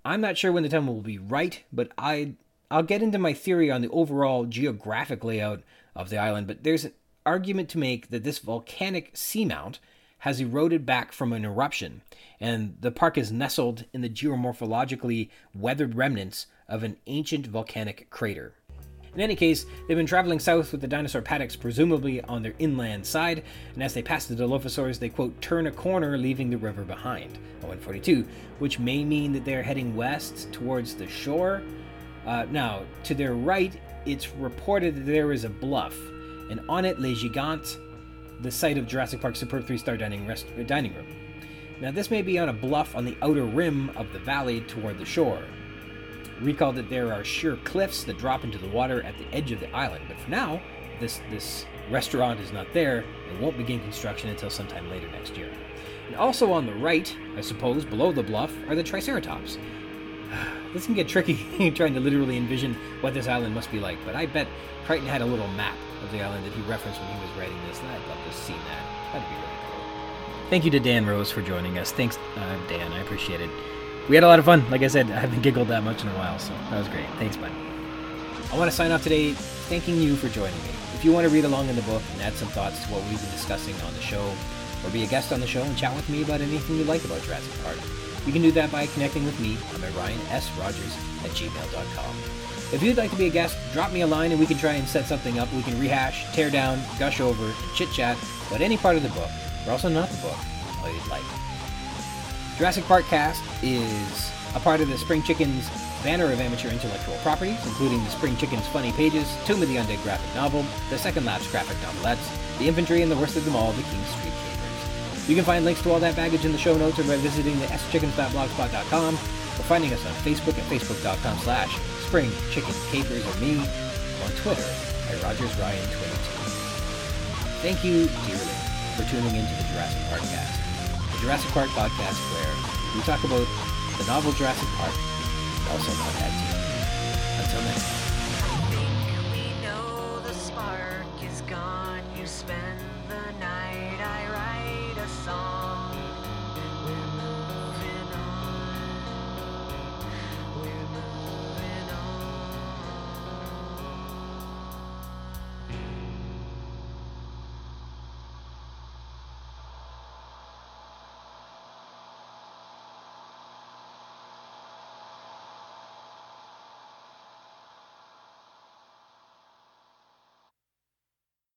I'm not sure when the time will be right, but I I'll get into my theory on the overall geographic layout of the island, but there's an argument to make that this volcanic seamount has eroded back from an eruption, and the park is nestled in the geomorphologically weathered remnants of an ancient volcanic crater. In any case, they've been traveling south with the dinosaur paddocks presumably on their inland side, and as they pass the Dilophosaurs, they quote, turn a corner, leaving the river behind, 142, which may mean that they're heading west towards the shore. Uh, now, to their right, it's reported that there is a bluff, and on it, Les Gigantes the site of Jurassic Park's superb three-star dining, rest- dining room. Now, this may be on a bluff on the outer rim of the valley toward the shore. Recall that there are sheer cliffs that drop into the water at the edge of the island, but for now, this this restaurant is not there and won't begin construction until sometime later next year. And also on the right, I suppose, below the bluff, are the Triceratops. This can get tricky trying to literally envision what this island must be like, but I bet Crichton had a little map of the island that he referenced when he was writing this, and I'd love to see that. That'd be really cool. Thank you to Dan Rose for joining us. Thanks, uh, Dan. I appreciate it. We had a lot of fun. Like I said, I haven't giggled that much in a while, so that was great. Thanks, bud. I want to sign off today thanking you for joining me. If you want to read along in the book and add some thoughts to what we've been discussing on the show, or be a guest on the show and chat with me about anything you like about Jurassic Park, you can do that by connecting with me. I'm at Ryan S. Rogers at gmail.com. If you'd like to be a guest, drop me a line and we can try and set something up. We can rehash, tear down, gush over, chit chat about any part of the book, or also not the book, all you'd like. Jurassic Park Cast is a part of the Spring Chickens banner of amateur intellectual properties, including the Spring Chickens Funny Pages, Tomb of the Undead graphic novel, the Second Lapse graphic novelettes, The Infantry, and the worst of them all, the King Street Capers. You can find links to all that baggage in the show notes or by visiting the schickens.blogspot.com or finding us on Facebook at facebook.com slash spring chicken capers or me on Twitter at RogersRyan22. Thank you dearly for tuning into the Jurassic Park cast, the Jurassic Park podcast where we talk about the novel Jurassic Park, also not that deep. Until next time.